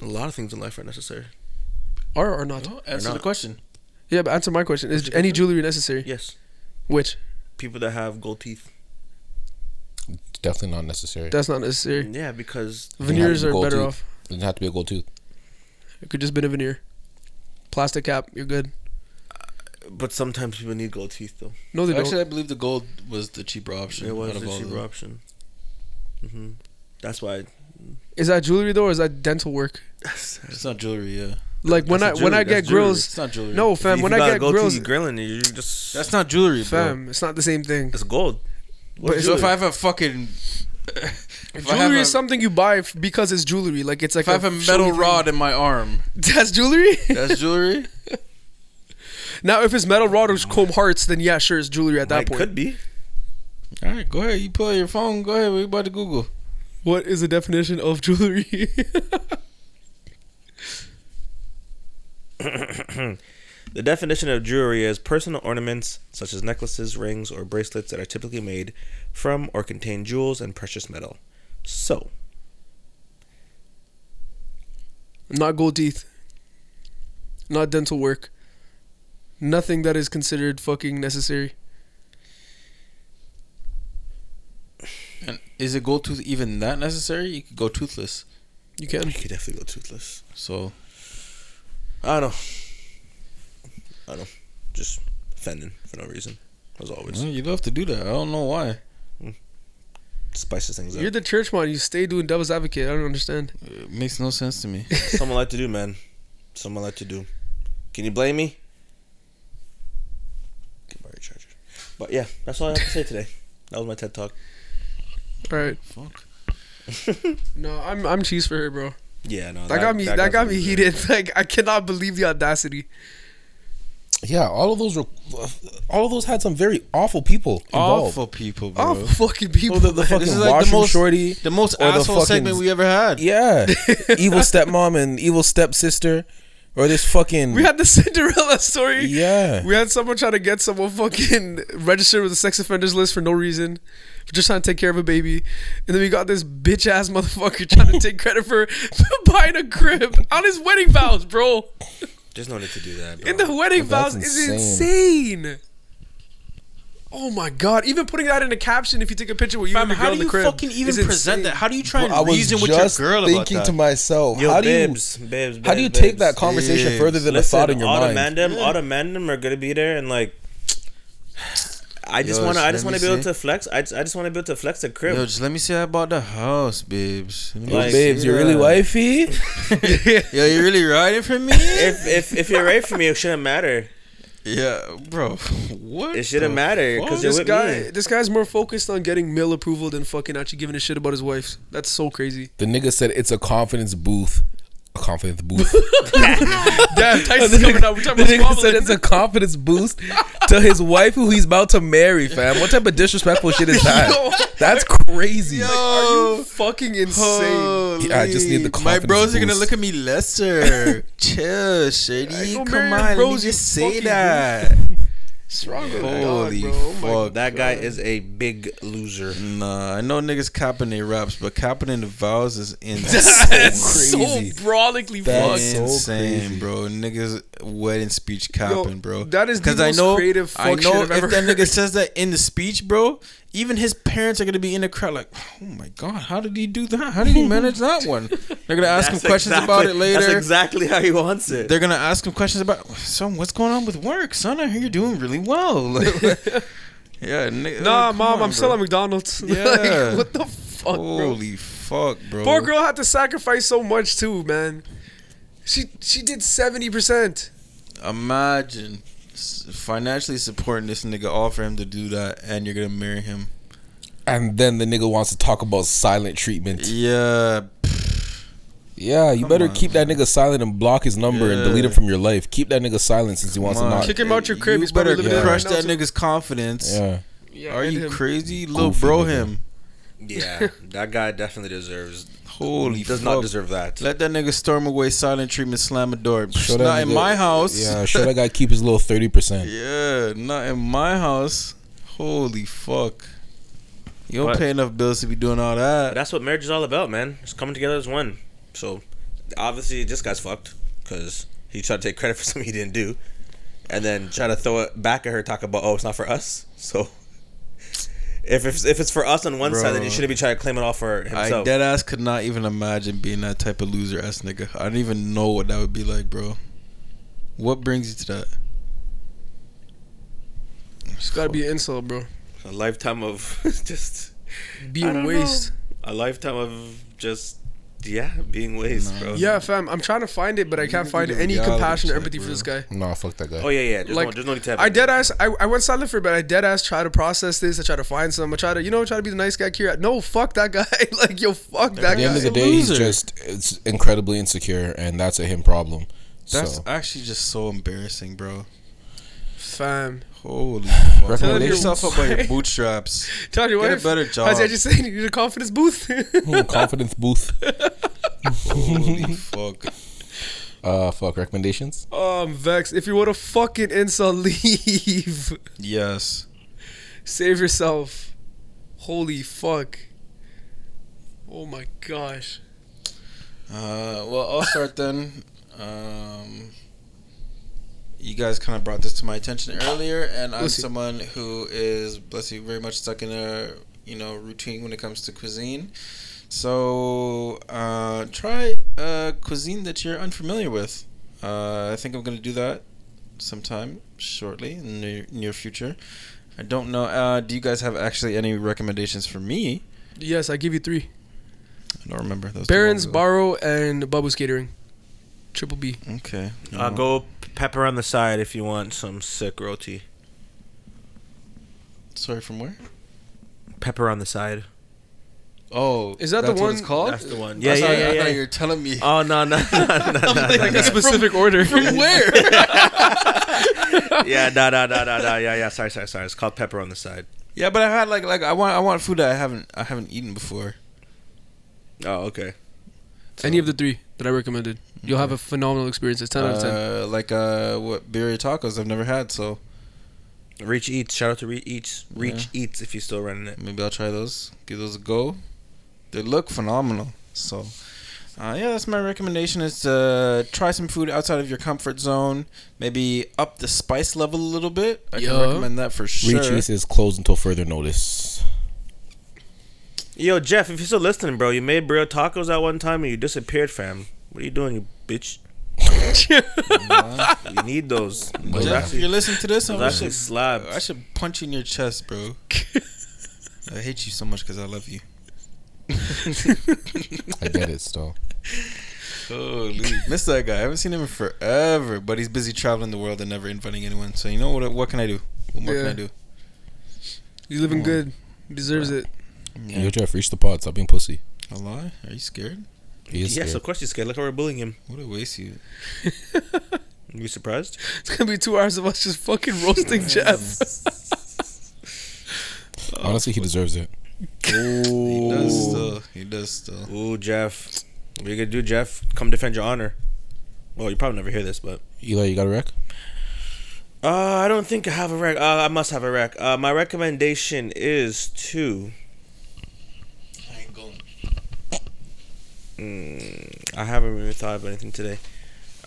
a lot of things in life are necessary. Or or not? Well, answer not. the question. Yeah, but answer my question. Is any jewelry necessary? Yes, Which? people that have gold teeth. It's definitely not necessary. That's not necessary. Yeah, because Veneers have are gold better tooth. off. Doesn't have to be a gold tooth. It could just been a veneer. Plastic cap, you're good. But sometimes people need gold teeth though. No, they Actually, don't. I believe the gold was the cheaper option. It was out of the all of cheaper them. option. hmm That's why. Is that jewelry though, or is that dental work? It's not jewelry, yeah. Like when I That's when I jewelry, get jewelry. grills. It's not jewelry. No, fam. if when you I got get gold grills, teeth grilling, you just that's not jewelry, bro. fam, it's not the same thing. it's gold. But it's So if I have a fucking (laughs) if I have Jewelry a, is something you buy f- because it's jewelry. Like it's like if I have a showy metal thing. rod in my arm, (laughs) That's jewelry. that's jewelry. (laughs) now, if it's metal rod or comb hearts, then yeah, sure, it's jewelry at that That point. could be. All right, go ahead. You pull out your phone. Go ahead. We're about to Google. What is the definition of jewelry? (laughs) (coughs) The definition of jewelry is personal ornaments such as necklaces, rings, or bracelets that are typically made from or contain jewels and precious metal. So, not gold teeth. Not dental work nothing that is considered fucking necessary. And is a gold tooth even that necessary? You could go toothless. You can. You could definitely go toothless. So, I don't know. I don't. know. Just offending for no reason, as always. You don't have to do that. I don't know why. Mm. Spices things You're the church one. You stay doing devil's advocate. I don't understand. It makes no sense to me. (laughs) Something like to do, man. Something like to do. Can you blame me? But yeah, that's all I have to say today. That was my TED talk. All right. Fuck. (laughs) No, I'm I'm cheese for her, bro. Yeah, no. That, got me. That, guy's got me loser. heated. (laughs) Like I cannot believe the audacity. Yeah, all of those were, all of those had some very awful people involved. Awful people, bro. Oh, fucking people. Oh, the, the (laughs) fucking This is like the most- shorty. the most Or the fucking- segment we ever had. Yeah, evil stepmom and evil stepsister, or this fucking. we had the (laughs) Cinderella story. yeah, We had someone trying to get someone fucking (laughs) registered with the sex offenders list for no reason, just trying to take care of a baby, and then we got this bitch ass motherfucker (laughs) trying to take credit for buying a crib on his wedding vows, bro. There's no need to do that. Bro. In the wedding vows is insane. Oh my god! Even putting that in a caption, if you take a picture with you Fam, and the how girl do in the you crib, fucking even present insane. that? How do you try and I was reason with just your girl about thinking that? to myself, Yo, how do you babes, babes, how do you take babes. that conversation Babes. further than Listen, a thought in your all mind? the mandem, all the mandem are gonna be there, and like, (sighs) I just Yo, wanna, I let just me wanna be able see. to flex. I just, I just wanna be able to flex the crib. Yo, just let me see about the house, babes. Let me Yo, Like- babes, you really that. wifey? (laughs) Yo, you really riding for me? if if if you're right for me, it shouldn't matter. Yeah, bro. (laughs) What? It shouldn't the matter because This guy, me. this guy's more focused on getting mill approval than fucking actually giving a shit about his wife. That's so crazy. the nigga said it's a confidence booth. A confidence (laughs) boost. Damn, Tyson's coming out. We're talking The about nigga said it's a confidence boost to his wife who he's about to marry, fam. What type of disrespectful shit is (laughs) that? Yo. That's crazy. Yo, Are you fucking insane? Holy. Yeah, I just need the confidence. My confidence bros are gonna look at me lesser. (laughs) Chill, I shady. Come on, your let me you just say fucking that. Stronger than Holy God, bro. Oh my fuck. That guy is a big loser. Nah, I know niggas capping their raps, but capping in the vows is (laughs) That's insane. crazy. so broadly That's fucked. so insane, crazy. bro. Niggas wedding speech capping, bro. that is the I most know, creative I fuck shit know I've if ever that nigga says that in the speech, bro, even his parents are gonna be in the crowd like, oh my god, how did he do that? How did he manage that (laughs) one? They're gonna ask him questions exactly- about it later. That's exactly how he wants it. They're gonna ask him questions about, son, what's going on with work, son? I hear you're doing really well. (laughs) (laughs) yeah, nigga, uh, Nah, mom, on, I'm still at McDonald's. Yeah. like, what the fuck, bro? Holy fuck, bro. Poor girl had to sacrifice so much too, man. She she did seventy percent. Imagine s- financially supporting this nigga, all for him to do that, and you're gonna marry him. And then the nigga wants to talk about silent treatment. Yeah, Yeah, you Come better on, keep that nigga silent and block his number and delete him from your life. Keep that nigga silent since he wants to on. not. Kick him out your crib, You he's better living there crush that nigga's confidence. Yeah. Yeah, Are you him. crazy, little bro? Him. yeah, (laughs) that guy definitely deserves. Holy he does fuck. not deserve that. Let that nigga storm away, silent treatment, slam a door. Show that not in nigga- my house. Yeah, (laughs) show that guy keep his little thirty percent. Yeah, not in my house. Holy fuck. You don't But- pay enough bills to be doing all that. that's what marriage is all about, man. Just coming together as one. So, obviously, this guy's fucked because he tried to take credit for (laughs) something he didn't do, and then try to throw it back at her, talk about, oh, it's not for us. So, if it's, if it's for us on one side, then he Bro. shouldn't be trying to claim it all for himself. I himself. dead ass could not even imagine being that type of loser ass nigga. I don't even know what that would be like, bro. What brings you to that? It's gotta be an insult, bro. a lifetime of (laughs) just Being don't waste. a lifetime of just yeah, being waste, bro. Yeah, fam. I'm trying to find it, but I can't find any reality compassion or check, empathy for this guy. No, fuck that guy. Oh yeah, yeah. There's, Like, no, there's no need to have. I it. dead ass. I, I went silent for a bit. I dead ass try to process this. I try to find some. I try to you know try to be the nice guy. Here, no, fuck that guy. (laughs) like yo, fuck that guy. At the guy. end of the day, he's just it's incredibly insecure, and that's a him problem. That's so actually just so embarrassing, bro. fam. Holy (laughs) fuck. Pull Recommendations? yourself up by your (laughs) bootstraps. Tell your Get a wife. better How's job. I just saying? You need a confidence booth. (laughs) Confidence booth. Holy fuck. Uh, fuck recommendations. oh, I'm vexed. If you want to fucking insult, leave. Yes. Save yourself. Holy fuck. Oh my gosh. Uh, well, I'll start then. Um, you guys kind of brought this to my attention earlier, and I'm Bless you. someone who is, bless you, very much stuck in a, you know, routine when it comes to cuisine. So uh, try a cuisine that you're unfamiliar with. Uh, I think I'm gonna do that sometime shortly in the near, near future. I don't know. Uh, do you guys have actually any recommendations for me? Yes, I give you three. I don't remember those. too Baran's, long ago. Barrow, and Bubba's Catering. Triple B. Okay. Uh, go pepper on the side if you want some sick roti. Sorry, from where? Pepper on the side. Oh, Is that the that's what one- it's called? That's the one. Yeah, I yeah, yeah, I yeah. thought you were telling me. Oh no no no no (laughs) no! no, Like no. a specific order. from where? (laughs) (laughs) Yeah, no no no no no. Yeah yeah. Sorry sorry sorry. It's called pepper on the side. yeah, but I had like like I want I want food that I haven't I haven't eaten before. Oh okay. Any of the three that I recommended. You'll have a phenomenal experience. It's 10 out of 10. Uh, like uh, what birria tacos I've never had, so Reach Eats. Shout out to Reach Eats. Reach Eats if you're still running it. maybe I'll try those. Give those a go. They look phenomenal. So, uh, yeah, that's my recommendation. Is to try some food outside of your comfort zone. Maybe up the spice level a little bit. I Yeah. can recommend that for sure. Reach Eats is closed until further notice. Yo Jeff, if you're still listening, bro, you made birria tacos at one time and you disappeared, fam. What are you doing, you bitch? (laughs) You need those. Those Jeff, if actually, you're listening to this, those I actually should, slab. I should punch you in your chest, bro. (laughs) I hate you so much because I love you. I get it still. Holy, miss that guy. I haven't seen him in forever, but he's busy traveling the world and never inviting anyone. So you know what? What can I do? What more can I do? He's living good. He deserves it. Yo, Jeff, reach the pod. Stop being pussy. A lie? Are you scared? He is Yes, scared. of course you're scared. Look how we're bullying him. What a waste you. (laughs) You surprised? It's gonna be two hours of us just fucking roasting (laughs) Jeff. (laughs) Honestly, he deserves it. He does still. He does still. Ooh, Jeff. What are you gonna do, Jeff? Come defend your honor. Well, you probably never hear this, but Eli, you got a rec? uh, I don't think I have a rec. Uh, I must have a rec. Uh, my recommendation is to. I ain't going. Mm, I haven't really thought of anything today.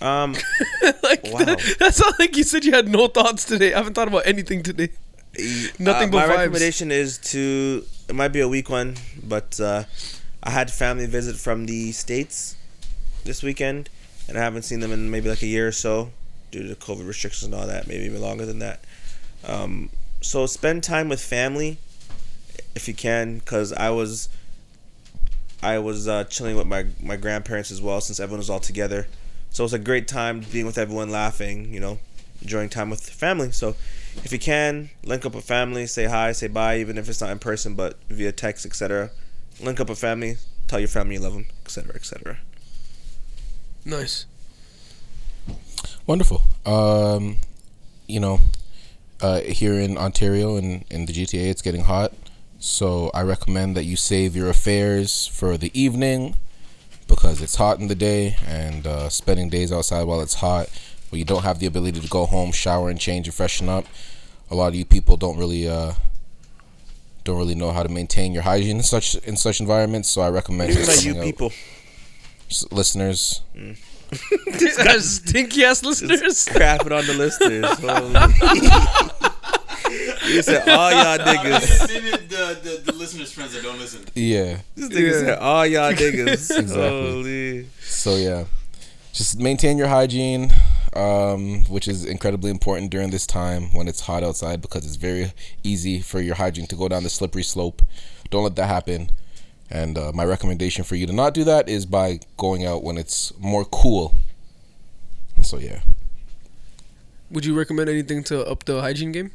Um, (laughs) like Wow. that, that's not like you said you had no thoughts today. I haven't thought about anything today. (laughs) Nothing uh, but my vibes. recommendation is to. It might be a weak one, but uh, I had family visit from the states this weekend, and I haven't seen them in maybe like a year or so due to COVID restrictions and all that. Maybe even longer than that. Um, so spend time with family if you can, because I was. I was uh, chilling with my, my grandparents as well since everyone was all together. So it was a great time being with everyone, laughing, you know, enjoying time with family. So if you can, link up with family, say hi, say bye, even if it's not in person, but via text, etc. Link up with family, tell your family you love them, etc., etc. Nice. Wonderful. Um, you know, uh, here in Ontario and in the GTA, it's getting hot. So I recommend that you save your affairs for the evening because it's hot in the day and uh, spending days outside while it's hot, where you don't have the ability to go home, shower, and change and freshen up. A lot of you people don't really uh, don't really know how to maintain your hygiene in such in such environments. So I recommend Not just you coming out- people. s- listeners. (laughs) Stinky ass listeners. Crap it on the listeners. (laughs) (laughs) Holy. you said all y'all niggas. the, the, the listeners' friends that don't listen. Yeah. This nigga Yeah. said all y'all (laughs) niggas. Exactly. Holy. So yeah, just maintain your hygiene, um, which is incredibly important during this time when it's hot outside because it's very easy for your hygiene to go down the slippery slope. Don't let that happen. And uh, my recommendation for you to not do that is by going out when it's more cool. So yeah, Would you recommend anything to up the hygiene game?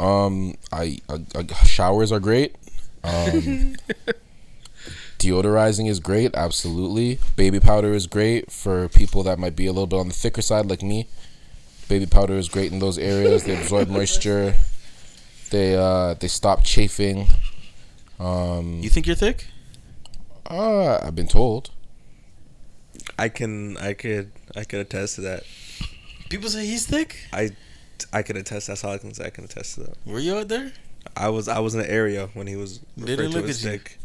Um, I, I, I showers are great. Um, (laughs) deodorizing is great, absolutely. Baby powder is great for people that might be a little bit on the thicker side, like me. Baby powder is great in those areas. They absorb (laughs) moisture. They uh they stop chafing. Um, You think you're thick? uh, I've been told. I can, I could, I could attest to that. People say he's thick. I, I could attest. That's all I can say. I can attest to that. Were you out there? I was, I was in the area when he was They didn't to look as at you. thick.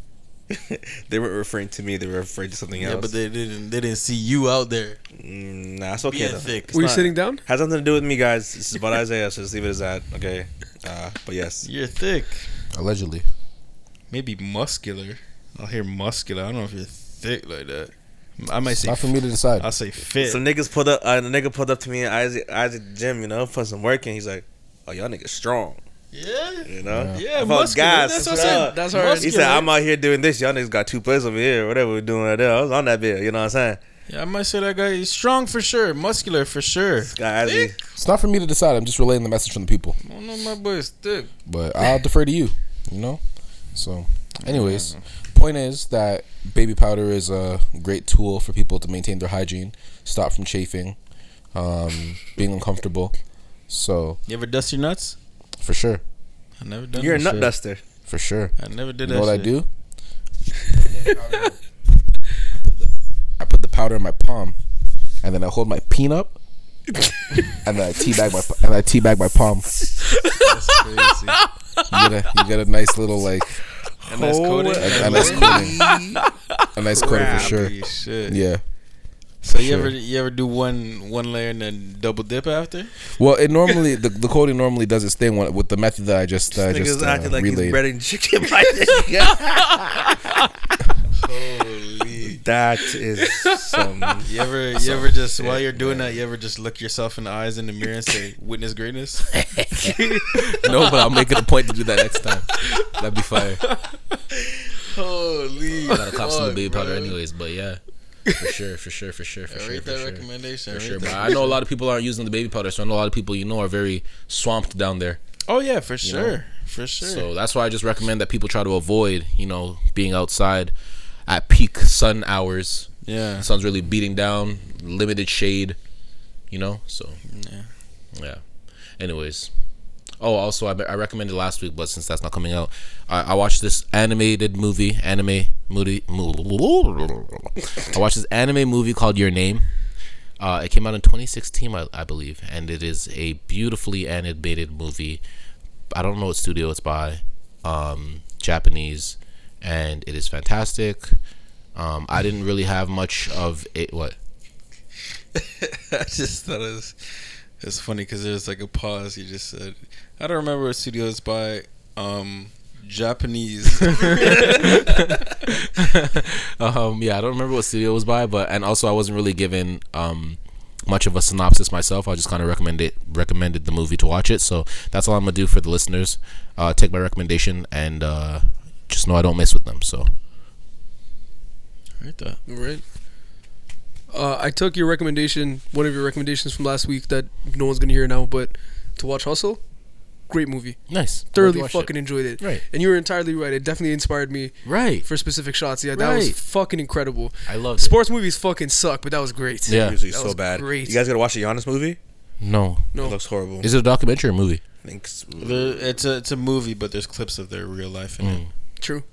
(laughs) they weren't referring to me. They were referring to something else. Yeah, but they didn't. They didn't see you out there. Mm, nah, it's okay. Being though. thick. It's Were you sitting down? Has nothing to do with me, guys. This is about Isaiah, so just leave it as that. Okay. Uh, but yes. You're thick. Allegedly. maybe muscular. I'll hear muscular. I don't know if you're thick like that. I might It's say. not for me to decide. I'll say fit. Some niggas pulled up. Uh, the nigga pulled up to me in Isaac Isaac gym. You know, put some work in. He's like, "Oh, y'all niggas strong." yeah. You know. Yeah, I felt muscular. gas. That's what I That's said. what That's Muscular. hard. He said, "I'm out here doing this. Y'all niggas got two plays over here. Whatever we're doing right there. I was on that bill. You know what I'm saying?" Yeah, I might say that guy is strong for sure, muscular for sure. This guy It's not for me to decide. I'm just relaying the message from the people. I don't know my boy is thick. But I'll defer to you. You know. So, anyways, point is that baby powder is a great tool for people to maintain their hygiene, stop from chafing, um, being uncomfortable. So, You ever dust your nuts? for sure, I never done. You're a nut shit. duster. for sure. I never did You that. know what I do? (laughs) I put the powder in my palm, and then I hold my peen up, and then I teabag my and I teabag my palm. (laughs) That's crazy. You get a you get a nice little like And that's coating. a, a nice coating, a nice coating for sure. Shit. Yeah. So you sure. ever you ever do one one layer and then double dip after? Well, it normally the, the coating normally does its thing when- with the method that I just uh, Niggas just uh, acting like he's relayed. breading chicken by nigga. (laughs) (laughs) Holy. That is some. (laughs) You ever you ever just while you're doing that you ever just look yourself in the eyes in the mirror and say witness greatness? (laughs) no, but I'll make it a point to do that next time. That'd be fire. Holy. I gotta cop some fuck, baby powder anyways, but yeah. For sure, for sure, for sure, for I sure, rate for that sure. recommendation. For sure, but I know a lot of people aren't using the baby powder, so I know a lot of people you know are very swamped down there. Oh yeah, for know? sure, for sure. So that's why I just recommend that people try to avoid, you know, being outside at peak sun hours. yeah, sun's really beating down, limited shade, you know. So Yeah. yeah. Anyways, oh, also I, I recommended last week, but since that's not coming out, I, I watched this animated movie, anime movie. I watched this anime movie called Your Name. Uh, it came out in 2016, I, I believe, and it is a beautifully animated movie. I don't know what studio it's by, um, Japanese, and it is fantastic. Um, I didn't really have much of it. What? (laughs) I just thought it was it's funny because there's like a pause. You just said I don't remember what studio it's by. Um, Japanese. (laughs) (laughs) um, yeah, I don't remember what studio it was by, but and also I wasn't really given um much of a synopsis myself. I just kind of recommended recommended the movie to watch it. So that's all I'm gonna do for the listeners. Uh, take my recommendation and uh, just know I don't mess with them. So right there. Right. Uh, I took your recommendation, one of your recommendations from last week that no one's gonna hear now, but to watch Hustle, great movie. nice, Thoroughly Watch it. fucking enjoyed it. Right. And you were entirely right. It definitely inspired me right. for specific shots. Yeah, that was fucking incredible. I love it. Sports movies fucking suck, but that was great. Yeah. Usually That so was bad. great. You guys gotta watch the Giannis movie. No, No. It looks horrible. is it a documentary or a movie? I think s- There- It's a it's a movie, but there's clips of their real life in it. True.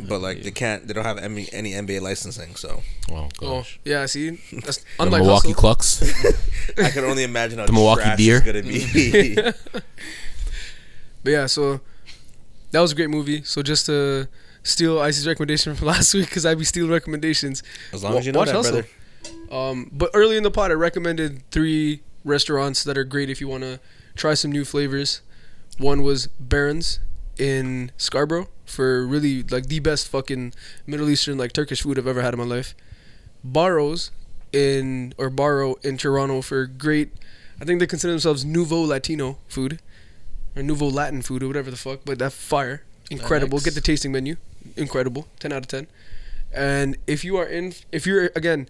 but like they can't. They don't have any, any NBA licensing, so Oh Oh, gosh. yeah. See, that's the unlike Milwaukee Hustle. Clucks. (laughs) I can only imagine how The Milwaukee trash Deer. it's gonna be. (laughs) But yeah, so that was a great movie. So just to steal Icy's recommendation from (laughs) last week, because I be stealing recommendations. as long Wa- as you know watch that, Hustle. brother. Um, but early in the pod, I recommended three restaurants that are great if you want to try some new flavors. One was Baran's in Scarborough for really like the best fucking Middle Eastern like Turkish food I've ever had in my life. Baro's in or Baro in Toronto for great. I think they consider themselves Nouveau Latino food or Nouveau Latin food or whatever the fuck. But that fire, incredible. Nice. Get the tasting menu, incredible. Ten out of ten. And if you are in, if you're again,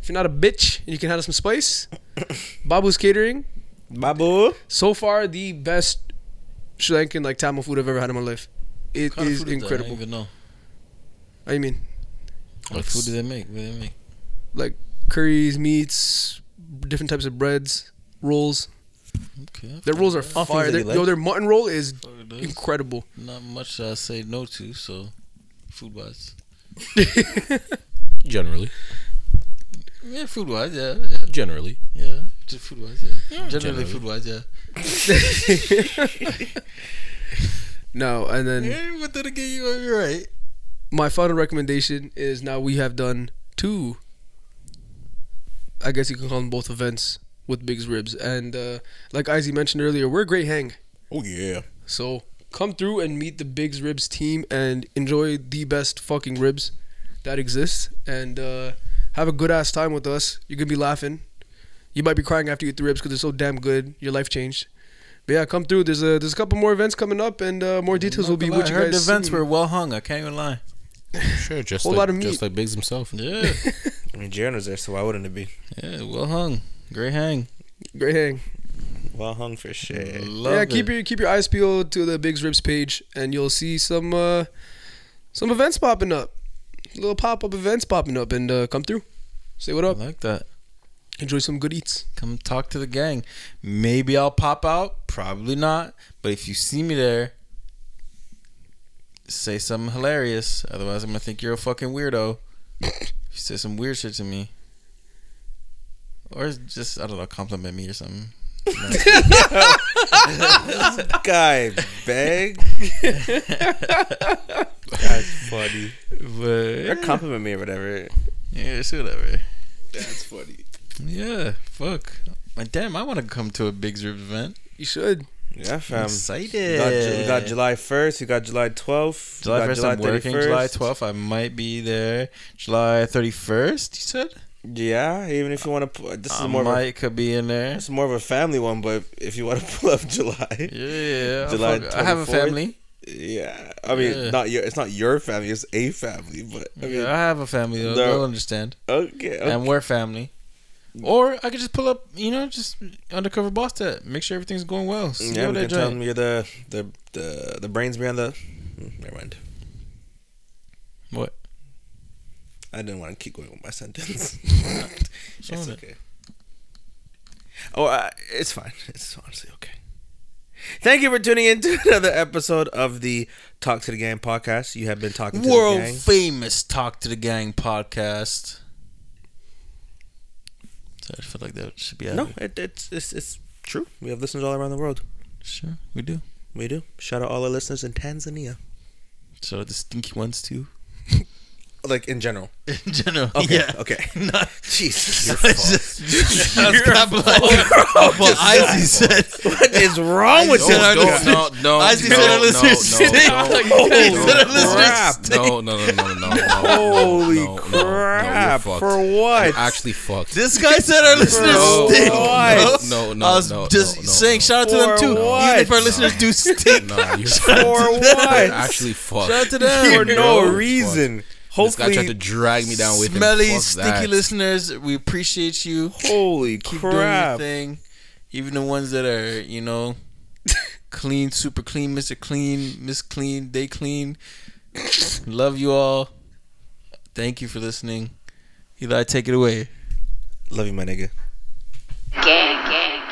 if you're not a bitch and you can handle some spice, (coughs) Babu's Catering. Babu. So far, the best Sri Lankan like Tamil food I've ever had in my life. It What kind of is food is that? I incredible. don't even know. I mean, What food do they make? What do they make? like curries, meats, different types of breads, rolls. Okay. Their rolls are All fire. Their, like. yo, their mutton roll is Fuck it is. incredible. Not much I say no to, so food wise. (laughs) Generally, Yeah, food wise, yeah, yeah, generally. yeah. Just food wise, yeah. Generally, generally. food wise, yeah. (laughs) No, and then Yeah, but then again, you are right. my final recommendation is now we have done two. I guess you can call them both events with Big's Ribs, and uh, like Izzy mentioned earlier, we're a great hang. Oh yeah. So come through and meet the Bigs Ribs team and enjoy the best fucking ribs that exists and uh, have a good ass time with us. You're gonna be laughing. You might be crying after you eat the ribs because they're so damn good. Your life changed. But yeah, come through. There's a there's a couple more events coming up and uh, more details will be I what you I heard guys the events see. were well hung. I can't even lie. (laughs) Sure, just Whole like lot of just meat. like Biggs himself. Yeah, (laughs) I mean, Jaren was there, so why wouldn't it be? yeah, well hung. Great hang. Great hang. Well hung for shit. Love yeah, keep it. your keep your eyes peeled to the Bigs Ribs page, and you'll see some uh, some events popping up, little pop up events popping up, and uh, come through, say what I up, like that. Enjoy some good eats. Come talk to the gang. Maybe I'll pop out. Probably not. But if you see me there, say something hilarious. Otherwise, I'm gonna think you're a fucking weirdo. (coughs) if you say some weird shit to me, or just I don't know, compliment me or something. (laughs) Guy beg. That's funny. Or compliment me or whatever. yeah, it's whatever. That's funny. Yeah, fuck. My damn, I want to come to a Big Rib event. You should. Yeah, I'm fam. excited. We got, Ju- we got July 1st, we got July 12th. July we got first, I'm working. July 12th, I might be there. July 31st, you said? Yeah, even if you want to put this is I more of a, might could be in there. It's more of a family one, but if you want to (laughs) pull up July, Yeah, yeah. July July I have a family. yeah, I mean Yeah. not your it's not your family, it's a family, but I mean yeah, I have a family. They'll, No. they'll understand. okay, okay. And we're family. Or I could just pull up, you know, just undercover boss that. Make sure everything's going well. See yeah, what we can tell them you're the the the the brains behind the. Never mind. What? I didn't want to keep going with my sentence. (laughs) It's it? okay. Oh, uh, it's fine. It's honestly okay. Thank you for tuning in to (laughs) another episode of the Talk to the Gang podcast. You have been talking to World the gang. famous Talk to the Gang podcast. So I feel like that should be No, it, it's, it's it's true. We have listeners all around the world. Sure, we do. We do. Shout out all our listeners in Tanzania. So the stinky ones too. Like in general. In general, Okay. yeah. Okay. Not, Jesus. I was just, I was capitalizing what Izzy said. what is wrong with Don't- you? don't- guys? no, no, I see said our listeners stink. Holy He said our listeners crap. No, no, no, no, no, no. Holy no, no, no, crap. No, you're fucked. For what? Actually fucked. This guy said our listeners stink. what? No, no, I was no, just no, no, saying, shout out to them too. what? Even if our listeners do stink. For what? actually fucked. Shout out to them. For no You're reason. This guy tried to Hopefully. drag me down with him. Smelly, Fuck stinky that. listeners, we appreciate you. Holy Keep doing your crap. thing. Even the ones that are, you know, (laughs) clean, super clean, Mr. Clean, Miss Clean, they clean. Love you all. Thank you for listening. Eli, take it away. Love you, my nigga. Gang, gang.